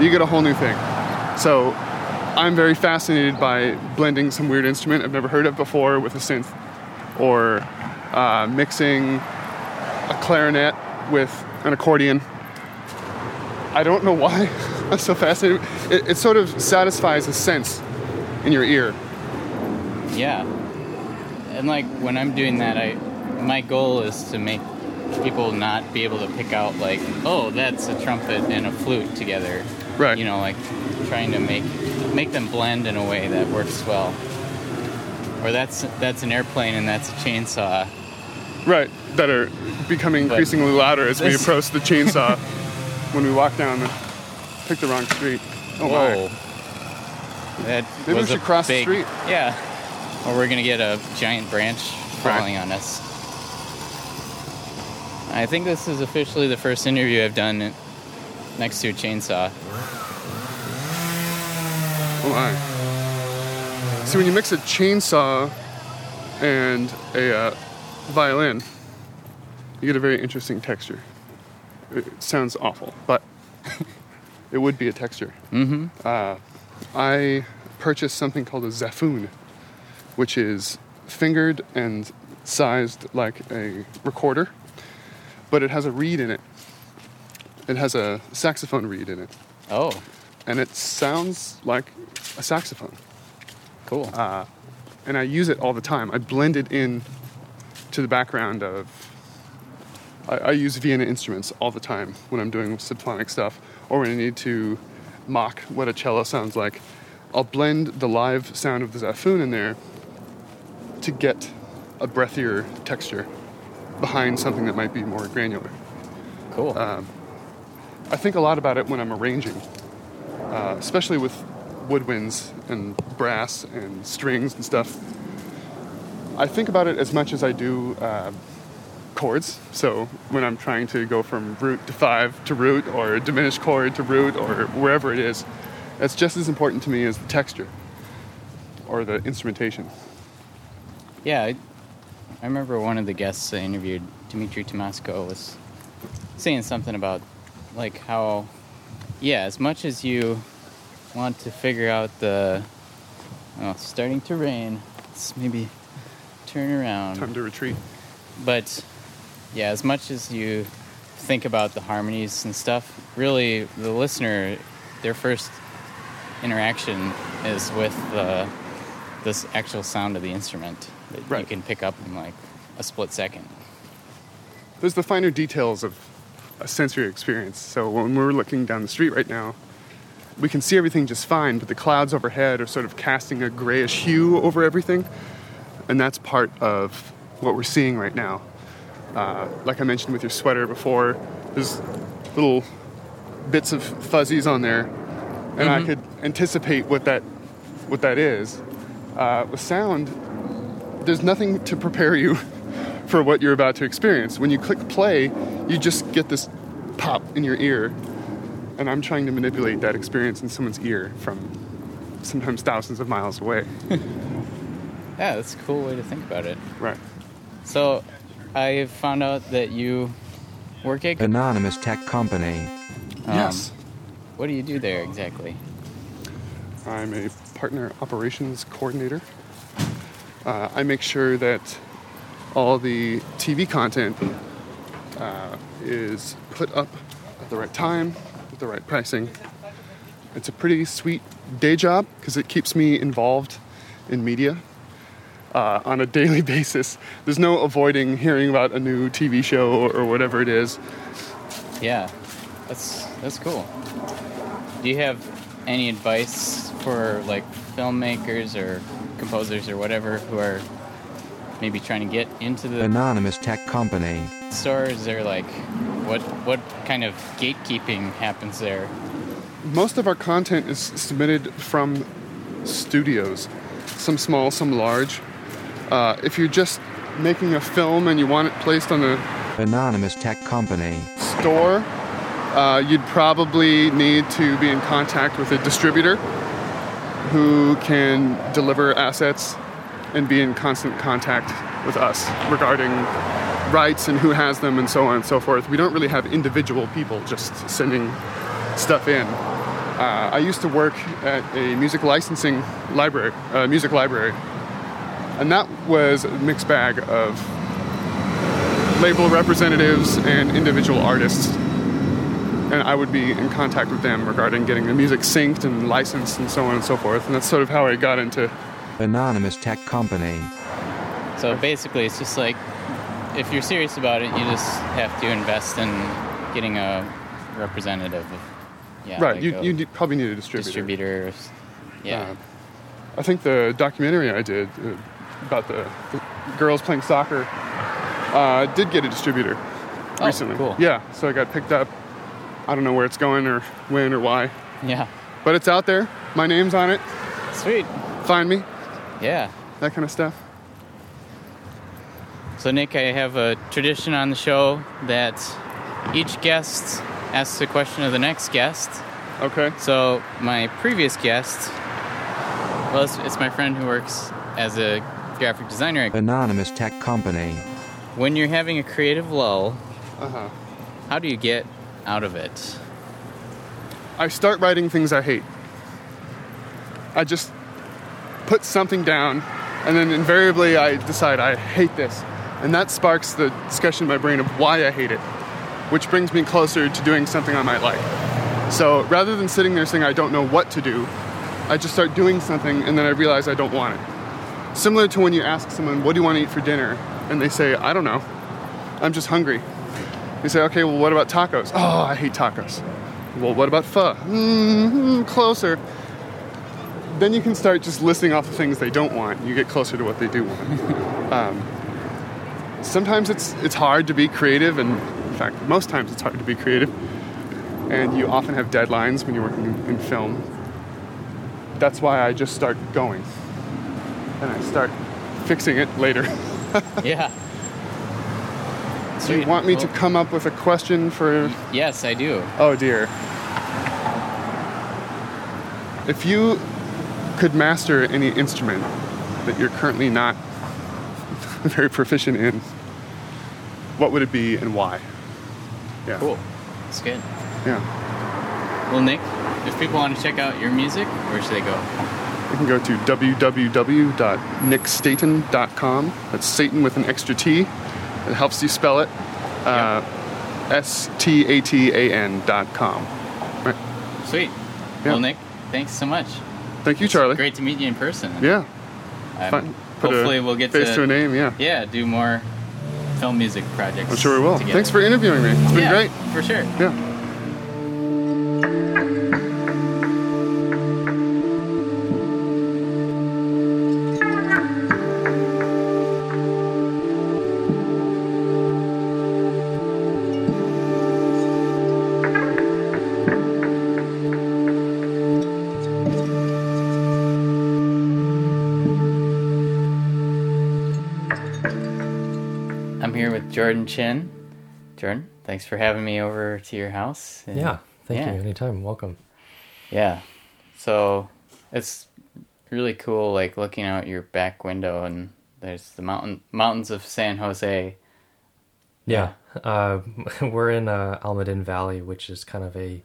you get a whole new thing. So I'm very fascinated by blending some weird instrument I've never heard of before with a synth, or uh, mixing a clarinet with an accordion. I don't know why I'm so fascinated. It, it sort of satisfies a sense in your ear. Yeah. And like when I'm doing that, I my goal is to make people not be able to pick out like, oh, that's a trumpet and a flute together. Right. You know, like trying to make make them blend in a way that works well. Or that's that's an airplane and that's a chainsaw. Right, that are becoming But increasingly louder as we approach the chainsaw when we walk down the pick the wrong street. Oh Whoa. my. That Maybe we should cross the big- street. Yeah. Or we're gonna get a giant branch falling on us. I think this is officially the first interview I've done next to a chainsaw. Oh my. See, when you mix a chainsaw and a uh, violin, you get a very interesting texture. It sounds awful, but it would be a texture. Mm-hmm. Uh, I purchased something called a Xaphoon, which is fingered and sized like a recorder, but it has a reed in it. It has a saxophone reed in it. Oh. And it sounds like a saxophone. Cool. Uh, and I use it all the time. I blend it in to the background of. I, I use Vienna instruments all the time when I'm doing symphonic stuff or when I need to mock what a cello sounds like. I'll blend the live sound of the Xaphoon in there to get a breathier texture behind something that might be more granular. Cool. Um, I think a lot about it when I'm arranging, uh, especially with woodwinds and brass and strings and stuff. I think about it as much as I do uh, chords. So when I'm trying to go from root to five to root or diminished chord to root or wherever it is, that's just as important to me as the texture or the instrumentation. Yeah, I, I remember one of the guests I interviewed, Dimitri Tomasco, was saying something about like how, yeah, as much as you want to figure out the, oh, it's starting to rain. Let's maybe turn around. Time to retreat. But yeah, as much as you think about the harmonies and stuff, really the listener, their first interaction is with the this actual sound of the instrument that you can pick up in like a split second. There's the finer details of a sensory experience. So when we're looking down the street right now, we can see everything just fine, but the clouds overhead are sort of casting a grayish hue over everything. And that's part of what we're seeing right now. Uh, like I mentioned with your sweater before, there's little bits of fuzzies on there, and I Mhm. could anticipate what that what that is. Uh, with sound, there's nothing to prepare you for what you're about to experience. When you click play, you just get this pop in your ear, and I'm trying to manipulate that experience in someone's ear from sometimes thousands of miles away. Yeah, that's a cool way to think about it. Right. So I found out that you work at Anonymous Tech Company. Um, Yes. What do you do there exactly? I'm a partner operations coordinator. Uh, I make sure that all the TV content uh, is put up at the right time, with the right pricing. It's a pretty sweet day job because it keeps me involved in media uh, on a daily basis. There's no avoiding hearing about a new TV show or, or whatever it is. Yeah, that's that's cool. Do you have any advice for like filmmakers or composers or whatever who are maybe trying to get into the Anonymous Tech Company. store? Is there like what what kind of gatekeeping happens there? most of our content is submitted from studios, some small, some large. Uh, if you're just making a film and you want it placed on a Anonymous Tech Company. store, uh, you'd probably need to be in contact with a distributor who can deliver assets and be in constant contact with us regarding rights and who has them and so on and so forth. We don't really have individual people just sending stuff in. Uh, I used to work at a music licensing library, uh, music library, and that was a mixed bag of label representatives and individual artists. And I would be in contact with them regarding getting the music synced and licensed and so on and so forth. And that's sort of how I got into Anonymous Tech Company. So basically, it's just like if you're serious about it, you just have to invest in getting a representative. Of, yeah, right. like you you probably need a distributor. distributor. Yeah. Uh, I think the documentary I did uh, about the, the girls playing soccer uh, did get a distributor Oh, recently. cool. Yeah, so I got picked up. I don't know where it's going or when or why. Yeah. But it's out there. My name's on it. Sweet. Find me. Yeah. That kind of stuff. So, Nick, I have a tradition on the show that each guest asks a question of the next guest. Okay. So, my previous guest, well, it's, it's my friend who works as a graphic designer. Anonymous Tech Company. When you're having a creative lull, Uh-huh. how do you get out of it? I start writing things I hate. I just put something down, and then invariably I decide I hate this. And that sparks the discussion in my brain of why I hate it, which brings me closer to doing something I might like. So rather than sitting there saying I don't know what to do, I just start doing something and then I realize I don't want it. Similar to when you ask someone, What do you want to eat for dinner? and they say, I don't know, I'm just hungry. You say, Okay, well, what about tacos? Oh, I hate tacos. Well, what about pho? Mm-hmm, closer. Then you can start just listing off the things they don't want. You get closer to what they do want. um, sometimes it's it's hard to be creative, and in fact, most times it's hard to be creative. And you often have deadlines when you're working in, in film. That's why I just start going, and I start fixing it later. yeah. Do you want me to come up with a question for? Yes, I do. Oh dear. If you could master any instrument that you're currently not very proficient in, what would it be and why? Yeah. Cool. That's good. Yeah. Well, Nick, if people want to check out your music, where should they go? You can go to www.nickstatan.com. That's Satan with an extra T. It helps you spell it. Uh, S T A T A N dot com. Right. Sweet. Yeah. Well, Nick, thanks so much. Thank you, Charlie. Great to meet you in person. Yeah. Fine. Put a hopefully, we'll get face to, to a name, yeah. Yeah, do more film music projects. I'm sure we will. together. Thanks for interviewing me. It's been Yeah, great. For sure. Yeah. Chin. Jordan, thanks for having me over to your house. And- Yeah, thank yeah. you. Anytime, welcome. Yeah. So it's really cool, like looking out your back window, and there's the mountain mountains of San Jose. Yeah, uh, we're in uh, Almaden Valley, which is kind of a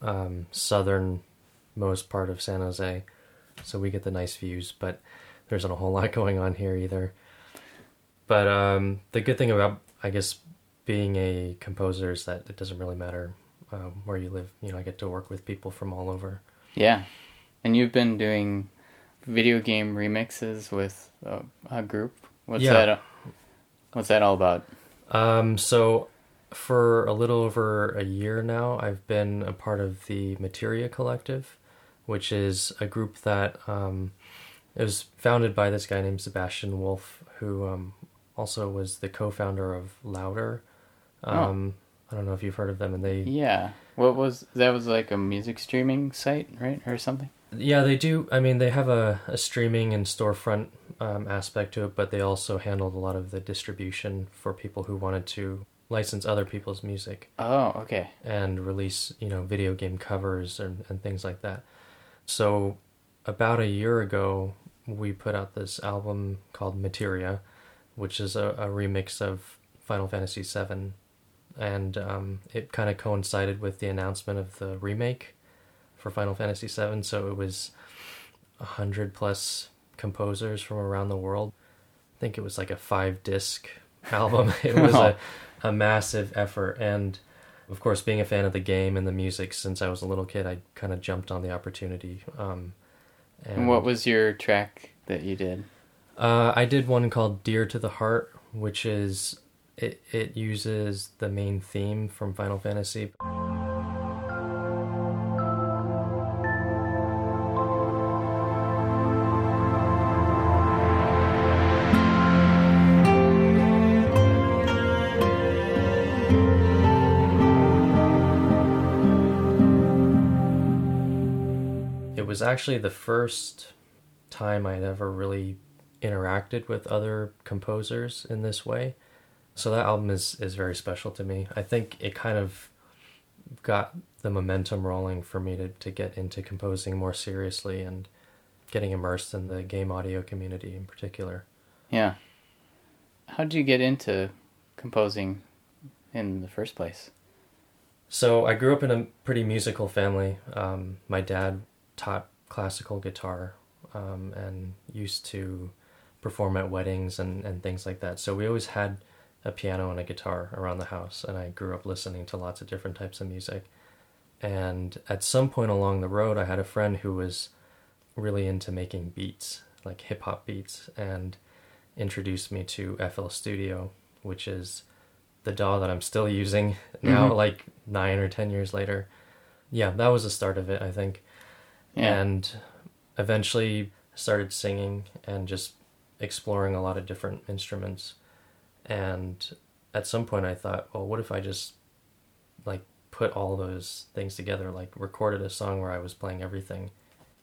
um, southernmost part of San Jose, so we get the nice views. But there isn't a whole lot going on here either. But um, the good thing about, I guess, being a composer is that it doesn't really matter um, where you live. You know, I get to work with people from all over. Yeah. And you've been doing video game remixes with a, a group. What's Yeah. that? What's that all about? Um, so for a little over a year now, I've been a part of the Materia Collective, which is a group that um, it was founded by this guy named Sebastian Wolff, who um, also was the co-founder of Loudr. Oh. Um, I don't know if you've heard of them, and they Yeah. What was that? Was like a music streaming site, right, or something? Yeah, they do. I mean, they have a, a streaming and storefront um, aspect to it, but they also handled a lot of the distribution for people who wanted to license other people's music. Oh, okay. And release, you know, video game covers and, and things like that. So, about a year ago, we put out this album called Materia, which is a, a remix of Final Fantasy VII. And um, it kind of coincided with the announcement of the remake for Final Fantasy VII. So it was a hundred plus composers from around the world. I think it was like a five disc album. it was a, a massive effort. And of course, being a fan of the game and the music since I was a little kid, I kind of jumped on the opportunity. Um, And what was your track that you did? Uh, I did one called "Dear to the Heart," which is it. It uses the main theme from Final Fantasy. It was actually the first time I'd ever really interacted with other composers in this way. So that album is, is very special to me. I think it kind of got the momentum rolling for me to, to get into composing more seriously and getting immersed in the game audio community in particular. Yeah. How did you get into composing in the first place? So I grew up in a pretty musical family. Um, my dad taught classical guitar um, and used to perform at weddings and, and things like that. So we always had a piano and a guitar around the house, and I grew up listening to lots of different types of music. And at some point along the road, I had a friend who was really into making beats, like hip hop beats, and introduced me to FL Studio, which is the DAW that I'm still using now, Mhm. like nine or ten years later. Yeah, that was the start of it, I think. Yeah. And eventually started singing and just exploring a lot of different instruments. And at some point I thought, well, what if I just like put all those things together, like recorded a song where I was playing everything.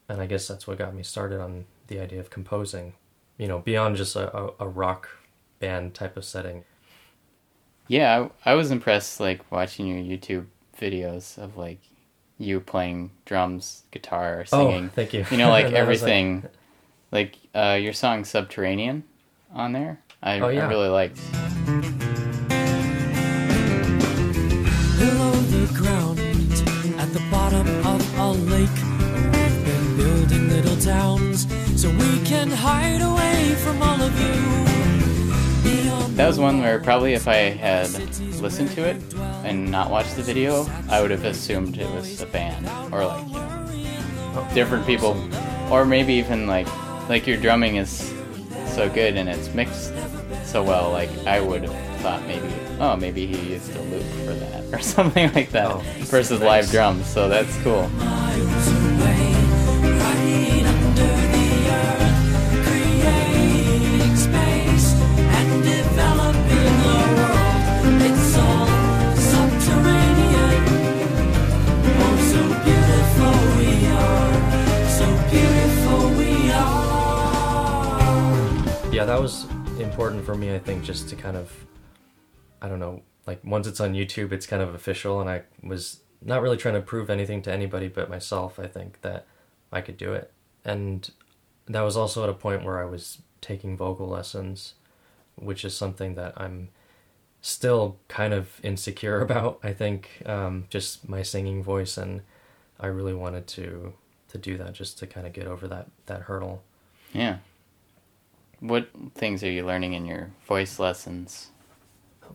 And I guess that's what got me started on the idea of composing, you know, beyond just a, a, a rock band type of setting. Yeah, I, I was impressed like watching your YouTube videos of like you playing drums, guitar, singing. Oh, singing. thank you. You know, like was, like- everything. Like uh, your song "Subterranean" on there. I, Oh, yeah. I really liked. below the ground at the bottom of a lake. We've been building little towns so we can hide away from all of you. That was one where probably if I had listened to it and not watched the video, I would have assumed it was a band or like you know different people, or maybe even like like your drumming is so good and it's mixed so well. Like I would have thought maybe oh maybe he used a loop for that or something like that Oh, versus live drums. So that's cool. Yeah, that was important for me, I think, just to kind of, I don't know, like once it's on YouTube, it's kind of official, and I was not really trying to prove anything to anybody but myself, I think, that I could do it. And that was also at a point where I was taking vocal lessons, which is something that I'm still kind of insecure about, I think, um, just my singing voice, and I really wanted to to do that just to kind of get over that that hurdle. Yeah. What things are you learning in your voice lessons?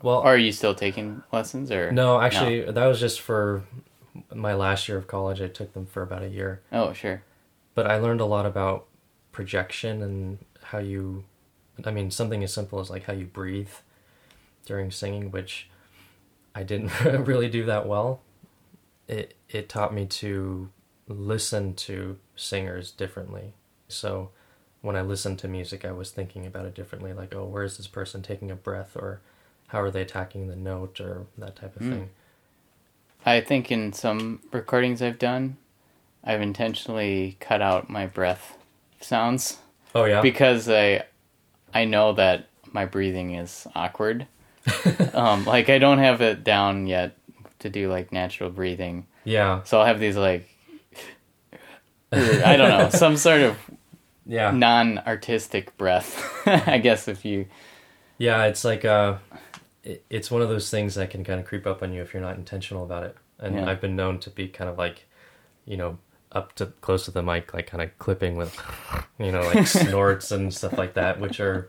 Well, are you still taking lessons or No, actually, that was just for my last year of college. I took them for about a year. Oh, sure. But I learned a lot about projection and how you, I mean, something as simple as like how you breathe during singing, which I didn't really do that well. It it taught me to listen to singers differently. So when I listened to music, I was thinking about it differently. Like, oh, where is this person taking a breath, or how are they attacking the note, or that type of Mm. thing. I think in some recordings I've done, I've intentionally cut out my breath sounds. Oh, yeah? Because I I know that my breathing is awkward. um, like I don't have it down yet to do like natural breathing. Yeah. So I'll have these like I don't know, some sort of Yeah. non-artistic breath. I guess if you Yeah, it's like uh, it, it's one of those things that can kind of creep up on you if you're not intentional about it. And Yeah. I've been known to be kind of like, you know, up to close to the mic, like kind of clipping with, you know, like snorts and stuff like that, which are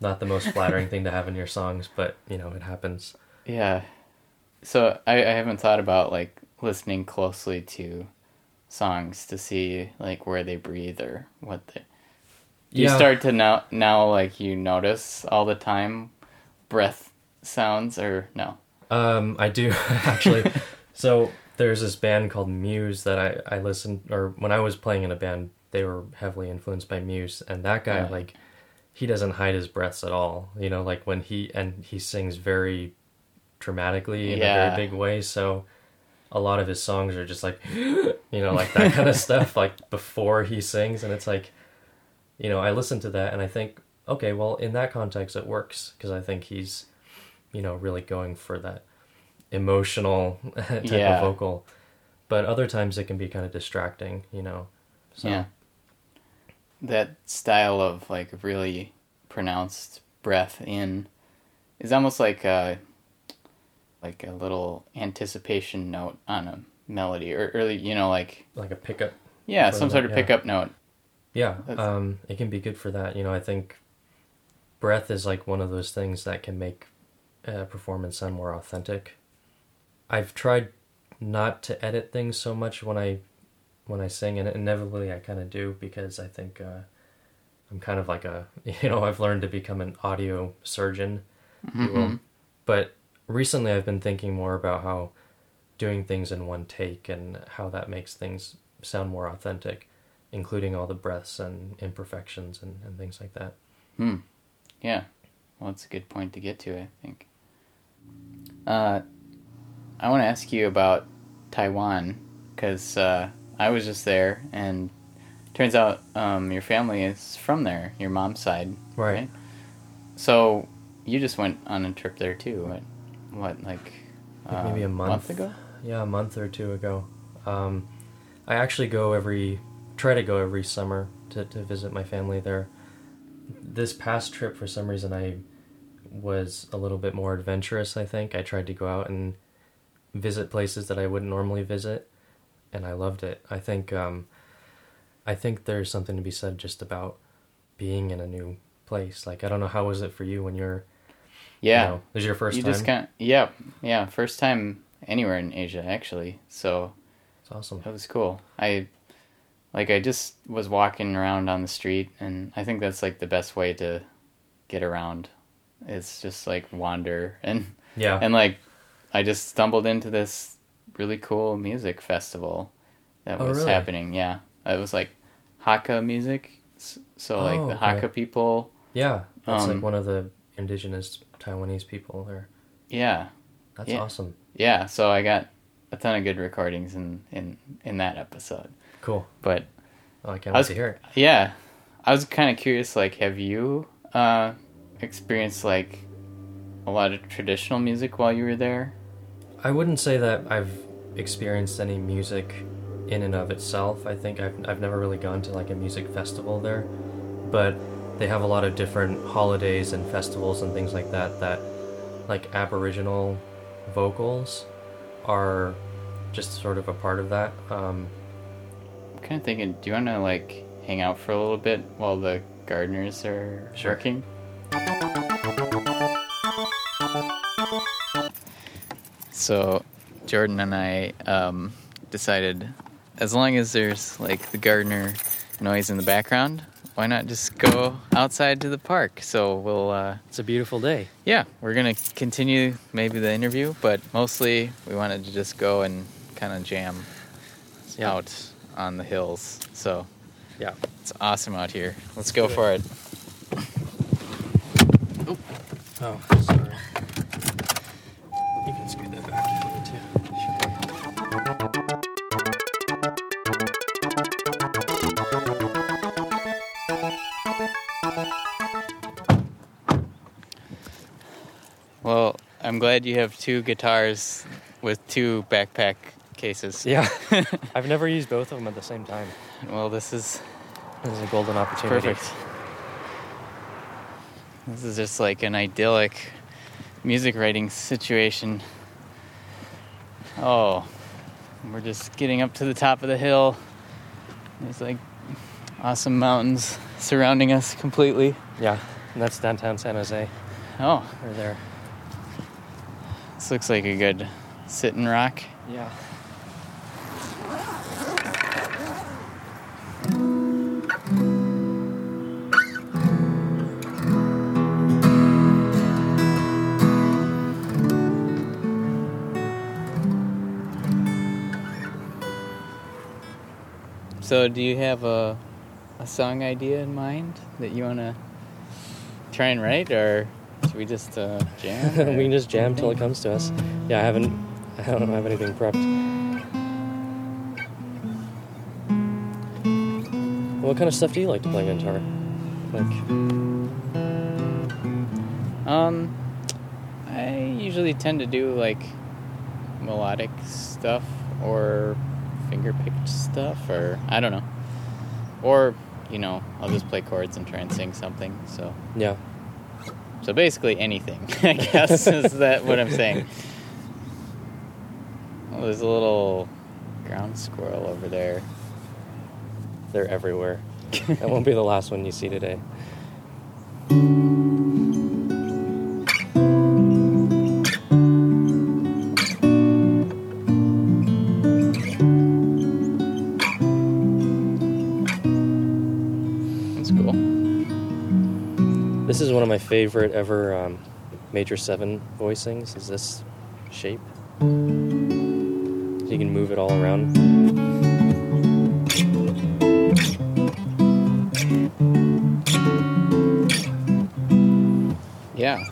not the most flattering thing to have in your songs, but you know, it happens. Yeah. So I, I haven't thought about like listening closely to songs to see like where they breathe or what they. Do you Yeah. start to now now like you notice all the time breath sounds or no? Um, I do actually. so there's this band called Muse that I I listened or when I was playing in a band, they were heavily influenced by Muse, and that guy Yeah. like he doesn't hide his breaths at all. You know, like when he and he sings very dramatically in a very big way. So a lot of his songs are just like, you know, like that kind of stuff, like before he sings, and it's like, you know, I listen to that and I think, okay, well, in that context, it works because I think he's, you know, really going for that emotional type Yeah. of vocal. But other times it can be kind of distracting, you know. So, Yeah. That style of like really pronounced breath in is almost like a like a little anticipation note on a melody or early, you know, like like a pickup. Yeah, some that, sort of yeah. pickup note. Yeah, um, it can be good for that. You know, I think breath is like one of those things that can make a performance sound more authentic. I've tried not to edit things so much when I when I sing, and inevitably I kind of do because I think uh, I'm kind of like a you know I've learned to become an audio surgeon, if you will. Mhm. But recently I've been thinking more about how doing things in one take and how that makes things sound more authentic, including all the breaths and imperfections and, and things like that. Hmm. Yeah. Well, it's a good point to get to, I think. Uh, I want to ask you about Taiwan because uh, I was just there, and turns out um, your family is from there, your mom's side, Right. right? So you just went on a trip there too. What, what like uh, maybe a month, ago? Yeah, a month or two ago. Um, I actually go every try to go every summer to, to visit my family there. This past trip, for some reason, I was a little bit more adventurous. I think I tried to go out and visit places that I wouldn't normally visit, and I loved it. I think um, I think there's something to be said just about being in a new place. Like I don't know how was it for you when you're Yeah, you know, it was your first you time. just kind yeah, yeah, first time anywhere in Asia actually. So it's awesome. That was cool. I like I just was walking around on the street, and I think that's like the best way to get around. It's just like wander and Yeah. and like I just stumbled into this really cool music festival that Oh, was really? happening. Yeah, it was like Hakka music. So like Oh, the okay. Hakka people. Yeah, that's um, like one of the indigenous Taiwanese people there. Yeah. That's Yeah. awesome. Yeah, so I got a ton of good recordings in in in that episode. Cool. But Oh, I can't I was, to hear it. Yeah. I was kind of curious like have you uh experienced like a lot of traditional music while you were there? I wouldn't say that I've experienced any music in and of itself. I think I've I've never really gone to like a music festival there, but they have a lot of different holidays and festivals and things like that that like Aboriginal vocals are just sort of a part of that. Um, kind of thinking, do you want to like hang out for a little bit while the gardeners are Sure. working? So, Jordan and I um, decided, as long as there's like the gardener noise in the background, why not just go outside to the park? So we'll. Uh, it's a beautiful day. Yeah, we're gonna continue maybe the interview, but mostly we wanted to just go and kind of jam out on the hills. So yeah, it's awesome out here. Let's go for it. Oh, sorry. You can scoot that back if you need to. Well, I'm glad you have two guitars with two backpack cases. Yeah, I've never used both of them at the same time. Well, this is this is a golden opportunity. perfect. This is just like an idyllic music writing situation. Oh, we're just getting up to the top of the hill. There's like awesome mountains surrounding us completely. Yeah, and that's downtown San Jose. Oh, We're there. this looks like a good sit and rock. Yeah. So, do you have a a song idea in mind that you want to try and write, or should we just uh, jam? we can just jam till it comes to us. Yeah, I haven't. I don't have anything prepped. What kind of stuff do you like to play guitar? Like, um, I usually tend to do like melodic stuff or finger picked stuff, or I don't know. Or, you know, I'll just play chords and try and sing something. So, yeah. so basically anything, I guess, is that what I'm saying. Oh, there's a little ground squirrel over there. They're everywhere. that won't be the last one you see today. favorite ever um, major seven voicings. Is this shape? So you can move it all around. Yeah.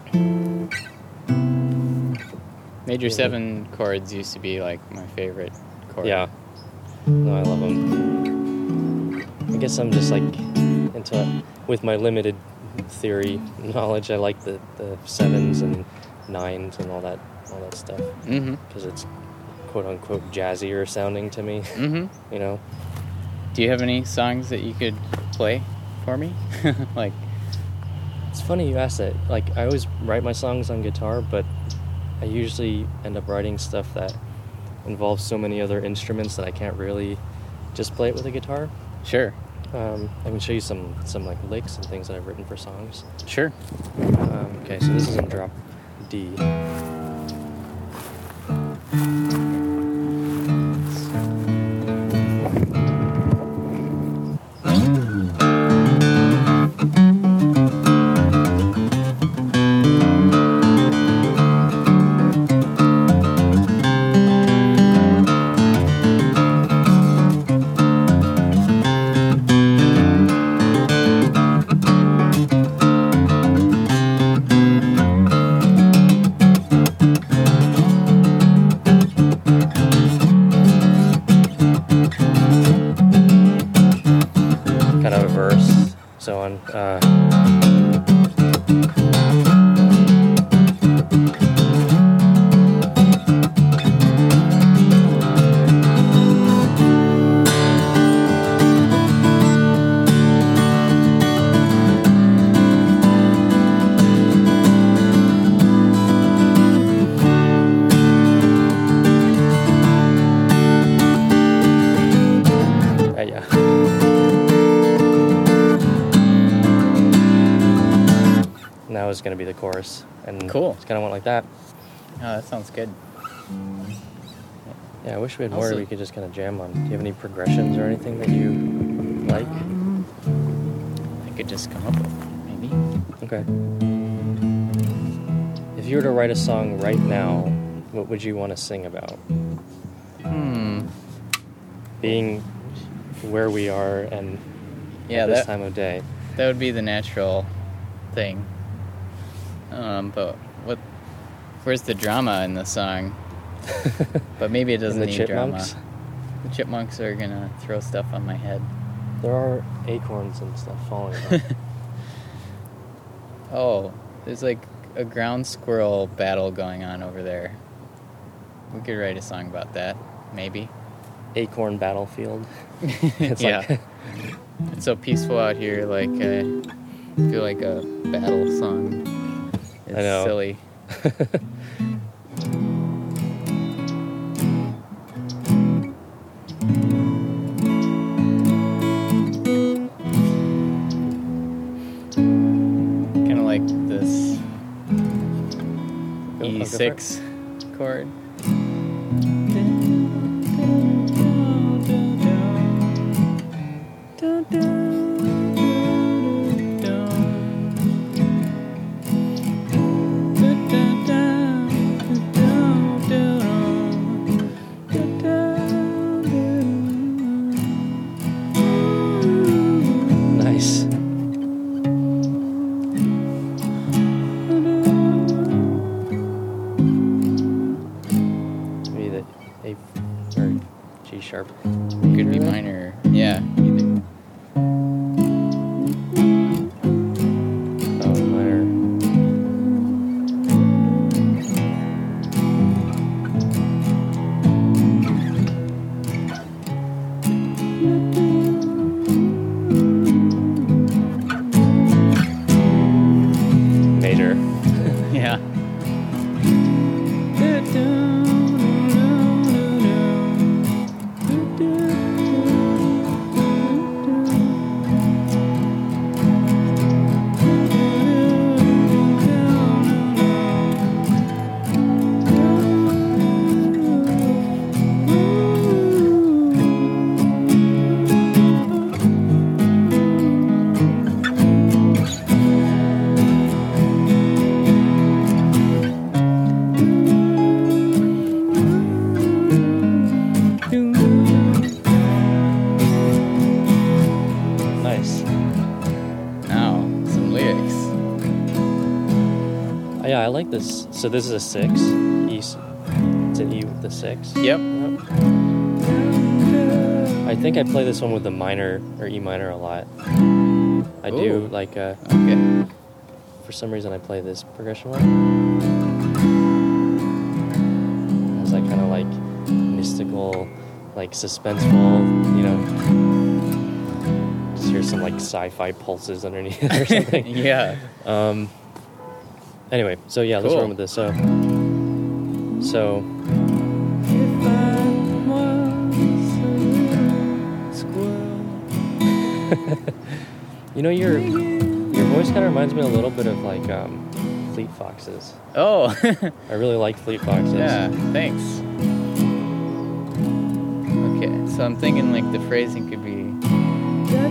Major seven chords used to be like my favorite chord. Yeah. No, I love them. I guess I'm just like into with my limited theory knowledge. I like the, the sevens and nines and all that all that stuff because it's quote unquote jazzier sounding to me. Mhm. You know. Do you have any songs that you could play for me? like, It's funny you ask that. Like I always write my songs on guitar, but I usually end up writing stuff that involves so many other instruments that I can't really just play it with a guitar. Sure. Um, I can show you some some like licks and things that I've written for songs. Sure. Um, okay, so this is in drop D. Cool. It's kind of went like that. oh, that sounds good. Yeah, I wish we had more Also- we could just kind of jam on. Do you have any progressions or anything that you like? I could just come up with maybe. Okay. If you were to write a song right now, what would you want to sing about? Hmm. Being where we are and Yeah, at this that- time of day. That would be the natural thing. Um, but? Where's the drama in the song? but maybe it doesn't need Chipmunks? drama. The chipmunks are gonna throw stuff on my head. There are acorns and stuff falling. Oh, there's like a ground squirrel battle going on over there. We could write a song about that, maybe. Acorn battlefield. it's like- yeah. it's so peaceful out here. Like I feel like a battle song. It's I know. silly. Kind of like this Go- I'll go for it. E6 chord. I like this. So this is a six. E, it's an E with the six. Yep. I think I play this one with the minor or E minor a lot. I do like. Uh, okay. For some reason, I play this progression one. It's like kind of like mystical, like suspenseful. You know, just hear some like sci-fi pulses underneath or something. Yeah. Um. Anyway, so yeah, let's run with this. So. So. you know your your voice kind of reminds me a little bit of like um, Fleet Foxes. Oh. I really like Fleet Foxes. Yeah, thanks. Okay, so I'm thinking like the phrasing could be. Uh,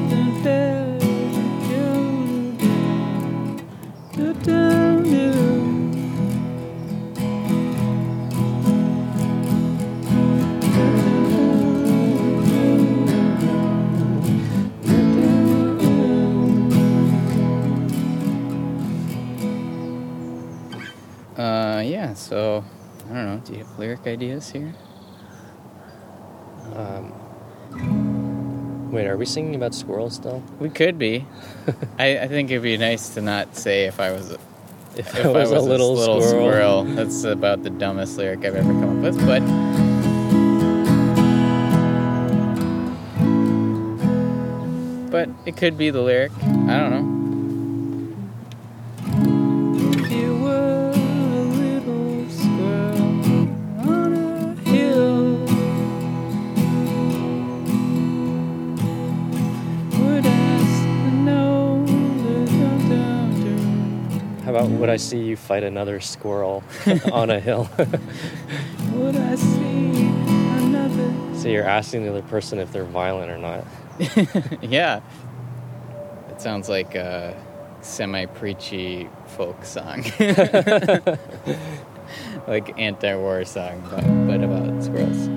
yeah. So I don't know. Do you have lyric ideas here? Um, wait, are we singing about squirrels still? We could be. I, I think it'd be nice to not say if I was a, If I was a little squirrel. That's about the dumbest lyric I've ever come up with. But but it could be the lyric. I don't know. About would I see you fight another squirrel on a hill? would I see another? so you're asking the other person if they're violent or not. yeah. It sounds like a semi preachy folk song. like anti war song, but, but about squirrels.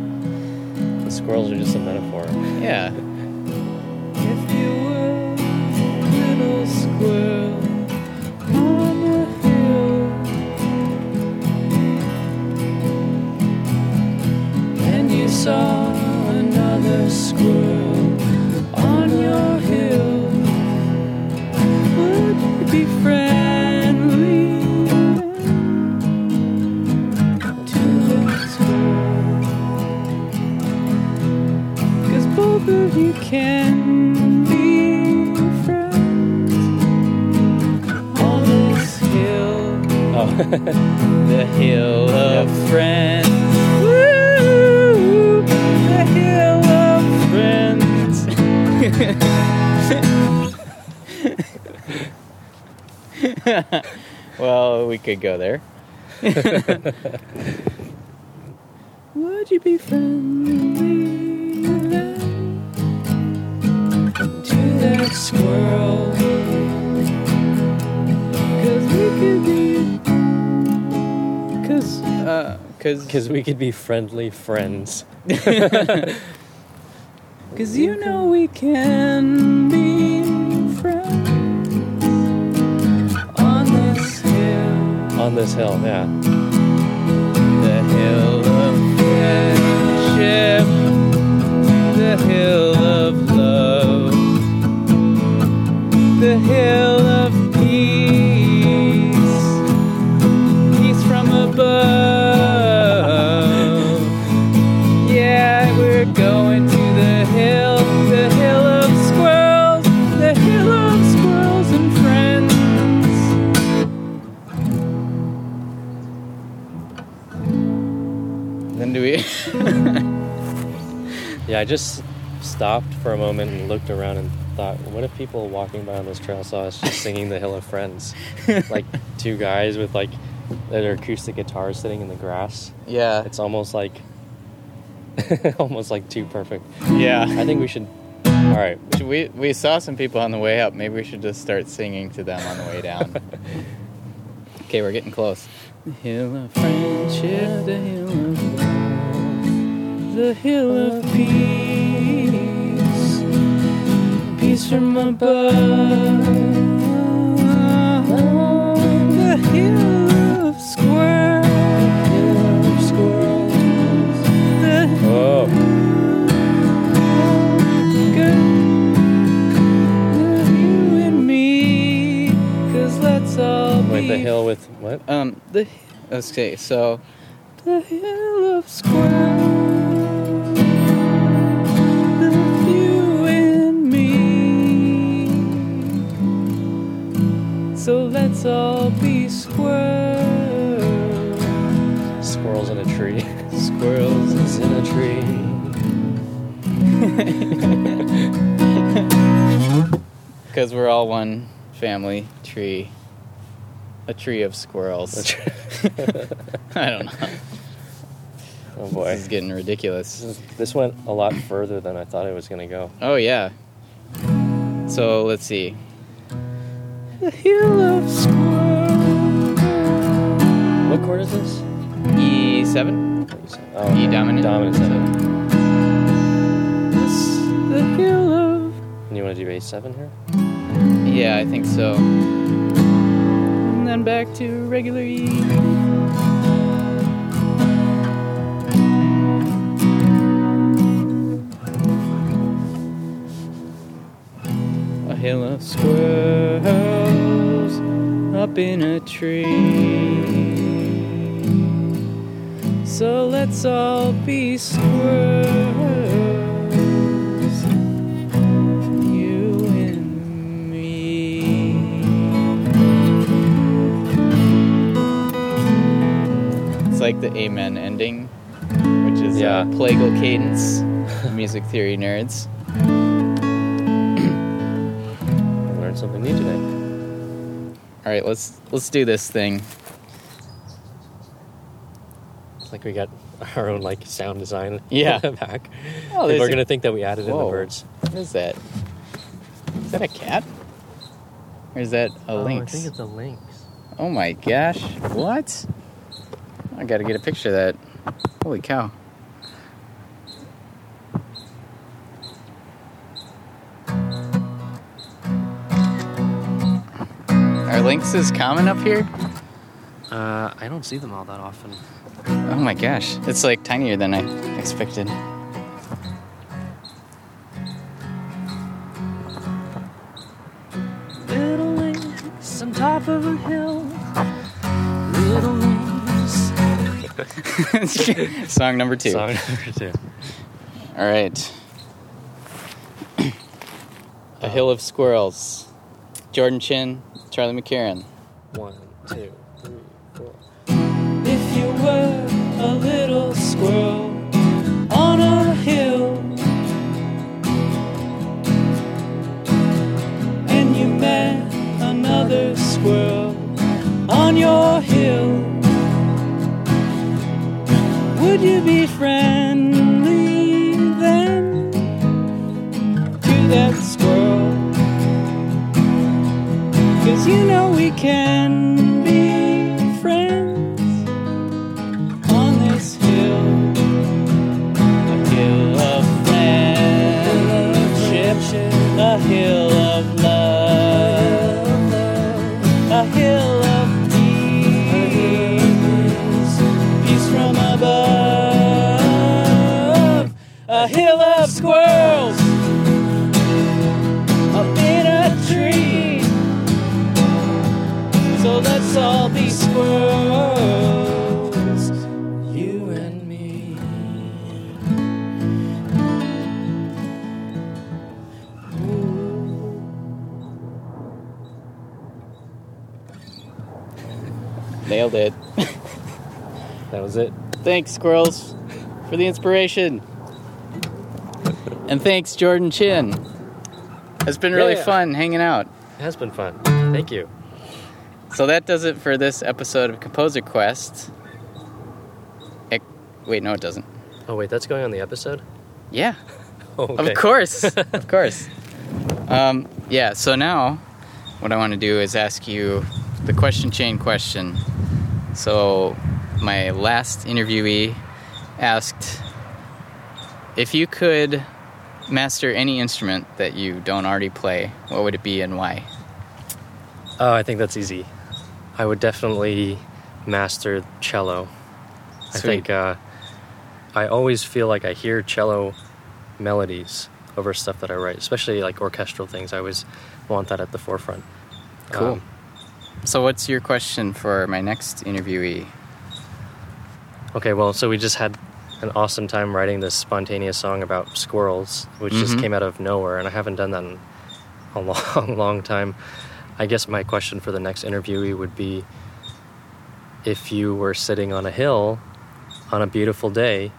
The squirrels are just a metaphor. Yeah. If you were a little squirrel saw another squirrel on your hill, would you be friendly to the squirrel? Cause both of you can be friends on this hill. Oh. the hill of friends. well, we could go there. Would you be friendly to that squirrel? Cause we could be. Cause. Uh, cause. Because we could be friendly friends. Cause you know we can be on this hill, yeah. The hill of friendship, the hill of love, the hill of Yeah, I just stopped for a moment and looked around and thought, what if people walking by on this trail saw us just singing "The Hill of Friends"? like two guys with like their acoustic guitars sitting in the grass. Yeah. It's almost like almost like too perfect. Yeah. I think we should. All right. We we saw some people on the way up. Maybe we should just start singing to them on the way down. okay, we're getting close. The hill of friendship, the hill of love, the hill of peace, peace from above. The hill of squirrels, the Whoa. you and me, 'cause let's all Wait, the hill with what? Um, the okay, so the hill of squirrels, So let's all be squirrels. Squirrels in a tree. Squirrels in a tree. Because we're all one family tree. A tree of squirrels. I don't know. Oh boy, This is getting ridiculous. This, is- this went a lot further than I thought it was going to go. Oh yeah. So let's see. The hill of squirrels. What chord is this? E seven. Oh, E dominant. Dominant seven. This the hill of. And you want to do A seven here? Yeah, I think so. And then back to regular E. A hill of squirrels up in a tree. So let's all be squirrels. You and me. It's like the Amen ending, which is Yeah. uh, plagal cadence. Music theory nerds. I learned something new today. All right, let's let's do this thing. It's like we got our own like sound design. Yeah. back. Oh, People are a- gonna think that we added in the birds. What is that? Is that a cat? Or is that a Oh, lynx? I think it's a lynx. Oh my gosh! What? I gotta get a picture of that. Holy cow! Are lynxes common up here? Uh, I don't see them all that often. Oh my gosh, it's like tinier than I expected. Little lynx on top of a hill. Little lynx. Song number two. Song number two. All right. a Hill of Squirrels. Jordan Chin, Charlie McCarran. One, two, three, four. Thanks, squirrels. for the inspiration. And thanks, Jordan Chin. It's been really Yeah. fun hanging out. It has been fun. Thank you. So that does it for this episode of Composer Quest. Ec- wait, no, it doesn't. Oh wait, that's going on the episode. Yeah. okay. Of course. of course. Um, yeah, so now what I want to do is ask you the question chain question. So, my last interviewee asked if you could master any instrument that you don't already play, what would it be and why? Oh, I think that's easy. I would definitely master cello. I think uh, I always feel like I hear cello melodies over stuff that I write, especially like orchestral things. I always want that at the forefront. Cool. Um, so, what's your question for my next interviewee? Okay, well, so we just had an awesome time writing this spontaneous song about squirrels, which just Mhm. came out of nowhere, and I haven't done that in a long, long time. I guess my question for the next interviewee would be if you were sitting on a hill on a beautiful day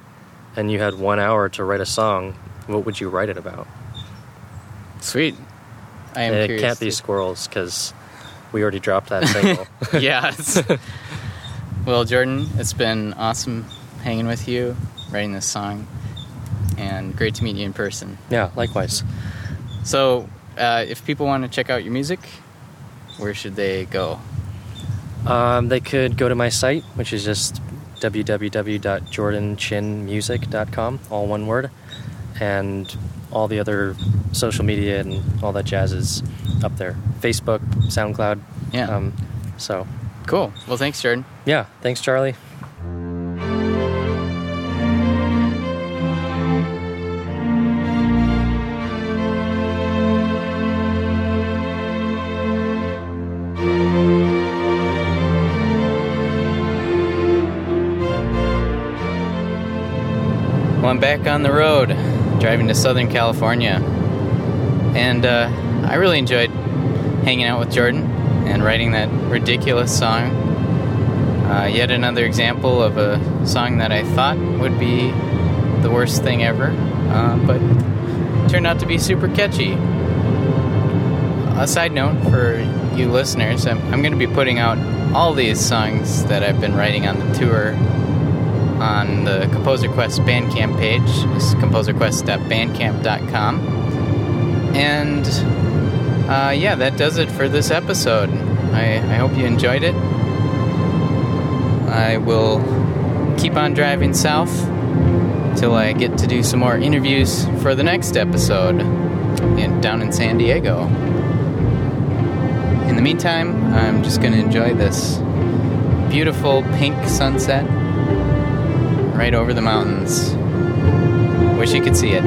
and you had one hour to write a song, what would you write it about? Sweet. I am And it curious can't be squirrels because we already dropped that single. yeah. well, Jordan, it's been awesome hanging with you, writing this song, and great to meet you in person. Yeah, likewise. So, uh, if people want to check out your music, where should they go? Um, they could go to my site, which is just www.jordanchinmusic.com, all one word, and all the other social media and all that jazz is up there. Facebook, SoundCloud. Yeah. Um, so. Cool. Well, thanks, Jordan. Yeah. Thanks, Charlie. Well, I'm back on the road, driving to Southern California. And uh, I really enjoyed hanging out with Jordan and writing that ridiculous song. Uh, yet another example of a song that I thought would be the worst thing ever, uh, but turned out to be super catchy. A side note for you listeners, I'm, I'm going to be putting out all these songs that I've been writing on the tour on the Composer Quest Bandcamp page. It's composerquest.bandcamp.com. And uh, yeah, that does it for this episode. I, I hope you enjoyed it. I will keep on driving south till I get to do some more interviews for the next episode in, down in San Diego. In the meantime, I'm just going to enjoy this beautiful pink sunset right over the mountains. Wish you could see it.